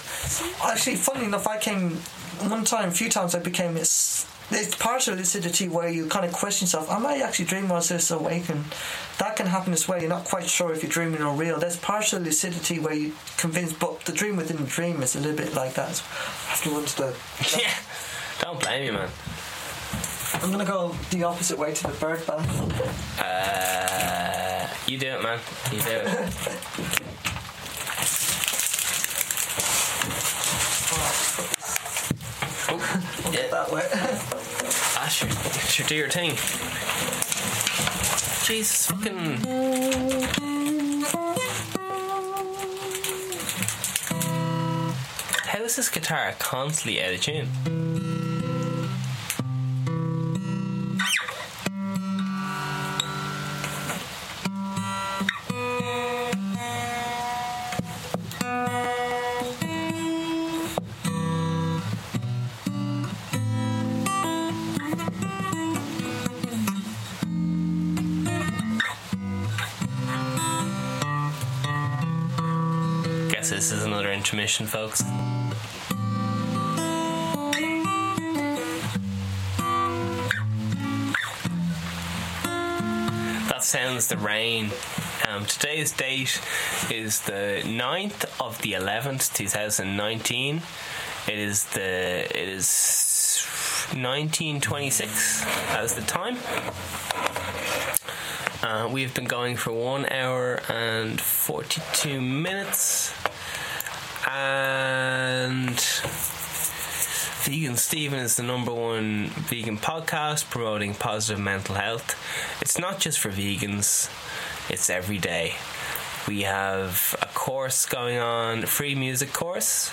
A: Actually, funny enough, I came one time, a few times. I became this. It's partial lucidity where you kind of question yourself: Am I actually dreaming or is this awakened? That can happen as well. You're not quite sure if you're dreaming or real. There's partial lucidity where you convince, but the dream within the dream is a little bit like that. I have to the.
B: yeah, don't blame you, man.
A: I'm gonna go the opposite way to the bird bath.
B: Uh, you do it, man. You do it. oh, yeah.
A: That way.
B: Asher, should do your thing. Jesus fucking. How is this guitar constantly out of tune? Intermission, folks. That sounds the rain. Um, today's date is the 9th of the 11th, 2019. It is the it is 1926 as the time. Uh, we've been going for one hour and 42 minutes. And Vegan Steven is the number one vegan podcast promoting positive mental health. It's not just for vegans, It's every day. We have a course going on, a free music course,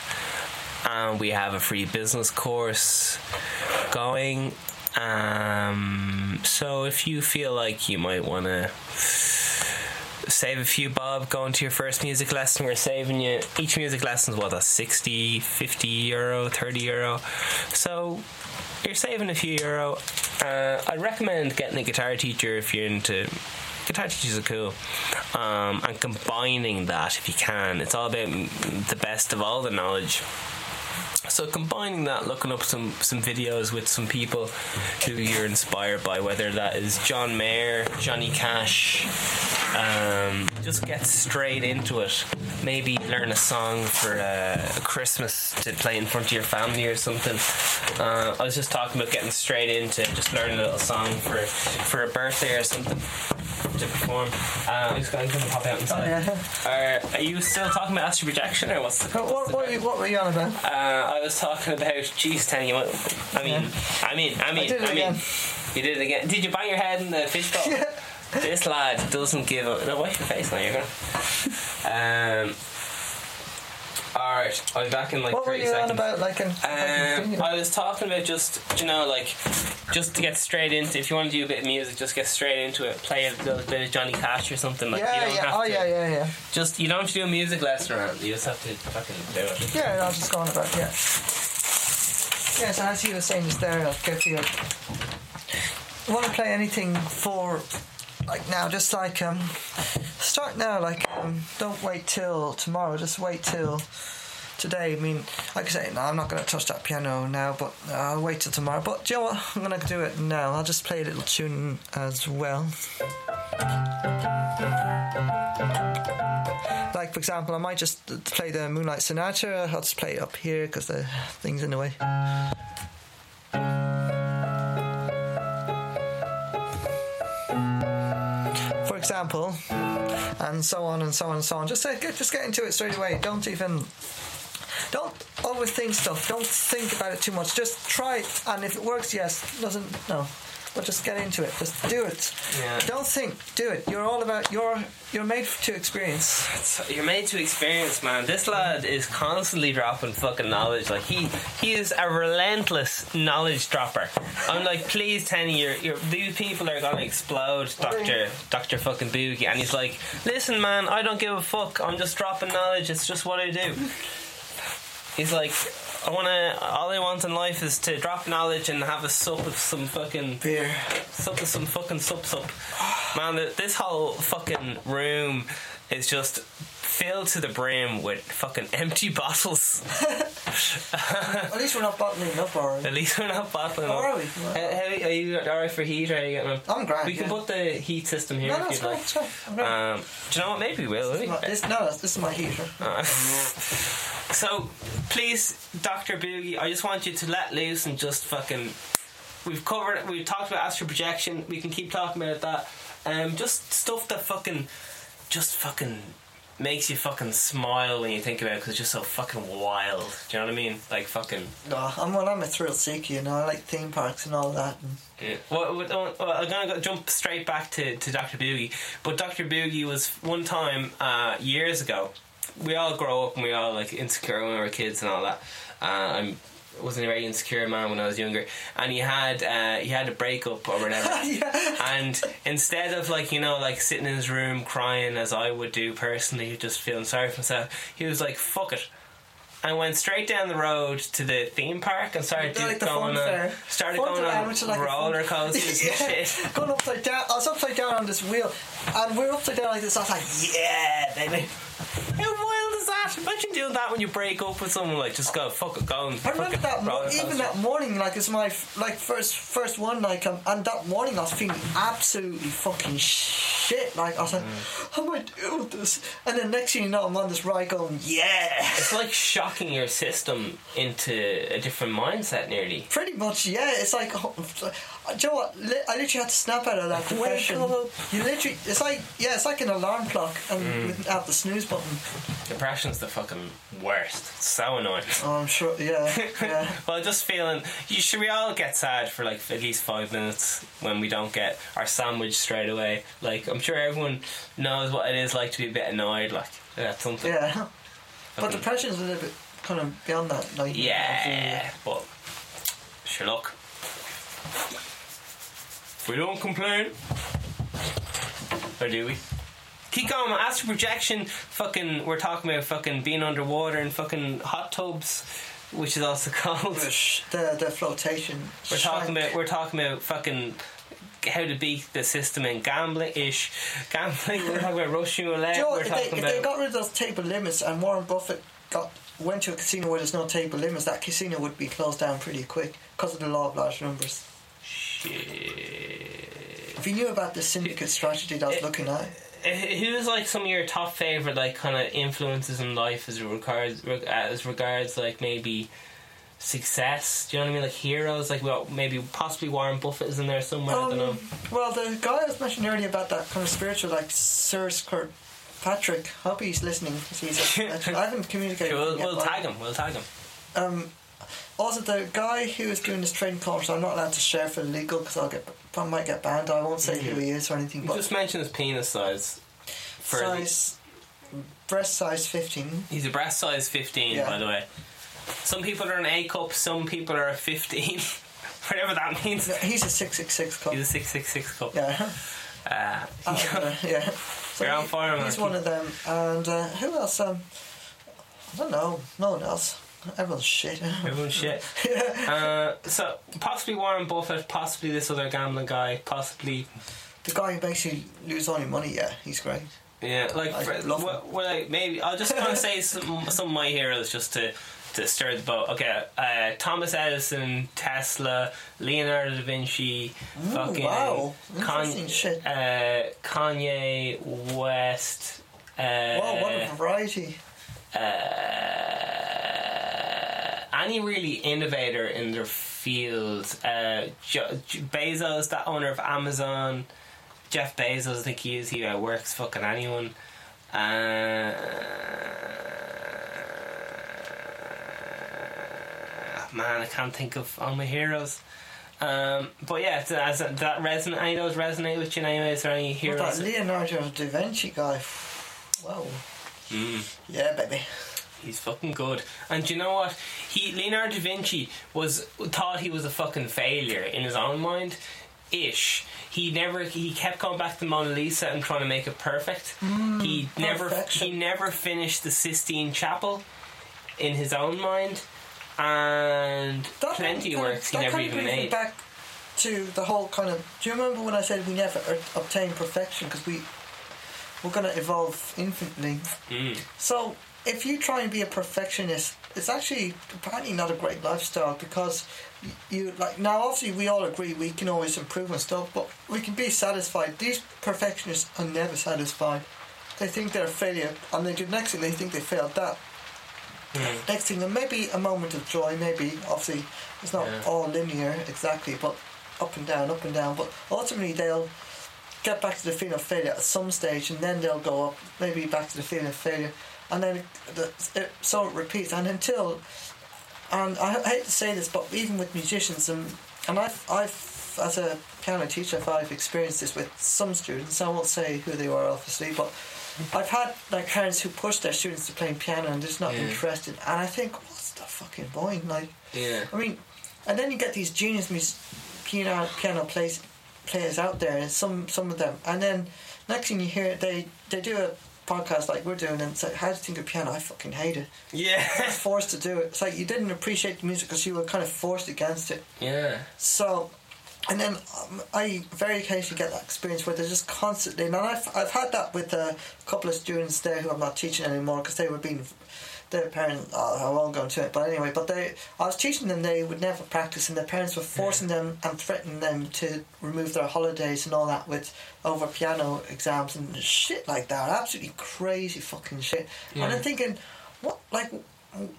B: and we have a free business course going. Um, so if you feel like you might want to save a few bob. Going to your first music lesson. We're saving you. Each music lesson is what a 60 50 euro 30 euro? So you're saving a few euro. Uh, i'd recommend getting a guitar teacher if you're into guitar teachers are cool. Um, and combining that if you can. It's all about the best of all the knowledge so combining that, looking up some some videos with some people who you're inspired by, whether that is John Mayer, Johnny Cash, um, just get straight into it. Maybe learn a song for uh, Christmas to play in front of your family or something. Uh, I was just talking about getting straight into just learning a little song for for a birthday or something to perform. Uh, I'm just going to pop out inside.
A: Oh,
B: Are, are you still talking about astral projection or what's the,
A: What, what, what, were you- what were you on about?
B: uh, I was talking about, geez, Tenny. What, I mean, I mean, I mean,
A: it
B: I mean,
A: again.
B: you did it again. Did you bang your head in the fishbowl?
A: Yeah.
B: This lad doesn't give a. No, wash your face now. You're gonna. Um. All right, I'll be back in like
A: What were
B: thirty
A: you on about? Like,
B: Um, I was talking about just you know like just to get straight into if you want to do a bit of music just get straight into it play a little bit of Johnny Cash or something like you
A: yeah,
B: don't
A: yeah.
B: have
A: Oh,
B: to
A: yeah, yeah, yeah.
B: just you don't have to do a music lesson around you just have to fucking do it
A: Yeah, I was just going about, yeah. Yeah, so as you were saying just there, I'll give you. I want to play anything for, like now, just like, um, start now, like, um, don't wait till tomorrow, just wait till today. I mean, like I say, no, I'm not going to touch that piano now, but I'll wait till tomorrow. But do you know what? I'm going to do it now. I'll just play a little tune as well. Like, for example, I might just play the Moonlight Sonata. I'll just play it up here because the thing's in the way. Example, and so on and so on and so on. Just say, get, just get into it straight away. Don't even. Don't overthink stuff. Don't think about it too much. Just try it, and if it works, yes. Doesn't no. But just get into it. Just do it.
B: Yeah.
A: Don't think. Do it. You're all about. You're you're made to experience.
B: So you're made to experience, man. This lad is constantly dropping fucking knowledge. Like he, he is a relentless knowledge dropper. I'm like, please, Tenny, you're, you're, these people are gonna explode, Doctor, Doctor fucking Boogie. And he's like, listen, man, I don't give a fuck. I'm just dropping knowledge. It's just what I do. He's like, I wanna. All I want in life is to drop knowledge and have a sup of some fucking
A: Beer.
B: sup of some fucking sup sup. Man, this whole fucking room is just filled to the brim with fucking empty bottles.
A: At least we're not bottling up, are we?
B: At least we're not bottling up.
A: are we?
B: Uh, how- are you alright for heat? Or are you getting?
A: I'm grand,
B: We can
A: yeah.
B: put the heat system here
A: No,
B: if you'd like.
A: It's fine.
B: Um, do you know what? Maybe we will. will we?
A: This, no, this is my heater.
B: Uh, so, please, Dr. Boogie, I just want you to let loose and just fucking. We've covered, we've talked about astral projection, we can keep talking about that. Um, just stuff that fucking. Just fucking makes you fucking smile when you think about it because it's just so fucking wild. Do you know what I mean? Like fucking.
A: No, I'm well, I'm a thrill seeker, you know. I like theme parks and all that. And
B: Yeah. Well, well, I'm gonna go jump straight back to, to Dr. Boogie. But Dr. Boogie was one time uh, years ago. We all grow up and we all like insecure when we were kids and all that. Uh, I'm wasn't a very insecure man when I was younger, and he had uh, he had a breakup or whatever.
A: yeah.
B: And instead of like you know like sitting in his room crying as I would do personally, just feeling sorry for himself, he was like fuck it. And went straight down the road to the theme park and started
A: Like the
B: going on, started
A: Fun
B: going on
A: like
B: roller coasters
A: yeah,
B: and shit.
A: going upside down. I was upside down on this wheel, and we're upside down like this. I was like, yeah, baby.
B: Is that? Imagine doing that when you break up with someone. Like, just go fuck it, go and
A: I remember that mo- even that morning, like it's my f- like first first one, like um, and that morning I was feeling absolutely fucking shit. Like I was like, how am I doing this? And then next thing you know, I'm on this ride going, yeah.
B: It's like shocking your system into a different mindset, nearly.
A: Pretty much, yeah. It's like, oh, do you know what? Li- I literally had to snap out of that depression. You literally, it's like, yeah, it's like an alarm clock and
B: Mm.
A: without the snooze button.
B: Depression's the fucking worst. It's so annoying.
A: Oh, I'm sure, yeah, yeah.
B: Well, just feeling. You should we all get sad for like at least five minutes when we don't get our sandwich straight away? Like, I'm sure everyone knows what it is like to be a bit annoyed. Like that's something.
A: Yeah. But depression's a little bit kind of beyond that. Like
B: Yeah, but sure, look. We don't complain. Or do we? Keep going. Astral projection, fucking, we're talking about fucking being underwater and fucking hot tubs, which is also called.
A: the the flotation.
B: We're talking about, we're talking about fucking how to beat the system in gambling ish. Gambling, we're talking about Russian roulette,
A: you know
B: we're
A: if, they,
B: talking
A: if they got rid of those table limits and Warren Buffett got went to a casino where there's no table limits, that casino would be closed down pretty quick because of the law of large numbers.
B: Shit.
A: If you knew about the syndicate strategy that I was looking at,
B: Who's like some of your top favorite like kind of influences in life as regards as regards like maybe success? Do you know what I mean? Like heroes, like well, maybe possibly Warren Buffett is in there somewhere. I don't know.
A: Um, well, the guy I was mentioning earlier about that kind of spiritual, like Sir Kurt Patrick, hope he's listening. He's a, I haven't communicated.
B: We'll, we'll tag him. We'll tag him.
A: Um, also, the guy who is doing this training course, I'm not allowed to share for legal because I'll get, I might get banned. I won't say who he is or anything. But
B: Just mention his penis size. For
A: size, breast size 15.
B: he's a breast size fifteen,
A: Yeah.
B: by the way. Some people are an A cup. Some people are a fifteen. Whatever that means.
A: No, he's a 666 cup.
B: He's a six six six cup.
A: Yeah.
B: Uh,
A: uh, yeah. So
B: You're on fire.
A: He's one of them. And uh, who else? Um, I don't know. No one else. Everyone's shit.
B: Everyone's shit. Uh, so possibly Warren Buffett, possibly this other gambling guy, possibly
A: the guy who makes you lose all your money, yeah, he's great.
B: yeah, like
A: I
B: for-
A: love
B: well, well, like maybe I'll just kind of say some some of my heroes just to to stir the boat. Okay, uh, Thomas Edison, Tesla, Leonardo da Vinci,
A: Ooh,
B: fucking
A: wow.
B: Con-
A: shit.
B: uh, Kanye West. Uh,
A: Wow, what a variety.
B: uh, any really innovator in their field. Uh, jo- Bezos, that owner of Amazon, Jeff Bezos, I think he is. He uh, works fucking anyone. Uh, man, I can't think of all my heroes. Um, but yeah, as that resonate, any of those resonate with you in any way? Is there any heroes?
A: that Leonardo da Vinci guy? Wow.
B: Mm.
A: Yeah, baby.
B: He's fucking good. And do you know what? He Leonardo da Vinci was thought he was a fucking failure in his own mind. Ish. He never he kept going back to Mona Lisa and trying to make it perfect. he never
A: perfection.
B: he never finished the Sistine Chapel in his own mind. And
A: That
B: plenty of works he never even made.
A: back to the whole kind of. Do you remember when I said we never er- obtain perfection because we we're going to evolve infinitely?
B: Mm.
A: So if you try and be a perfectionist, it's actually apparently not a great lifestyle because you like now. Obviously, we all agree we can always improve and stuff, but we can be satisfied. These perfectionists are never satisfied. They think they're a failure, and they do next thing they think they failed that.
B: Mm.
A: Next thing, and maybe a moment of joy. Maybe obviously it's not
B: Yeah.
A: all linear exactly, but up and down, up and down. But ultimately, they'll get back to the feeling of failure at some stage, and then they'll go up, maybe back to the feeling of failure, and then the, it, so it repeats. And until, and I hate to say this, but even with musicians, and and I've I've as a piano teacher, I've experienced this with some students. I won't say who they were, obviously, but. I've had like parents who push their students to playing piano and they're just not
B: Yeah.
A: interested, and I think what's the fucking point? Like,
B: Yeah.
A: I mean, and then you get these genius mus- piano piano plays, players out there, and some some of them, and then next thing you hear, they they do a podcast like we're doing, and it's like, how do you think of piano? I fucking hate it. I was
B: Yeah.
A: forced to do it. It's like you didn't appreciate the music because you were kind of forced against it.
B: yeah.
A: So, and then um, I very occasionally get that experience where they're just constantly, and I've, I've had that with a couple of students there who I'm not teaching anymore because they were being, their parents, oh, I won't go into it, but anyway, but they, I was teaching them they would never practice and their parents were forcing them and threatening them to remove their holidays and all that with over piano exams and shit like that. Absolutely crazy fucking shit. And I'm thinking, what, like,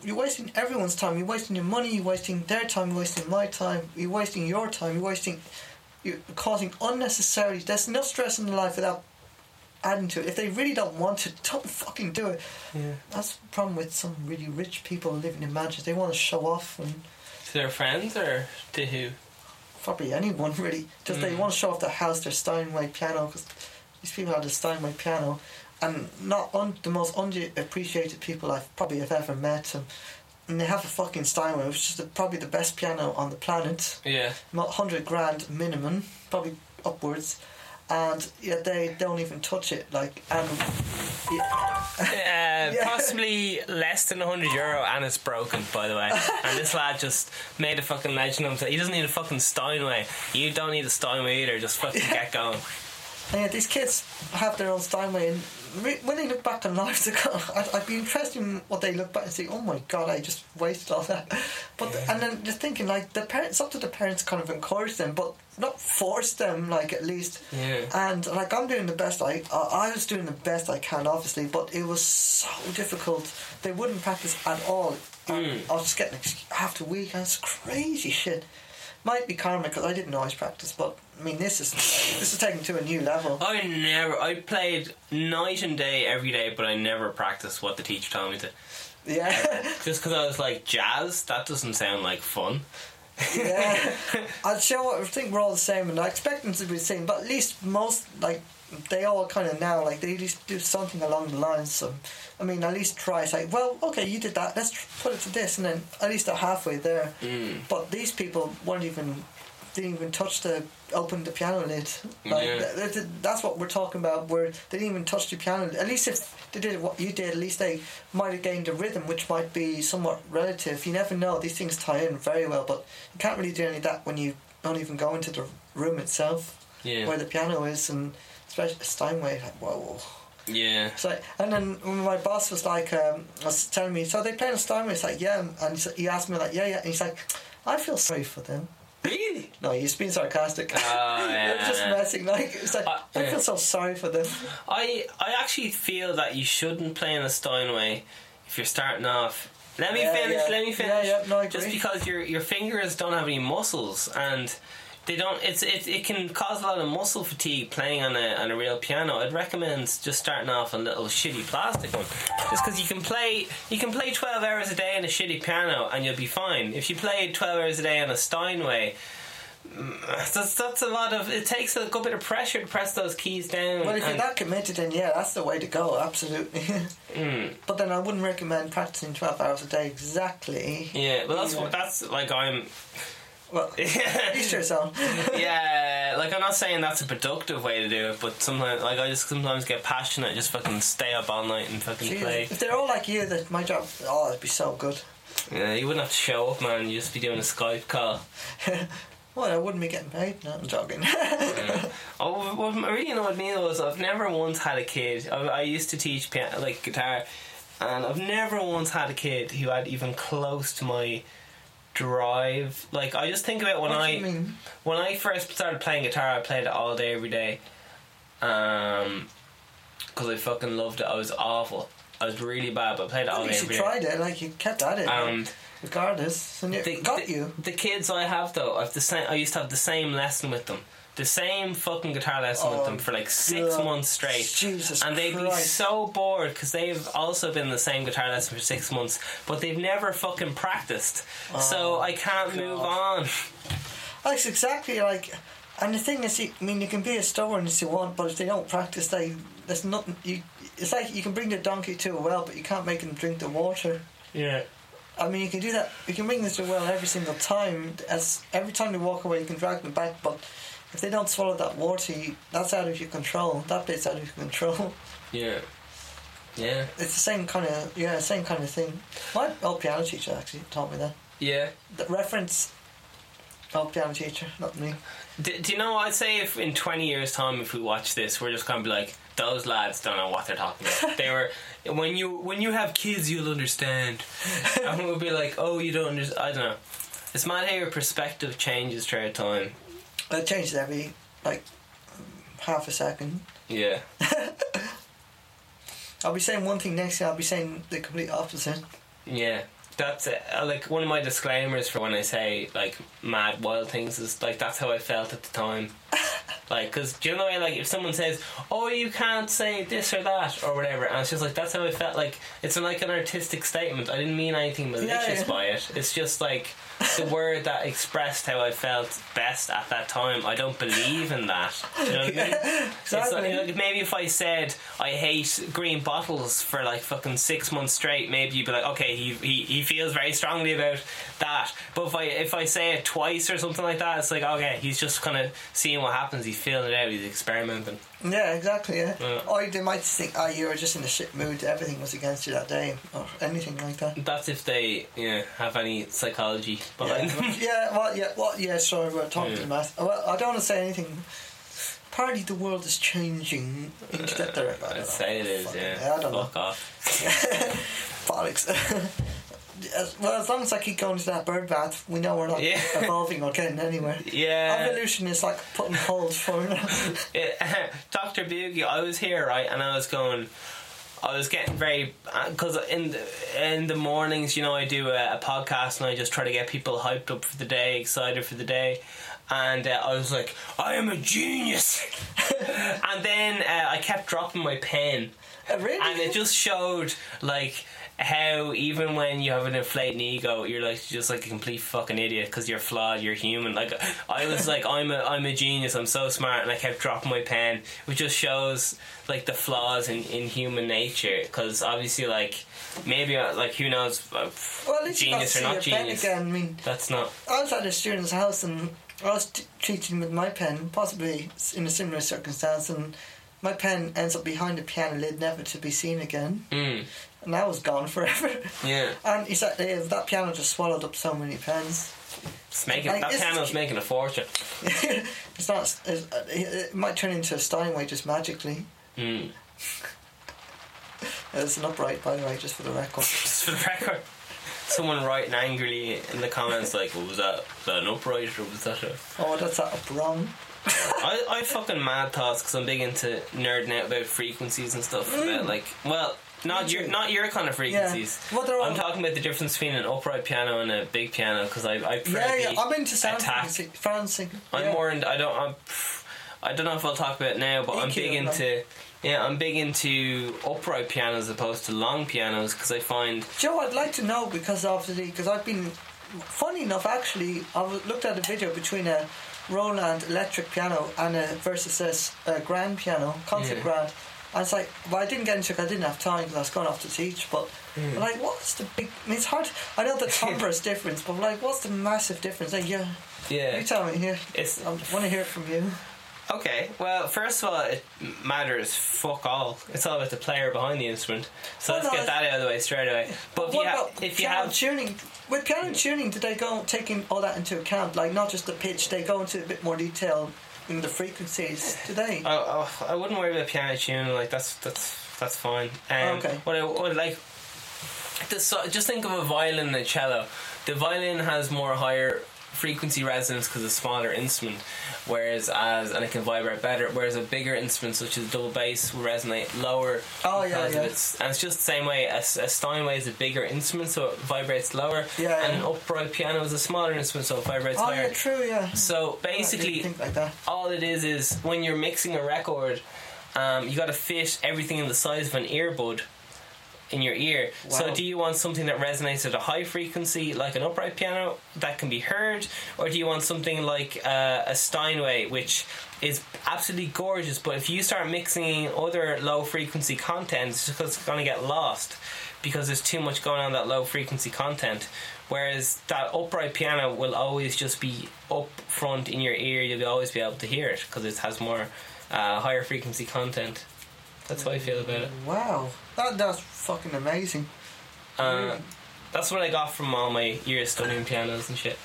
A: you're wasting everyone's time. You're wasting your money. You're wasting their time. You're wasting my time. You're wasting your time. You're wasting. You're causing unnecessary. There's no stress in life without adding to it. If they really don't want it, don't fucking do it.
B: Yeah.
A: That's the problem with some really rich people living in mansions. They want to show off, and
B: To their friends or to who?
A: probably anyone really. Just they
B: Mm.
A: want to show off their house, their Steinway piano, because these people had a Steinway piano, and not un- the most underappreciated people I've probably have ever met. And, and they have a fucking Steinway, which is the, probably the best piano on the planet.
B: Yeah.
A: Not hundred grand minimum, probably upwards. And yeah, they don't even touch it. Like, and yeah,
B: Uh, Possibly less than 100 euro and it's broken, by the way. And this lad just made a fucking legend of himself. He doesn't need a fucking Steinway. You don't need a Steinway either. Just fucking get going.
A: And yeah, these kids have their own Steinway, and when they look back on lives ago, I'd, I'd be interested in what they look back and say, "Oh my god, I just wasted all that." But and then just thinking like the parents, up to the parents, kind of encourage them, but not force them. Like at least,
B: Yeah.
A: and like I'm doing the best I, I I was doing the best I can, obviously, but it was so difficult. They wouldn't practice at all.
B: Mm.
A: I was just getting after weekends, crazy shit. Might be karma because I didn't always practice, but I mean this is this is taken to a new level.
B: I never. I played night and day every day, but I never practiced what the teacher told me to.
A: Yeah,
B: Just because I was like, jazz? That doesn't sound like fun.
A: yeah. I'd show what I think we're all the same, and I expect them to be the same. But at least most like they all kind of now like they at least do something along the lines. So I mean, at least try. Say, well, okay, you did that. Let's put it to this, and then at least they're halfway there.
B: Mm.
A: But these people weren't even didn't even touch the open the piano lid. Like
B: Yeah.
A: th- th- that's what we're talking about. Where they didn't even touch the piano. At least if they did what you did, at least they might have gained a rhythm, which might be somewhat relative. You never know. These things tie in very well, but you can't really do any of that when you don't even go into the room itself
B: Yeah.
A: where the piano is, and especially Steinway. Like whoa.
B: Yeah.
A: So, and then when my boss was like, um, was telling me, so they play on Steinway. It's like, yeah, and he asked me like, yeah, yeah, and he's like, I feel sorry for them.
B: Really?
A: No, he's being sarcastic.
B: Oh, yeah.
A: I'm just messing. Like it's like I
B: yeah.
A: feel so sorry for them.
B: I I actually feel that you shouldn't play in a Steinway if you're starting off. Let me
A: Yeah,
B: finish.
A: yeah.
B: Let me finish.
A: Yeah, yeah, no, I
B: Just because your your fingers don't have any muscles and they don't. It's it, it can cause a lot of muscle fatigue playing on a on a real piano. I'd recommend just starting off on a little shitty plastic one, just because you can play you can play twelve hours a day on a shitty piano and you'll be fine. If you play twelve hours a day on a Steinway. mm, That's, that's a lot of. It takes a good bit of pressure to press those keys down.
A: Well, if you're that committed, then yeah, that's the way to go. Absolutely.
B: Mm.
A: but then I wouldn't recommend practicing twelve hours a day exactly.
B: Yeah, well, that's
A: Yeah.
B: that's like. I'm.
A: Well, each their own.
B: yeah, like I'm not saying that's a productive way to do it, but sometimes, like I just sometimes get passionate, just fucking stay up all night and fucking
A: Jesus,
B: play.
A: If they're all like you, that my job, oh, it'd be so good.
B: Yeah, you wouldn't have to show up, man. You would just be doing a Skype call.
A: well, I wouldn't be getting paid. No, I'm joking.
B: Yeah. oh, what really annoyed me was I've never once had a kid. I, I used to teach piano, like guitar, and I've never once had a kid who had even close to my drive. Like I just think about when I
A: mean?
B: when I first started playing guitar, I played it all day, every day. Um, because I fucking loved it. I was awful. I was really bad, but I played it all day,
A: you
B: day.
A: tried it. Like you kept at it,
B: And
A: regardless, and it
B: the,
A: got
B: the,
A: you.
B: the kids I have though, I've the same. I used to have the same lesson with them. The same fucking guitar lesson with
A: Oh,
B: them for like six
A: God.
B: months straight.
A: Jesus
B: and they'd be so bored because they've also been the same guitar lesson for six months, but they've never fucking practiced. so
A: Oh,
B: I can't move on.
A: That's exactly like. And the thing is, I mean, you can be as stubborn as you want, but if they don't practice, they there's nothing. You, it's like you can bring the donkey to a well, but you can't make them drink the water.
B: Yeah.
A: I mean, you can do that. You can bring them to a well every single time. As every time they walk away, you can drag them back. But if they don't swallow that water, you, that's out of your control. That bit's out of your control.
B: Yeah. Yeah.
A: It's the same kind of yeah, same kind of thing. My old piano teacher actually taught me that.
B: Yeah.
A: The reference. Old piano teacher, not me.
B: Do, do you know? I'd say if in twenty years' time, if we watch this, we're just gonna be like, those lads don't know what they're talking about. they were when you when you have kids, you'll understand, and we'll be like, oh, you don't understand. I don't know. It's mad how your perspective changes throughout time.
A: It changes every like half a second.
B: Yeah.
A: I'll be saying one thing next year. I'll be saying the complete opposite.
B: Yeah. That's it. Uh, like one of my disclaimers for when I say like mad wild things is like that's how I felt at the time. Like, because do you know like, if someone says, "Oh, you can't say this or that" or whatever, and it's just like that's how I felt. Like, it's like an artistic statement. I didn't mean anything malicious
A: yeah.
B: by it. It's just like the word that expressed how I felt best at that time. I don't believe in that. Do you know what I mean? It's
A: exactly.
B: like, like, maybe if I said I hate green bottles for like fucking six months straight, maybe you'd be like, okay, he, he, he feels very strongly about that. But if I if I say it twice or something like that, it's like okay, he's just kind of seeing what happens. He's feeling it out. He's experimenting.
A: Yeah, exactly. Yeah.
B: Yeah.
A: Or they might think, oh, you were just in a shit mood. Everything was against you that day, or anything like that.
B: That's if they yeah have any psychology behind them.
A: Yeah, yeah, well, yeah, well, yeah. Sorry, we're talking
B: Yeah.
A: math. Well, I don't want to say anything. Apparently, the world is changing into that direction.
B: I'd say it is.
A: Fucking-
B: Yeah.
A: I don't know.
B: Fuck off.
A: Bollocks. As- well, as long as I keep going to that bird bath, we know we're not
B: Yeah.
A: evolving or getting anywhere.
B: Yeah.
A: Evolution is like putting holes for
B: Dr. Boogie, I was here, right, and I was going. I was getting very because in the, in the mornings, you know, I do a, a podcast and I just try to get people hyped up for the day, excited for the day, and uh, I was like, I am a genius, and then uh, I kept dropping my pen,
A: Uh, really?
B: and it just showed like how even when you have an inflated ego you're like just like a complete fucking idiot because you're flawed you're human. Like i was like i'm a i'm a genius i'm so smart and i kept dropping my pen which just shows like the flaws in, in human nature because obviously like maybe uh, like who knows uh,
A: well, at least you got to
B: genius or not genius.
A: again. I mean,
B: that's not
A: I was at a student's house and I was t- teaching with my pen, possibly in a similar circumstance, and my pen ends up behind the piano lid, never to be seen again,
B: mm,
A: and that was gone forever.
B: yeah
A: and he said eh, that piano just swallowed up so many pens.
B: it's making
A: Like,
B: that piano's making a fortune
A: it's not. It's, it might turn into a Steinway just magically.
B: mm.
A: It's an upright, by the way, just for the record.
B: just for the record someone writing angrily in the comments like well, was that, was that an upright or was that a
A: Oh, that's that up wrong.
B: I, I fucking mad thoughts because I'm big into nerding out about frequencies and stuff. About like, well, not your not your kind of frequencies.
A: Well, they're
B: I'm talking about the difference between an upright piano and a big piano because I I prefer
A: yeah, yeah. I'm into sound
B: attack.
A: fancy.
B: I'm more into I don't I'm, I don't know if I'll talk about it now, but I'm big into yeah I'm big into upright pianos as opposed to long pianos because I find
A: Joe, I'd like to know because obviously, because I've been, funny enough, actually, I was- looked at a video between a Roland electric piano and a versus a uh, grand piano, concert
B: Yeah.
A: grand. And was like, well, I didn't get into it. I didn't have time because I was going off to teach. But
B: Hmm.
A: like, what's the big? I mean, it's hard. I know the timbre is different, but like, what's the massive difference? Like, yeah,
B: yeah
A: you tell me here.
B: it's
A: I want to hear it from you.
B: Okay, well, first of all, it matters fuck all. It's all about the player behind the instrument. So
A: Oh,
B: let's
A: no,
B: get that out of the way straight away. But if you, have, if you
A: piano
B: have,
A: tuning? With piano tuning, did they go taking all that into account? Like not just the pitch, they go into a bit more detail in the frequencies. Do they?
B: oh, oh, I wouldn't worry about piano tuning. Like that's that's that's fine. Um,
A: Okay.
B: What I would like, the, so, just think of a violin and a cello. The violin has more higher frequency resonance because it's a smaller instrument, whereas as and it can vibrate better. Whereas a bigger instrument such as double bass will resonate lower.
A: Oh, yeah,
B: because
A: yeah.
B: Of its, and it's just the same way. A, a Steinway is a bigger instrument, so it vibrates lower.
A: Yeah,
B: And
A: yeah.
B: an upright piano is a smaller instrument, so it vibrates
A: Oh
B: higher.
A: yeah, true. Yeah.
B: So basically,
A: think like that.
B: all it is is when you're mixing a record, um, you got to fit everything in the size of an earbud in your ear. So, do you want something that resonates at a high frequency, like an upright piano, that can be heard, or do you want something like uh, a Steinway, which is absolutely gorgeous, but if you start mixing other low frequency content, it's just going to get lost because there's too much going on that low frequency content. Whereas that upright piano will always just be up front in your ear. You'll always be able to hear it because it has more uh, higher frequency content. That's how I feel about it.
A: Wow, that that's fucking amazing.
B: Uh, that's what I got from all my years studying pianos and shit.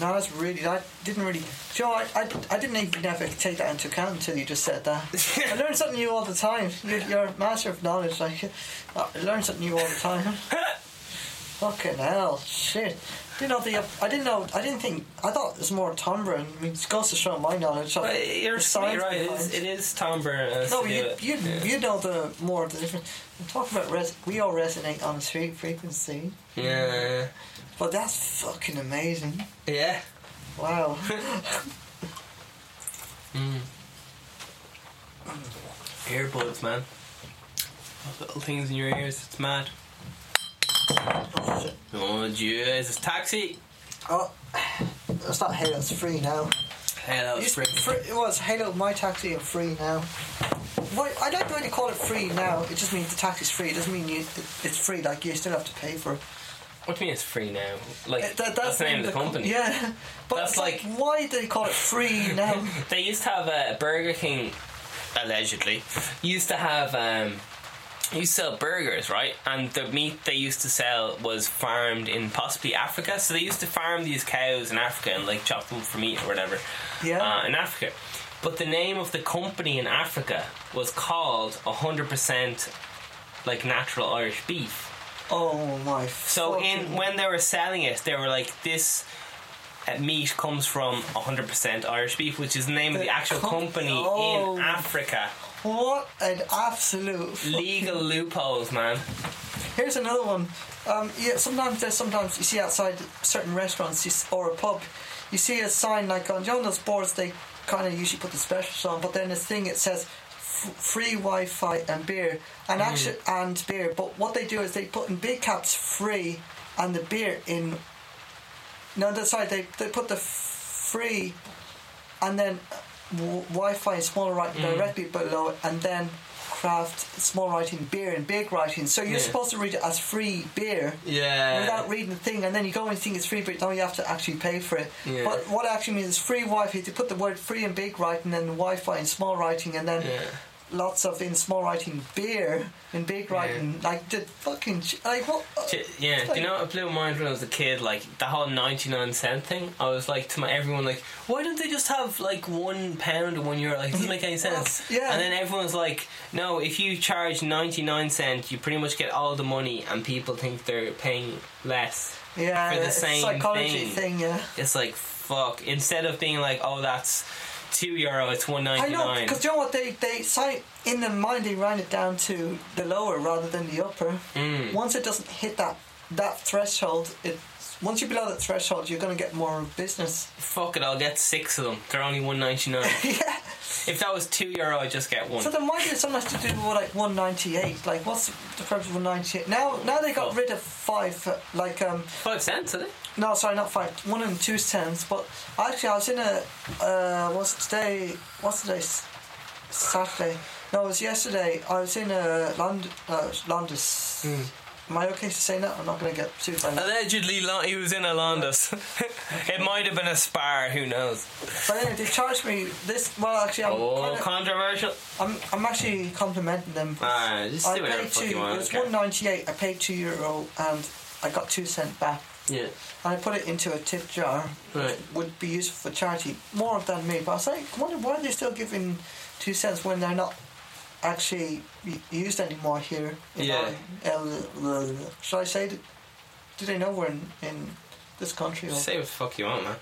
A: No, that's really. That didn't really. Joe, I, I, I didn't even ever take that into account until you just said that. I learn something new all the time. You're, you're a master of knowledge. Like, I learn something new all the time. Fucking hell, shit. Didn't know the. I didn't know. I didn't think. I thought it was more timbre. and I mean, it goes to show my knowledge. Of
B: But you're,
A: the science
B: right. It is, it is timbre. Uh,
A: No, you, you,
B: yeah.
A: you know the more of the difference. I'm talking about res- we all resonate on a fre- frequency,
B: yeah.
A: but that's fucking amazing.
B: Yeah.
A: Wow.
B: Mm. Earbuds, man. Those little things in your ears, it's mad.
A: Oh, shit.
B: Oh, Jesus. Taxi!
A: Oh, it's not Hailo, it's free now.
B: Hey, that was
A: Used-
B: free.
A: free- It was Hailo, my taxi, and free now. Why, I way they call it free now. It just means the tax is free. It doesn't mean you, it's free, like you still have to pay for it.
B: What do you mean it's free now? Like,
A: Uh, that-
B: that's, the name of the company.
A: Yeah. But
B: That's
A: it's like,
B: like-
A: why do they call it free now?
B: They used to have a Burger King, allegedly, used to have, um, used to sell burgers, right? And the meat they used to sell was farmed in possibly Africa. So they used to farm these cows in Africa and like chop them for meat or whatever.
A: Yeah.
B: Uh, in Africa. But the name of the company in Africa was called 100% like natural Irish beef.
A: oh my.
B: So in when they were selling it, they were like, "This uh, meat comes from 100% Irish beef," which is the name of
A: The
B: the actual
A: com-
B: company
A: Oh.
B: in Africa.
A: What an absolute
B: Legal loopholes, man.
A: Here's another one. Um, yeah, sometimes there's sometimes you see outside certain restaurants or a pub, you see a sign like on you know those boards they kind of usually put the specials on, but then this thing it says f- free Wi-Fi and beer and mm. actually and beer. But what they do is they put in big caps free and the beer in. No, that's right. They they put the free and then w- Wi-Fi in small writing mm. directly below it, and then craft small writing beer and big writing. So you're
B: Yeah.
A: supposed to read it as free beer
B: Yeah.
A: without reading the thing, and then you go and think it's free, but now you have to actually pay for it.
B: Yeah.
A: But what it actually means is free Wi-Fi. They put the word free in big writing, and then Wi-Fi in small writing, and then
B: Yeah.
A: Lots of in small writing beer in big writing. Like the fucking like what?
B: Uh, J- Yeah, do you know what blew my mind when I was a kid? Like the whole ninety-nine cent thing. I was like to my everyone, like, why don't they just have like one pound and one euro? Like, it doesn't make any sense.
A: yeah.
B: And then everyone's like, no, if you charge ninety-nine cent, you pretty much get all the money, and people think they're paying less.
A: Yeah,
B: for the same
A: psychology
B: thing.
A: thing. Yeah.
B: It's like fuck. Instead of being like, oh, that's two euro, it's one
A: I know because you know what they they say in their mind they round it down to the lower rather than the upper.
B: Mm.
A: Once it doesn't hit that that threshold, it once you're below that threshold, you're going to get more business.
B: Fuck it, I'll get six of them. They're only one ninety-nine.
A: yeah.
B: if that was two euro, I'd just get one.
A: So then why do something has to do with like one ninety eight? Like what's the purpose of one ninety eight? Now now they got
B: Oh.
A: rid of five. uh, Like um
B: Five cents, is it?
A: no sorry not five one and two cents. But actually I was in a uh what's today? What's today? Saturday. No, it was yesterday. I was in a Lond uh, Londis. Am I okay to say that? I'm not going to get sued by that.
B: Allegedly, he was in a Londis. it might have been a spar. Who knows?
A: But anyway, they charged me this. Well, actually, I'm,
B: Oh,
A: kinda-
B: controversial.
A: I'm, I'm actually complimenting them.
B: Ah, just
A: I
B: do whatever
A: paid
B: the fuck
A: two.
B: you want.
A: It was
B: okay.
A: one ninety eight. I paid two euro and I got two cent back.
B: Yeah.
A: And I put it into a tip jar.
B: Right.
A: Would be useful for charity more than me. But I was like, I wonder why are they still giving two cents when they're not actually used anymore here. in
B: Yeah.
A: Should I say? Do they know we're in, in this country? Or,
B: say what the fuck you want, man.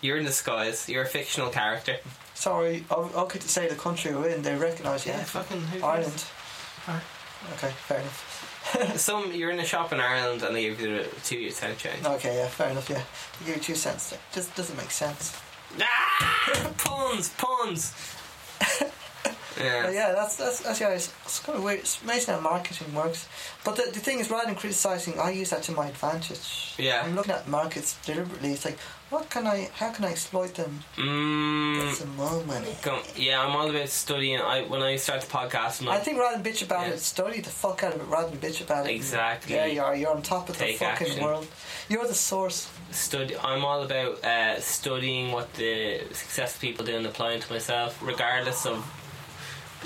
B: You're in disguise. You're a fictional character.
A: sorry, o- okay to say the country we're in. They recognise you. yeah,
B: fucking who
A: Ireland.
B: Alright.
A: Okay, fair enough.
B: Some you're in a shop in Ireland and they give you the two cent change.
A: Okay, yeah, fair enough. Yeah, you give you two cents. Just doesn't make sense.
B: Ah, puns, puns. yeah.
A: But yeah, that's that's that's yeah. It's, it's kind of weird. It's amazing how marketing works. But the, the thing is, rather than criticizing, I use that to my advantage.
B: Yeah.
A: I'm looking at markets deliberately. It's like, what can I? How can I exploit them?
B: Mm,
A: Get some more money.
B: go- yeah, I'm all about studying. I when I start the podcast, I'm
A: I think rather than bitch about
B: Yeah.
A: it, study the fuck out of it rather than bitch about it.
B: Exactly.
A: Yeah, you are. You're on top of
B: Take
A: the fucking
B: action.
A: world. You're the source.
B: study. I'm all about uh, studying what the successful people do and applying to myself, regardless of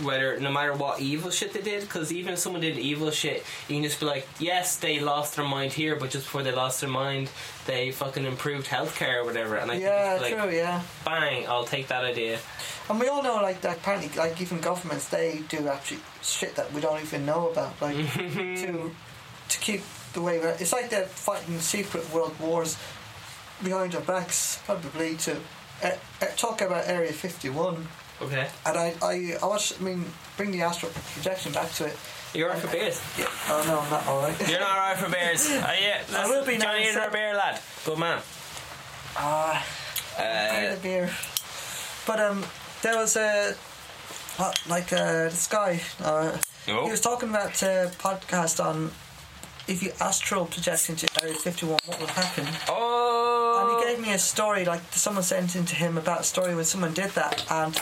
B: whether, no matter what evil shit they did. Because even if someone did evil shit, you can just be like, yes, they lost their mind here, but just before they lost their mind, they fucking improved healthcare or whatever. And I
A: Yeah,
B: like,
A: true. Yeah.
B: bang, I'll take that idea.
A: And we all know, like, that apparently, like, even governments, they do actually shit that we don't even know about, like, to to keep the way we're. It's like they're fighting secret world wars behind our backs, probably to uh, uh, talk about Area 51.
B: Okay.
A: And I, I, I watch, I mean, bring the astral projection back to it.
B: You're alright for beers.
A: Yeah. Oh, no, I'm not alright.
B: You're not alright for beers. Uh, yeah,
A: I will be
B: Johnny and our beer lad. Good man.
A: Ah.
B: Uh,
A: a beer. But um, there was a uh, like uh, this guy. Uh,
B: Oh.
A: He was talking about a podcast on if you astral project into Area 51, what will happen?
B: Oh.
A: And he gave me a story, like someone sent into him about a story when someone did that, and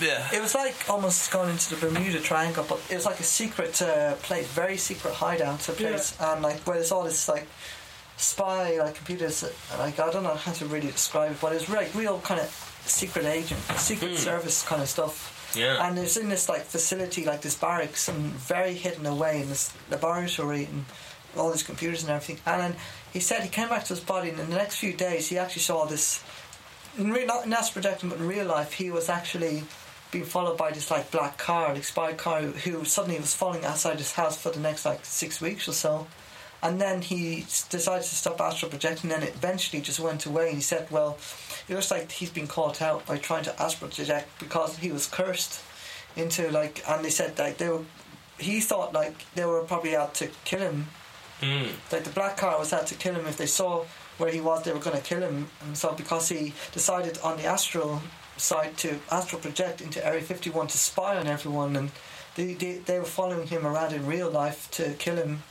B: Yeah.
A: it was like almost going into the Bermuda Triangle, but it was like a secret uh, place, very secret hideout, a place, and like where there's all this like spy like computers, like I don't know how to really describe it, but it was like real kind of secret agent, secret
B: Hmm.
A: service kind of stuff.
B: Yeah.
A: And it's in this like facility, like this barracks, and very hidden away in this laboratory and all these computers and everything. And then he said he came back to his body, and in the next few days, he actually saw this. In re- not in but in real life, he was actually being followed by this like black car, like spy car, who suddenly was following outside his house for the next like six weeks or so. And then he decided to stop astral projecting, and it eventually just went away. And he said, "Well, it looks like he's been caught out by trying to astral project because he was cursed into like." And they said like they were, he thought like they were probably out to kill him.
B: Mm.
A: Like the black car was out to kill him. If they saw where he was, they were going to kill him. And so because he decided on the astral side to astral project into Area 51 to spy on everyone, and they they, they were following him around in real life to kill him.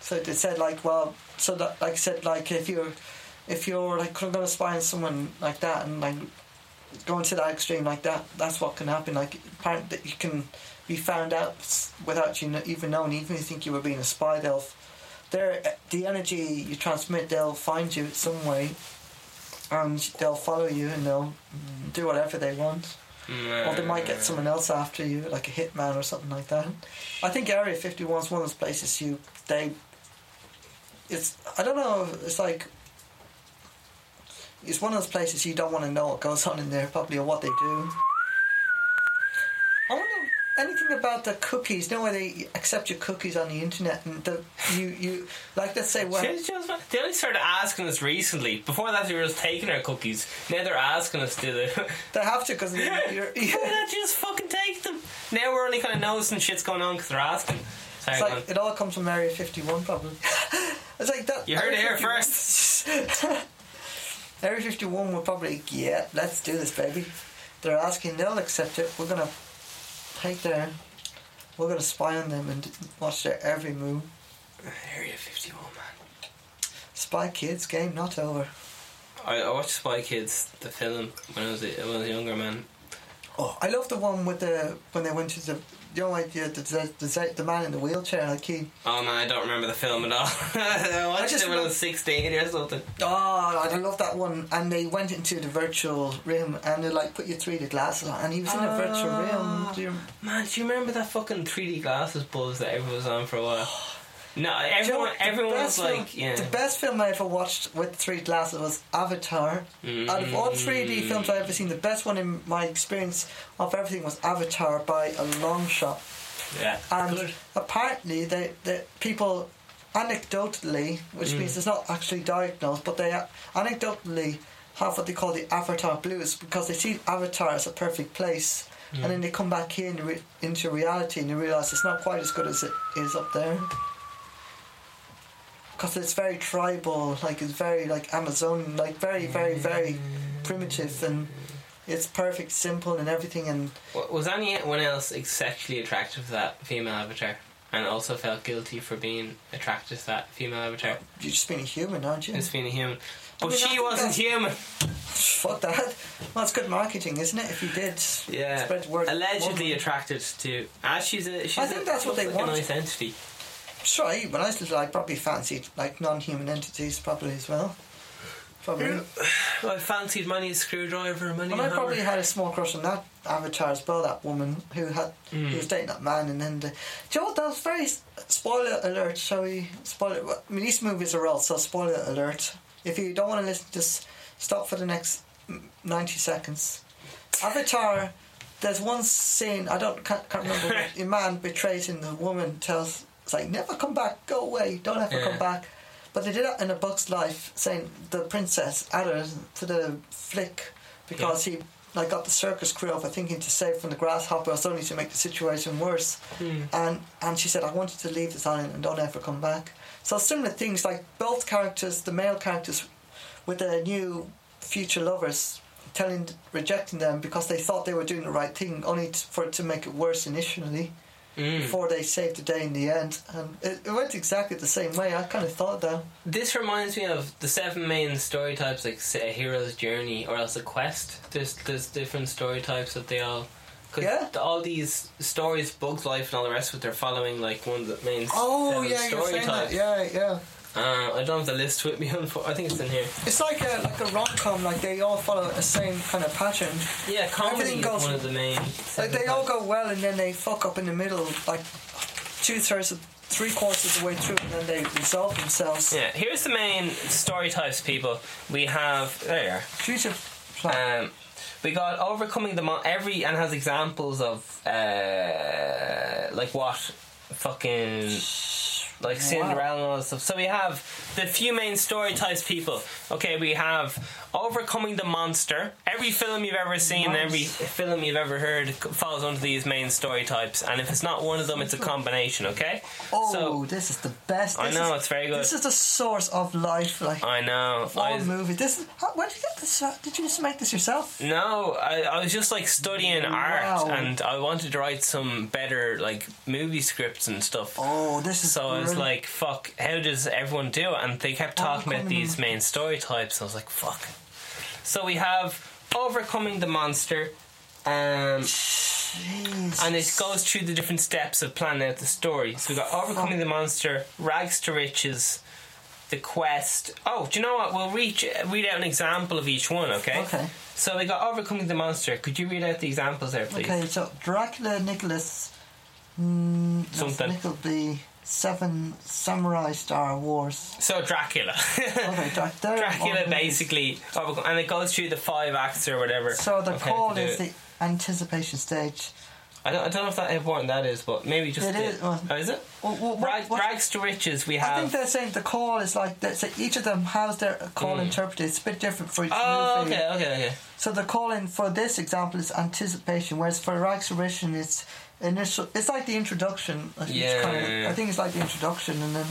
A: So they said like, well, so that like I said like if you're if you're like going to spy on someone like that and like going to that extreme like that, that's what can happen. Like apparently you can be found out without you even knowing. Even if you think you were being a spy, they'll they're, the energy you transmit, they'll find you some way, and they'll follow you and they'll do whatever they want. Or they might get someone else after you, like a hitman or something like that. I think Area 51 is one of those places you they. It's I don't know. It's like. It's one of those places you don't want to know what goes on in there, probably, or what they do. Anything about the cookies. You know where they accept your cookies on the internet, and the you you like let's say
B: just- They only started asking us recently. Before that, they were just taking our cookies. Now they're asking us to do the.
A: they have to because you're, you're
B: Why not just fucking take them? Now we're only kind of noticing shit's going on because they're asking. Sorry,
A: It's like it all comes from Area 51, probably. it's like that.
B: You heard it here
A: 51 Area 51 will probably, yeah, let's do this, baby. They're asking, they'll accept it. We're gonna take their, we're gonna spy on them and watch their every move.
B: Area 51, man.
A: Spy Kids game not over.
B: I, I watched Spy Kids, the film, when I was a, when I was a younger man.
A: Oh, I love the one with the when they went to the, you know, like the the, the, the, the man in the wheelchair, like he.
B: Oh man, I don't remember the film at all. I watched
A: just
B: it when I was 16 or something.
A: Oh, I love that one. And they went into the virtual room and they like put you 3D glasses on, and he was in a virtual room. Do you, ah,
B: Man, do you remember that fucking 3D glasses buzz that everyone was on for a while? No, everyone,
A: you know, the
B: everyone was like,
A: film,
B: yeah.
A: The best film I ever watched with 3D glasses was Avatar. Out of all 3D films I've ever seen, the best one in my experience of everything was Avatar by a long shot.
B: yeah.
A: And
B: Good.
A: apparently, they, they people anecdotally, which
B: Mm.
A: means it's not actually diagnosed, but they anecdotally have what they call the Avatar blues because they see Avatar as a perfect place, and
B: Mm.
A: then they come back here into, re- into reality and they realize it's not quite as good as it is up there. Because it's very tribal, like it's very like Amazon, like very, very, very primitive, and it's perfect, simple, and everything, and
B: Was anyone else sexually attracted to that female avatar? And also felt guilty for being attracted to that female avatar?
A: you're just being a human, aren't you?
B: Just being a human. But
A: mean,
B: she wasn't
A: that's-
B: human.
A: Fuck that. Well, it's good marketing, isn't it? If you did
B: Yeah.
A: spread the word.
B: Allegedly
A: more.
B: attracted to. Ah, she's a. She's
A: I think
B: a,
A: that's what they
B: looks like
A: want.
B: A nice entity.
A: Sure, when I was little, I probably fancied like non-human entities, probably as well. Probably.
B: I fancied many a screwdriver and many
A: And I
B: hammer.
A: probably had a small crush on that avatar as well. That woman who had
B: Mm.
A: who was dating that man, and then the. Do you know what? That was very spoiler alert. Shall we spoiler? I mean, these movies are all so spoiler alert. If you don't want to listen, just stop for the next ninety seconds. Avatar. There's one scene I don't can't, can't remember. a man betrays him. The woman tells, "It's like never come back. Go away. Don't ever
B: Yeah.
A: come back." But they did that in a Bug's Life, saying the princess added to the Flik because he like got the circus crew over thinking to save from the grasshoppers only to make the situation worse.
B: Mm.
A: And and she said, I wanted to leave this island and don't ever come back. So similar things like both characters, the male characters with their new future lovers telling, rejecting them because they thought they were doing the right thing, only t- for it to make it worse initially.
B: Mm.
A: Before they saved the day in the end, and it, it went exactly the same way. I kind of thought that.
B: This reminds me of the seven main story types, like say a hero's journey or else a quest. There's there's different story types that they all. Cause
A: Yeah.
B: all these stories, Bugs Life, and all the rest of it, they're following like one of the main
A: Oh yeah,
B: story types.
A: Yeah, yeah.
B: Uh, I don't have the list with me. I think it's in here.
A: It's like a like a rom com. Like they all follow the same kind of pattern.
B: Yeah, comedy
A: goes-
B: one of the main.
A: Like they all go well, and then they fuck up in the middle, like two thirds, of, three quarters of the way through, and then they resolve themselves.
B: Yeah, here's the main story types, people. We have there. you are.
A: Future plan.
B: Um, we got overcoming the mon- every and has examples of uh, like what fucking like Cinderella and all that stuff. So we have the few main story types people. Okay, we have overcoming the monster. Every film you've ever seen,
A: Nice.
B: every film you've ever heard falls under these main story types. And if it's not one of them, it's a combination. Okay.
A: oh,
B: so
A: this is the best.
B: I
A: This
B: know
A: is-
B: it's very good.
A: This is the source of life. Like
B: I know. I
A: all movies. This is. How, where did you get this? uh, Did you just make this yourself?
B: No, I, I was just like studying art and I wanted to write some better like movie scripts and stuff.
A: Oh, this is.
B: so I was like, fuck, how does everyone do it? And they kept talking about these main story types. I was like, fuck. So we have Overcoming the Monster. Um, and it goes through the different steps of planning out the story. So we got Overcoming the Monster, Rags to Riches, The Quest. Oh, do you know what? We'll reach, read out an example of each one, okay?
A: Okay.
B: So we got Overcoming the Monster. Could you read out the examples there, please?
A: Okay, so Dracula, Nicholas, mm,
B: Something.
A: Nickleby, Seven Samurai Star Wars.
B: So Dracula.
A: Okay, Drac-
B: Dracula basically, overcome, and it goes through the five acts or whatever.
A: So the call is the anticipation stage.
B: I don't, I don't know if that important that is, but maybe just
A: It is, well-
B: oh, is it?
A: Well, well,
B: Rag,
A: what-
B: rags to riches. We have.
A: I think they're saying the call is like that. So each of them has their call hmm. interpreted. It's a bit different for each.
B: Oh,
A: movie.
B: okay, okay, okay.
A: So the call in for this example is anticipation, whereas for Rags to Riches it's initial. It's like the introduction. I think it's
B: Yeah,
A: kind of-
B: yeah, yeah.
A: I think it's like the introduction, and then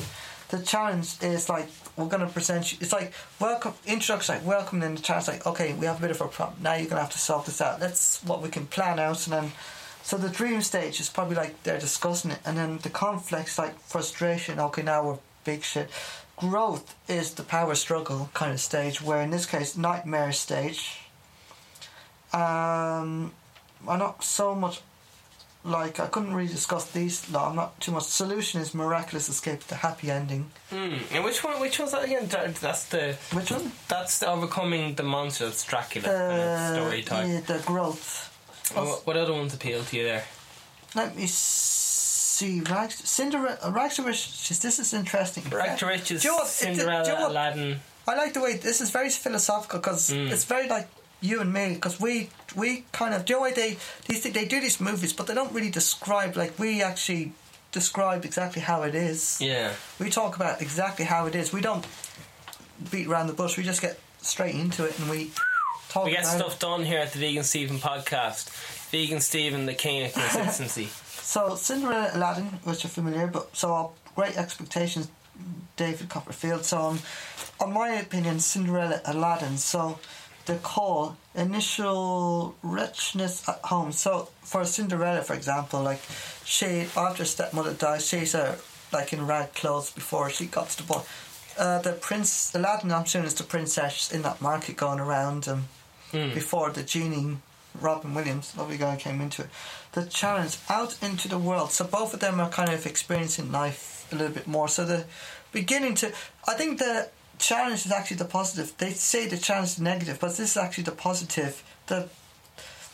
A: the challenge is like we're going to present you. It's like welcome introduction, like welcome, and the challenge like okay, we have a bit of a problem. Now you're going to have to solve this out. Let's what we can plan out, and then. So the dream stage is probably like they're discussing it, and then the conflicts like frustration. Okay, now we're big shit. Growth is the power struggle kind of stage, where in this case nightmare stage. Um, I'm not so much like I couldn't really discuss these. No, I'm not too much. Solution is miraculous escape, the happy ending.
B: Hmm. And which one? Which one's that again? That's the.
A: Which one?
B: That's the overcoming the monster. That's Dracula of story type.
A: yeah, the growth.
B: And what, other ones appeal to you there?
A: Let me see. Rags, Cinderella, Rags to Riches. This is interesting.
B: Rag to riches.
A: Do you know what? It's a- do you
B: Cinderella? Aladdin.
A: I like the way this is very philosophical because
B: Mm.
A: it's very like you and me because we we kind of do why they these they do these movies but they don't really describe like we actually describe exactly how it is.
B: Yeah.
A: We talk about exactly how it is. We don't beat around the bush. We just get straight into it and we talk
B: We get stuff done here at the Vegan Steven podcast. Vegan Steven, the king of consistency.
A: So Cinderella, Aladdin, which are familiar, but so uh, great expectations. David Copperfield. So, um, on my opinion, Cinderella, Aladdin. So, the call initial richness at home. So, for Cinderella, for example, like she after stepmother dies, she's uh, like in rag clothes before she got to the ball. Uh, the prince Aladdin, I'm assuming, is the princess in that market going around um, before the genie Robin Williams, lovely guy, came into it. The challenge out into the world. So both of them are kind of experiencing life a little bit more. So the beginning to, I think the challenge is actually the positive. They say the challenge is negative, but this is actually the positive. The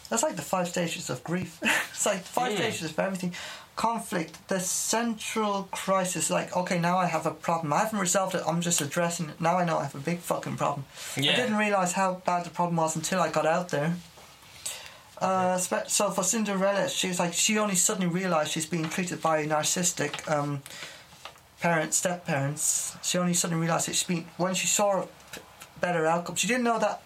A: that's like the five stages of grief. it's like five
B: Mm.
A: stages of everything. Conflict, the central crisis. Like, okay, now I have a problem. I haven't resolved it. I'm just addressing it. Now I know I have a big fucking problem.
B: Yeah.
A: I didn't realize how bad the problem was until I got out there. Uh, so for Cinderella, she's like she only suddenly realized she's being treated by a narcissistic um, parents, step parents. She only suddenly realized that she's been when she saw a p- better outcome. She didn't know that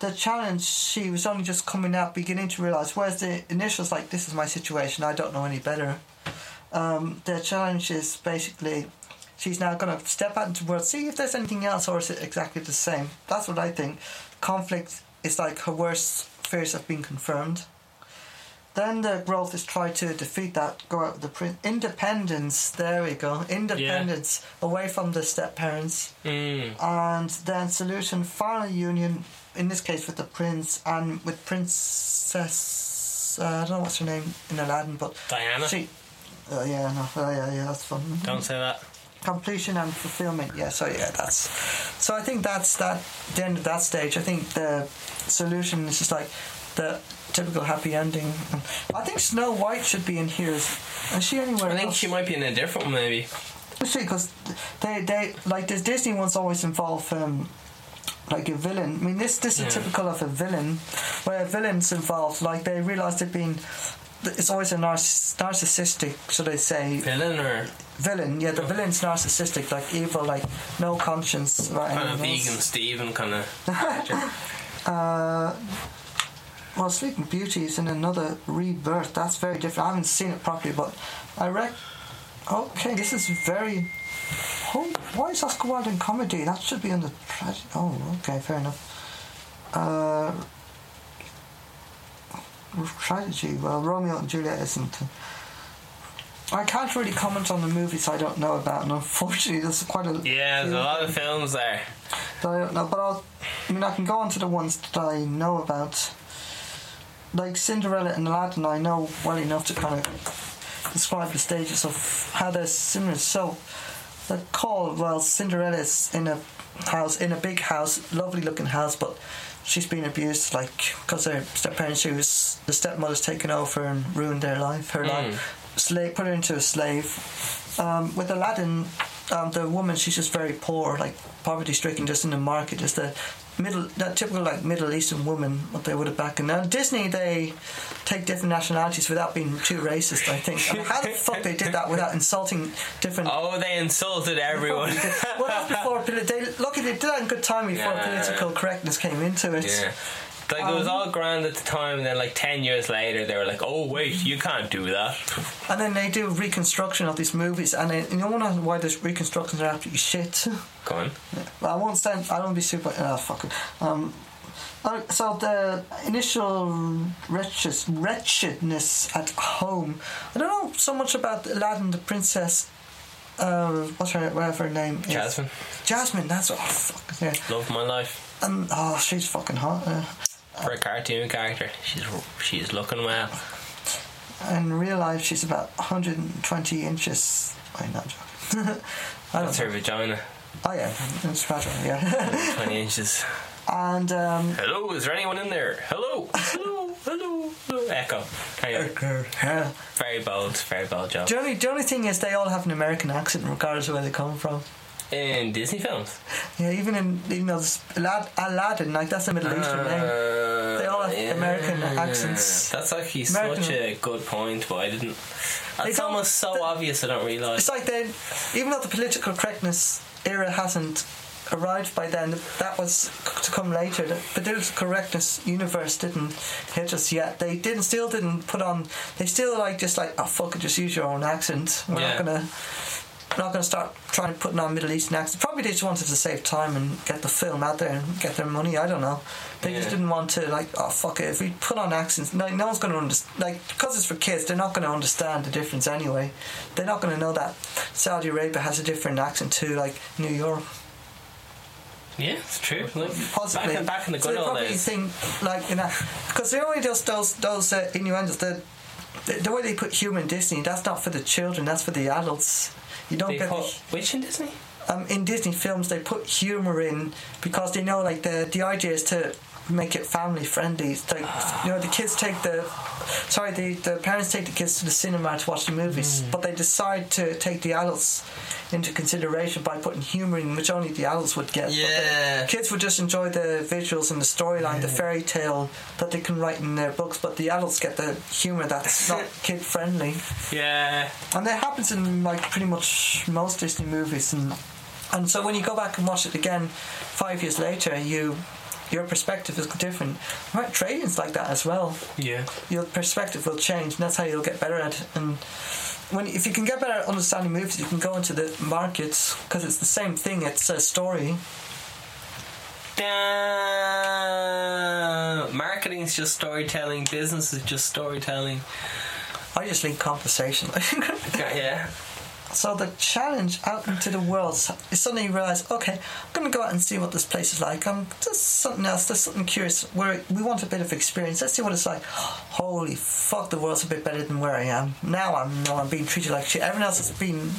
A: the challenge. She was only just coming out, beginning to realize. Whereas the initials, like this is my situation. I don't know any better. Um, the challenge is basically she's now going to step out into the world, see if there's anything else, or is it exactly the same? That's what I think. Conflict is like her worst fears have been confirmed. Then the growth is try to defeat that, go out with the prince. Independence, there we go. Independence, away from the step parents.
B: Mm.
A: And then solution, final union, in this case with the prince and with Princess. Uh, I don't know what's her name in Aladdin, but
B: Diana.
A: she. Uh, yeah, no, uh, yeah, yeah, that's fun.
B: Don't say that.
A: completion and fulfillment yeah so yeah that's so i think that's that the end of that stage i think the solution is just like the typical happy ending i think snow white should be in here is, is she anywhere
B: I think
A: else
B: she might be in a different one, maybe.
A: because they they like the disney ones always involve um like a villain. I mean, this this
B: Yeah.
A: is typical of a villain, where a villain's involved. Like they realise they've been, it's always a narciss- narcissistic, should I say,
B: Villain or
A: villain. Yeah, the villain's narcissistic, like evil, like no conscience.
B: Kind of vegan Steven kind of.
A: Uh, well, Sleeping Beauty is in another rebirth. That's very different. I haven't seen it properly, but I rec. Okay, this is very. Oh, why is Oscar Wilde in comedy? That should be in the tragedy. Oh, okay, fair enough. Uh, tragedy. Well, Romeo and Juliet isn't. I can't really comment on the movies I don't know about, and unfortunately, there's quite a
B: Yeah, there's a lot of films there.
A: I don't know, but I'll. I mean, I can go on to the ones that I know about. Like Cinderella and Aladdin, I know well enough to kind of describe the stages of how they're similar. So, the call, well, Cinderella's in a house, in a big house, lovely looking house, but she's been abused, like, because her step parents, she was, the stepmother's taken over and ruined their life, her life. Slave, put her into a slave. Um, with Aladdin, um, the woman, she's just very poor, like poverty stricken, just in the market, just a middle, that typical like Middle Eastern woman, what they would have back in. Now Disney, they take different nationalities without being too racist. I think. I mean, how the fuck they did that without insulting different?
B: Oh, they insulted everyone.
A: well, that's before they look they did that in good time before
B: Yeah.
A: political correctness came into it.
B: yeah. Like it was
A: Um,
B: all grand at the time, and then like ten years later, they were like, "Oh wait, you can't do that."
A: And then they do reconstruction of these movies, and they, you know why the reconstructions are absolutely shit.
B: Go on.
A: I won't stand. I don't be super. Oh, fuck it. Um, uh, so the initial wretched, wretchedness at home. I don't know so much about Aladdin, the princess. Uh, what's her whatever her name is?
B: Jasmine,
A: Jasmine. That's what. Oh, fuck yeah.
B: love my life
A: And oh, she's fucking hot. Uh,
B: for a cartoon character. She's she's looking well.
A: in real life, she's about 120 inches. I'm not joking. I don't
B: That's her vagina,
A: Oh yeah, it's better. Yeah.
B: twenty inches.
A: and um,
B: Hello, is there anyone in there? Hello, hello, hello, hello. Echo.
A: Yeah.
B: Very bold, very bold job.
A: The only, the only thing is they all have an American accent regardless of where they come from.
B: In Disney films.
A: Yeah, even in this Alad- Aladdin, like that's a Middle Eastern name.
B: Uh,
A: They all have American accents.
B: That's actually
A: American-
B: such a good point, but I didn't.
A: It's
B: almost so
A: the-
B: obvious I don't realise.
A: It's like they, even though the political correctness era hasn't arrived by then, that was to come later. The political correctness universe didn't hit us yet. They didn't, still didn't put on. They still like just like oh fuck it, just use your own accent. We're
B: Yeah.
A: not gonna. We're not going to start trying putting on Middle Eastern accents. Probably they just wanted to save time and get the film out there and get their money. I don't know. They just didn't want to like, oh fuck it. If we put on accents, no, no one's going to understand. Like because it's for kids, they're not going to understand the difference anyway. They're not going to know that Saudi Arabia has a different accent to like New York.
B: yeah, it's true. Like,
A: Possibly.
B: Back, in- back in the
A: so
B: good
A: they
B: old
A: probably
B: days.
A: think like you know because they're only just those those uh, innuendos. The, the the way they put humor in Disney, that's not for the children. That's for the adults. You don't
B: They
A: get the
B: put which in Disney?
A: um, in Disney films they put humor in because they know like the the idea is to make it family friendly. It's like you know the kids take the sorry the the parents take the kids to the cinema to watch the movies,
B: Hmm.
A: but they decide to take the adults into consideration by putting humor in which only the adults would get.
B: Yeah.
A: kids would just enjoy the visuals and the storyline, the fairy tale that they can write in their books, but the adults get the humor that's not kid friendly.
B: Yeah.
A: And that happens in like pretty much most Disney movies, and and so when you go back and watch it again, five years later, you your perspective is different. Right, trading's like that as well.
B: Yeah.
A: Your perspective will change, and that's how you'll get better at it. And when if you can get better at understanding moves, you can go into the markets because it's the same thing. It's a story.
B: Damn. Marketing's just storytelling. Business is just storytelling.
A: I just link conversation.
B: Yeah.
A: So the challenge out into the world is suddenly you realise, okay, I'm going to go out and see what this place is like. I'm just something else. There's something curious. Where we want a bit of experience. Let's see what it's like. Holy fuck, the world's a bit better than where I am. Now I'm no, I'm being treated like shit. Everyone else has been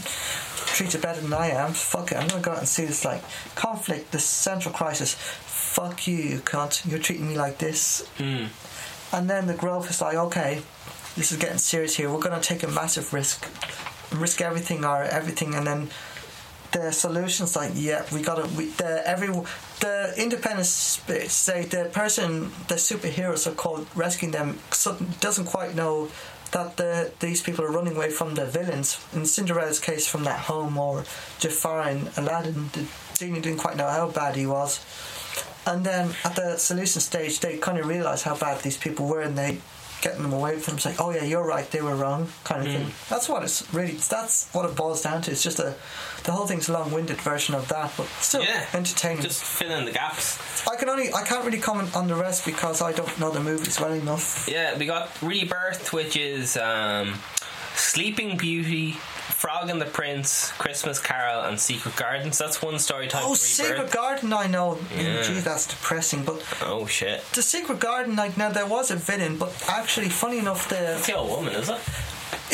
A: treated better than I am. Fuck it. I'm going to go out and see this like conflict, this central crisis. Fuck you, you cunt. You're treating me like this.
B: Mm.
A: And then the growth is like, okay, this is getting serious here. We're going to take a massive risk, risk everything or everything, and then the solutions like, yeah, we got to. We, the every the independent sp- say the person, the superheroes are called rescuing them. Doesn't quite know that the these people are running away from the villains. In Cinderella's case, from that home, or Jafar and Aladdin, the genie didn't quite know how bad he was. And then at the solution stage, they kind of realize how bad these people were, and they getting them away from saying, oh yeah, you're right, they were wrong, kind of thing. That's what it's really. That's what it boils down to. It's just a, the whole thing's a long-winded version of that, but still
B: Yeah.
A: entertaining.
B: Just fill in the gaps.
A: I can only, I can't really comment on the rest because I don't know the movies well enough.
B: Yeah, we got Rebirth, which is um, Sleeping Beauty, Frog and the Prince, Christmas Carol, and Secret Gardens. That's one story type.
A: Oh, Secret Garden, I know.
B: Mm, yeah.
A: Gee, that's depressing. But
B: Oh shit!
A: the Secret Garden, like now, there was a villain, but actually, funny enough,
B: It's
A: the
B: the old woman, is it?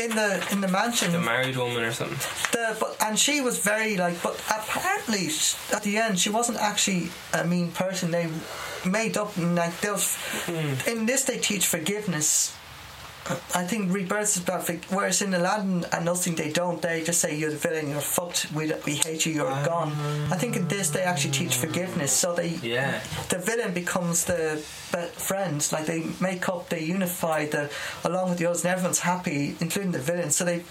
A: in the in the mansion,
B: The married woman or something.
A: The, but and she was very like, but apparently sh- at the end she wasn't actually a mean person. They made up like there was hmm. in this they teach forgiveness. I think rebirth is about for- whereas in Aladdin and nothing they don't. They just say you're the villain, you're fucked. We we hate you, you're gone. I think in this they actually teach forgiveness. So they
B: Yeah.
A: the villain becomes the friends. Like they make up, they unify the along with the others, and everyone's happy, including the villain. So they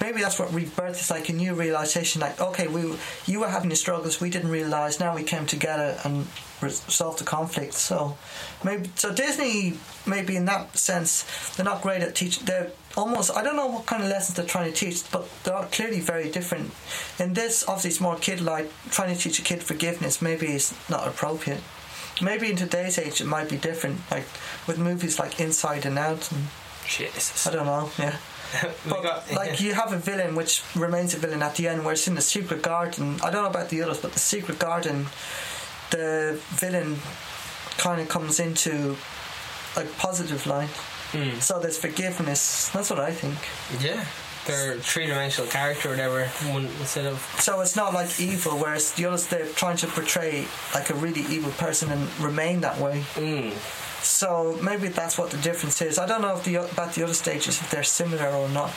A: maybe that's what rebirth is like a new realization. Like okay, we you were having your struggles, we didn't realize. Now we came together and resolved the conflict. So maybe so Disney maybe in that sense they're not great at teaching. They're almost I don't know what kind of lessons they're trying to teach, but they're clearly very different. In this, obviously, it's more kid like trying to teach a kid forgiveness. Maybe it's not appropriate. Maybe in today's age it might be different, like with movies like Inside and Out. And
B: Jesus.
A: I don't know, yeah. But
B: got-
A: like you have a villain which remains a villain at the end, whereas in the Secret Garden, I don't know about the others, but the Secret Garden, the villain kind of comes into a positive light.
B: Mm.
A: So there's forgiveness. That's what I think.
B: Yeah. They're three dimensional character or whatever. One instead of
A: So it's not like evil, whereas the others they're trying to portray like a really evil person and remain that way.
B: mm.
A: So maybe that's what the difference is. I don't know if the about the other stages if they're similar or not.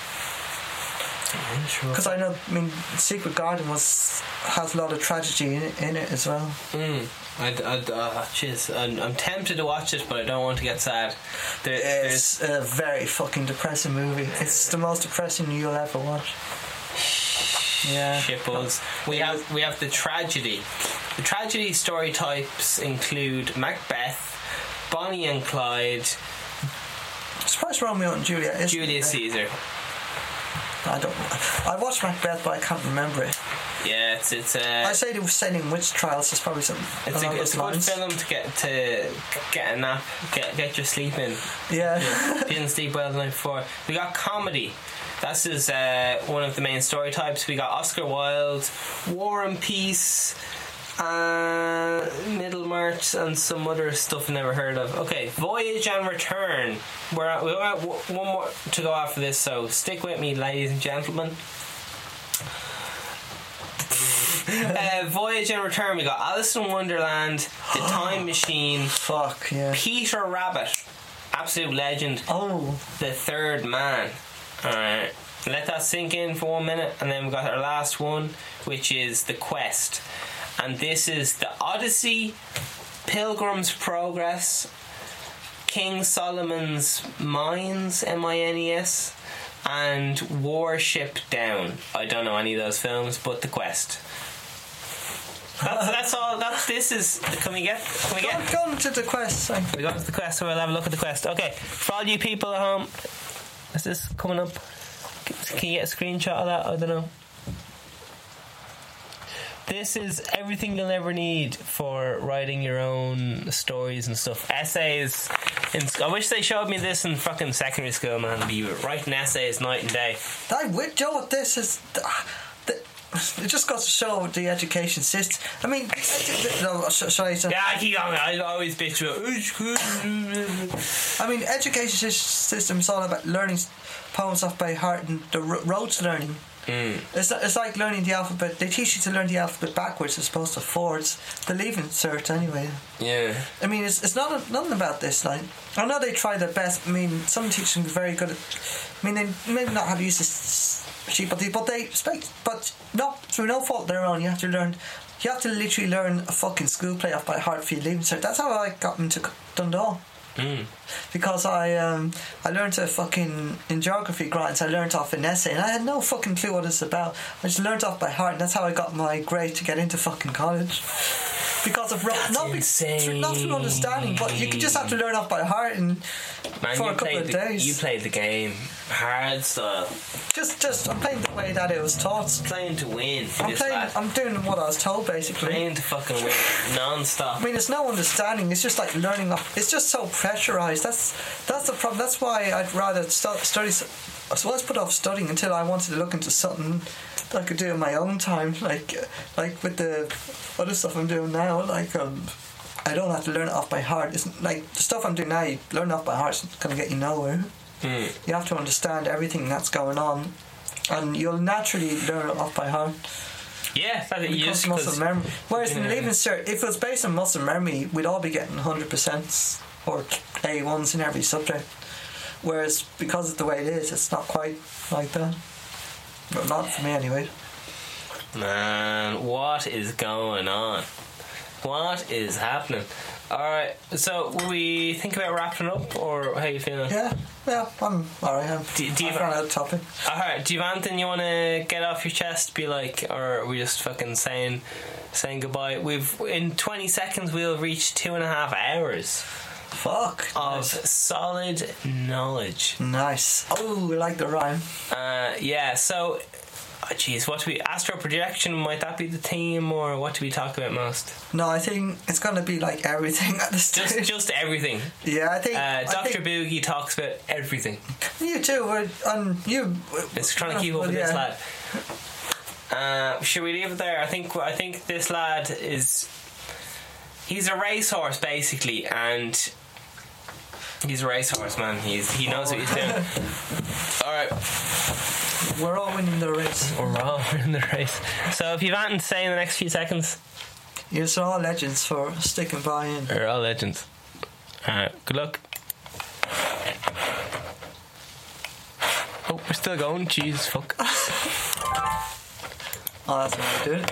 A: Because I know, I mean, Secret Garden was has a lot of tragedy in it, in it as well.
B: Mm. I, I, uh, jeez, I'm, I'm tempted to watch it, but I don't want to get sad. There,
A: It's a very fucking depressing movie. It's the most depressing you'll ever watch. Yeah.
B: shit buzz. We have we have the tragedy. The tragedy story types include Macbeth, Bonnie and Clyde,
A: I'm surprised Romeo and Juliet
B: Julius Caesar.
A: I don't. I watched Macbeth, but I can't remember it.
B: Yeah, it's it's
A: I
B: a
A: say they were sending witch trials. It's probably something.
B: it's a, it's a good film to get to get a nap, get get your sleep in.
A: Yeah.
B: Didn't sleep well the night before. We got comedy. This is uh, one of the main story types. We got Oscar Wilde, War and Peace, uh, Middlemarch, and some other stuff never heard of. Okay, Voyage and Return. We're at, we got one more to go after this, so stick with me, ladies and gentlemen. uh, Voyage and Return. We got Alice in Wonderland, The Time Machine,
A: Fuck yeah.
B: Peter Rabbit, absolute legend
A: Oh,
B: the third man. Alright. Let that sink in for one minute, and then we've got our last one, which is The Quest. And this is the Odyssey, Pilgrim's Progress, King Solomon's Mines, M I N E S, and Watership Down. I don't know any of those films, but The Quest. That's, that's all. That's this is. Can we get? Can we
A: go,
B: get?
A: go to the quest.
B: We got to the quest, so we'll have a look at the quest. Okay, for all you people at home, is this coming up? Can you get a screenshot of that? I don't know. This is everything you'll ever need for writing your own stories and stuff. Essays. In, I wish they showed me this in fucking secondary school, man. Be writing essays night and day.
A: I with Joe. What this is. It just got to show the education system. I mean, no, sh- shall I say?
B: Yeah, I keep on. I always bitch about.
A: I mean, education system is all about learning poems off by heart and the road to learning.
B: Mm.
A: It's, it's like learning the alphabet. They teach you to learn the alphabet backwards as opposed to forwards. The leaving cert anyway.
B: Yeah.
A: I mean, it's, it's not nothing about this. Like, I know they try their best. I mean, some teachers are very good at. I mean, they maybe not have used this sheet, but they, but they expect. But not through no fault of their own. You have to learn. You have to literally learn a fucking school play off by heart for your leaving cert. That's how I got into Dundee
B: Mm.
A: because I um I learned a fucking in geography grants I learned off an essay and I had no fucking clue what it's about. I just learned off by heart and that's how I got my grade to get into fucking college. Because of ro- not, be,
B: insane.
A: not through understanding, but you could just have to learn off by heart and
B: Man,
A: for
B: you
A: a couple of
B: the,
A: days.
B: You played the game hard style,
A: just just I'm playing the way that it was taught.
B: playing to win.
A: I'm playing.
B: lad.
A: I'm doing what I was told basically.
B: playing to fucking win, non-stop.
A: I mean, it's no understanding. It's just like learning. Off, it's just so pressurized. That's that's the problem. That's why I'd rather stu- study. So I was put off studying until I wanted to look into something that I could do in my own time, like like with the other stuff I'm doing now. Like um, I don't have to learn it off by heart. It's like the stuff I'm doing now. You learn off by heart. It's gonna get you nowhere.
B: Mm.
A: You have to understand everything that's going on, and you'll naturally learn it off by heart.
B: Yeah, that
A: It
B: just
A: muscle memory. Whereas in
B: Yeah.
A: leaving cert, if it was based on muscle memory, we'd all be getting hundred percent or A ones in every subject. Whereas because of the way it is, it's not quite like that. Well, not for me anyway.
B: Man, what is going on? What is happening? Alright, so will we think about wrapping up or how you feeling?
A: Yeah, yeah, I'm alright. I'm.
B: Do- do you-
A: I've run out of topic.
B: Alright, do you have anything you want to get off your chest? Be like, or are we just fucking saying saying goodbye? We've in 20 seconds we'll reach two and a half hours
A: Fuck.
B: of
A: Nice.
B: solid knowledge.
A: nice. Oh, we like the rhyme.
B: Uh, yeah, so, oh, jeez, what do we astral projection? Might that be the theme, or what do we talk about most?
A: No, I think it's gonna be like everything at the
B: Just,
A: stage.
B: just everything.
A: yeah, I think.
B: Uh, Doctor
A: think
B: Boogie talks about everything.
A: You too. we're- And you.
B: It's trying to keep up with this lad. Uh, should we leave it there? I think I think this lad is he's a racehorse basically, and he's a racehorse man. He's he knows what he's doing. All right,
A: We're all winning the race.
B: we're all winning the race. So if you've anything to say in the next few seconds,
A: You're all legends for sticking by in.
B: we're all legends. Uh, good luck. Oh, we're still going. Jesus fuck.
A: Oh, that's how I do it.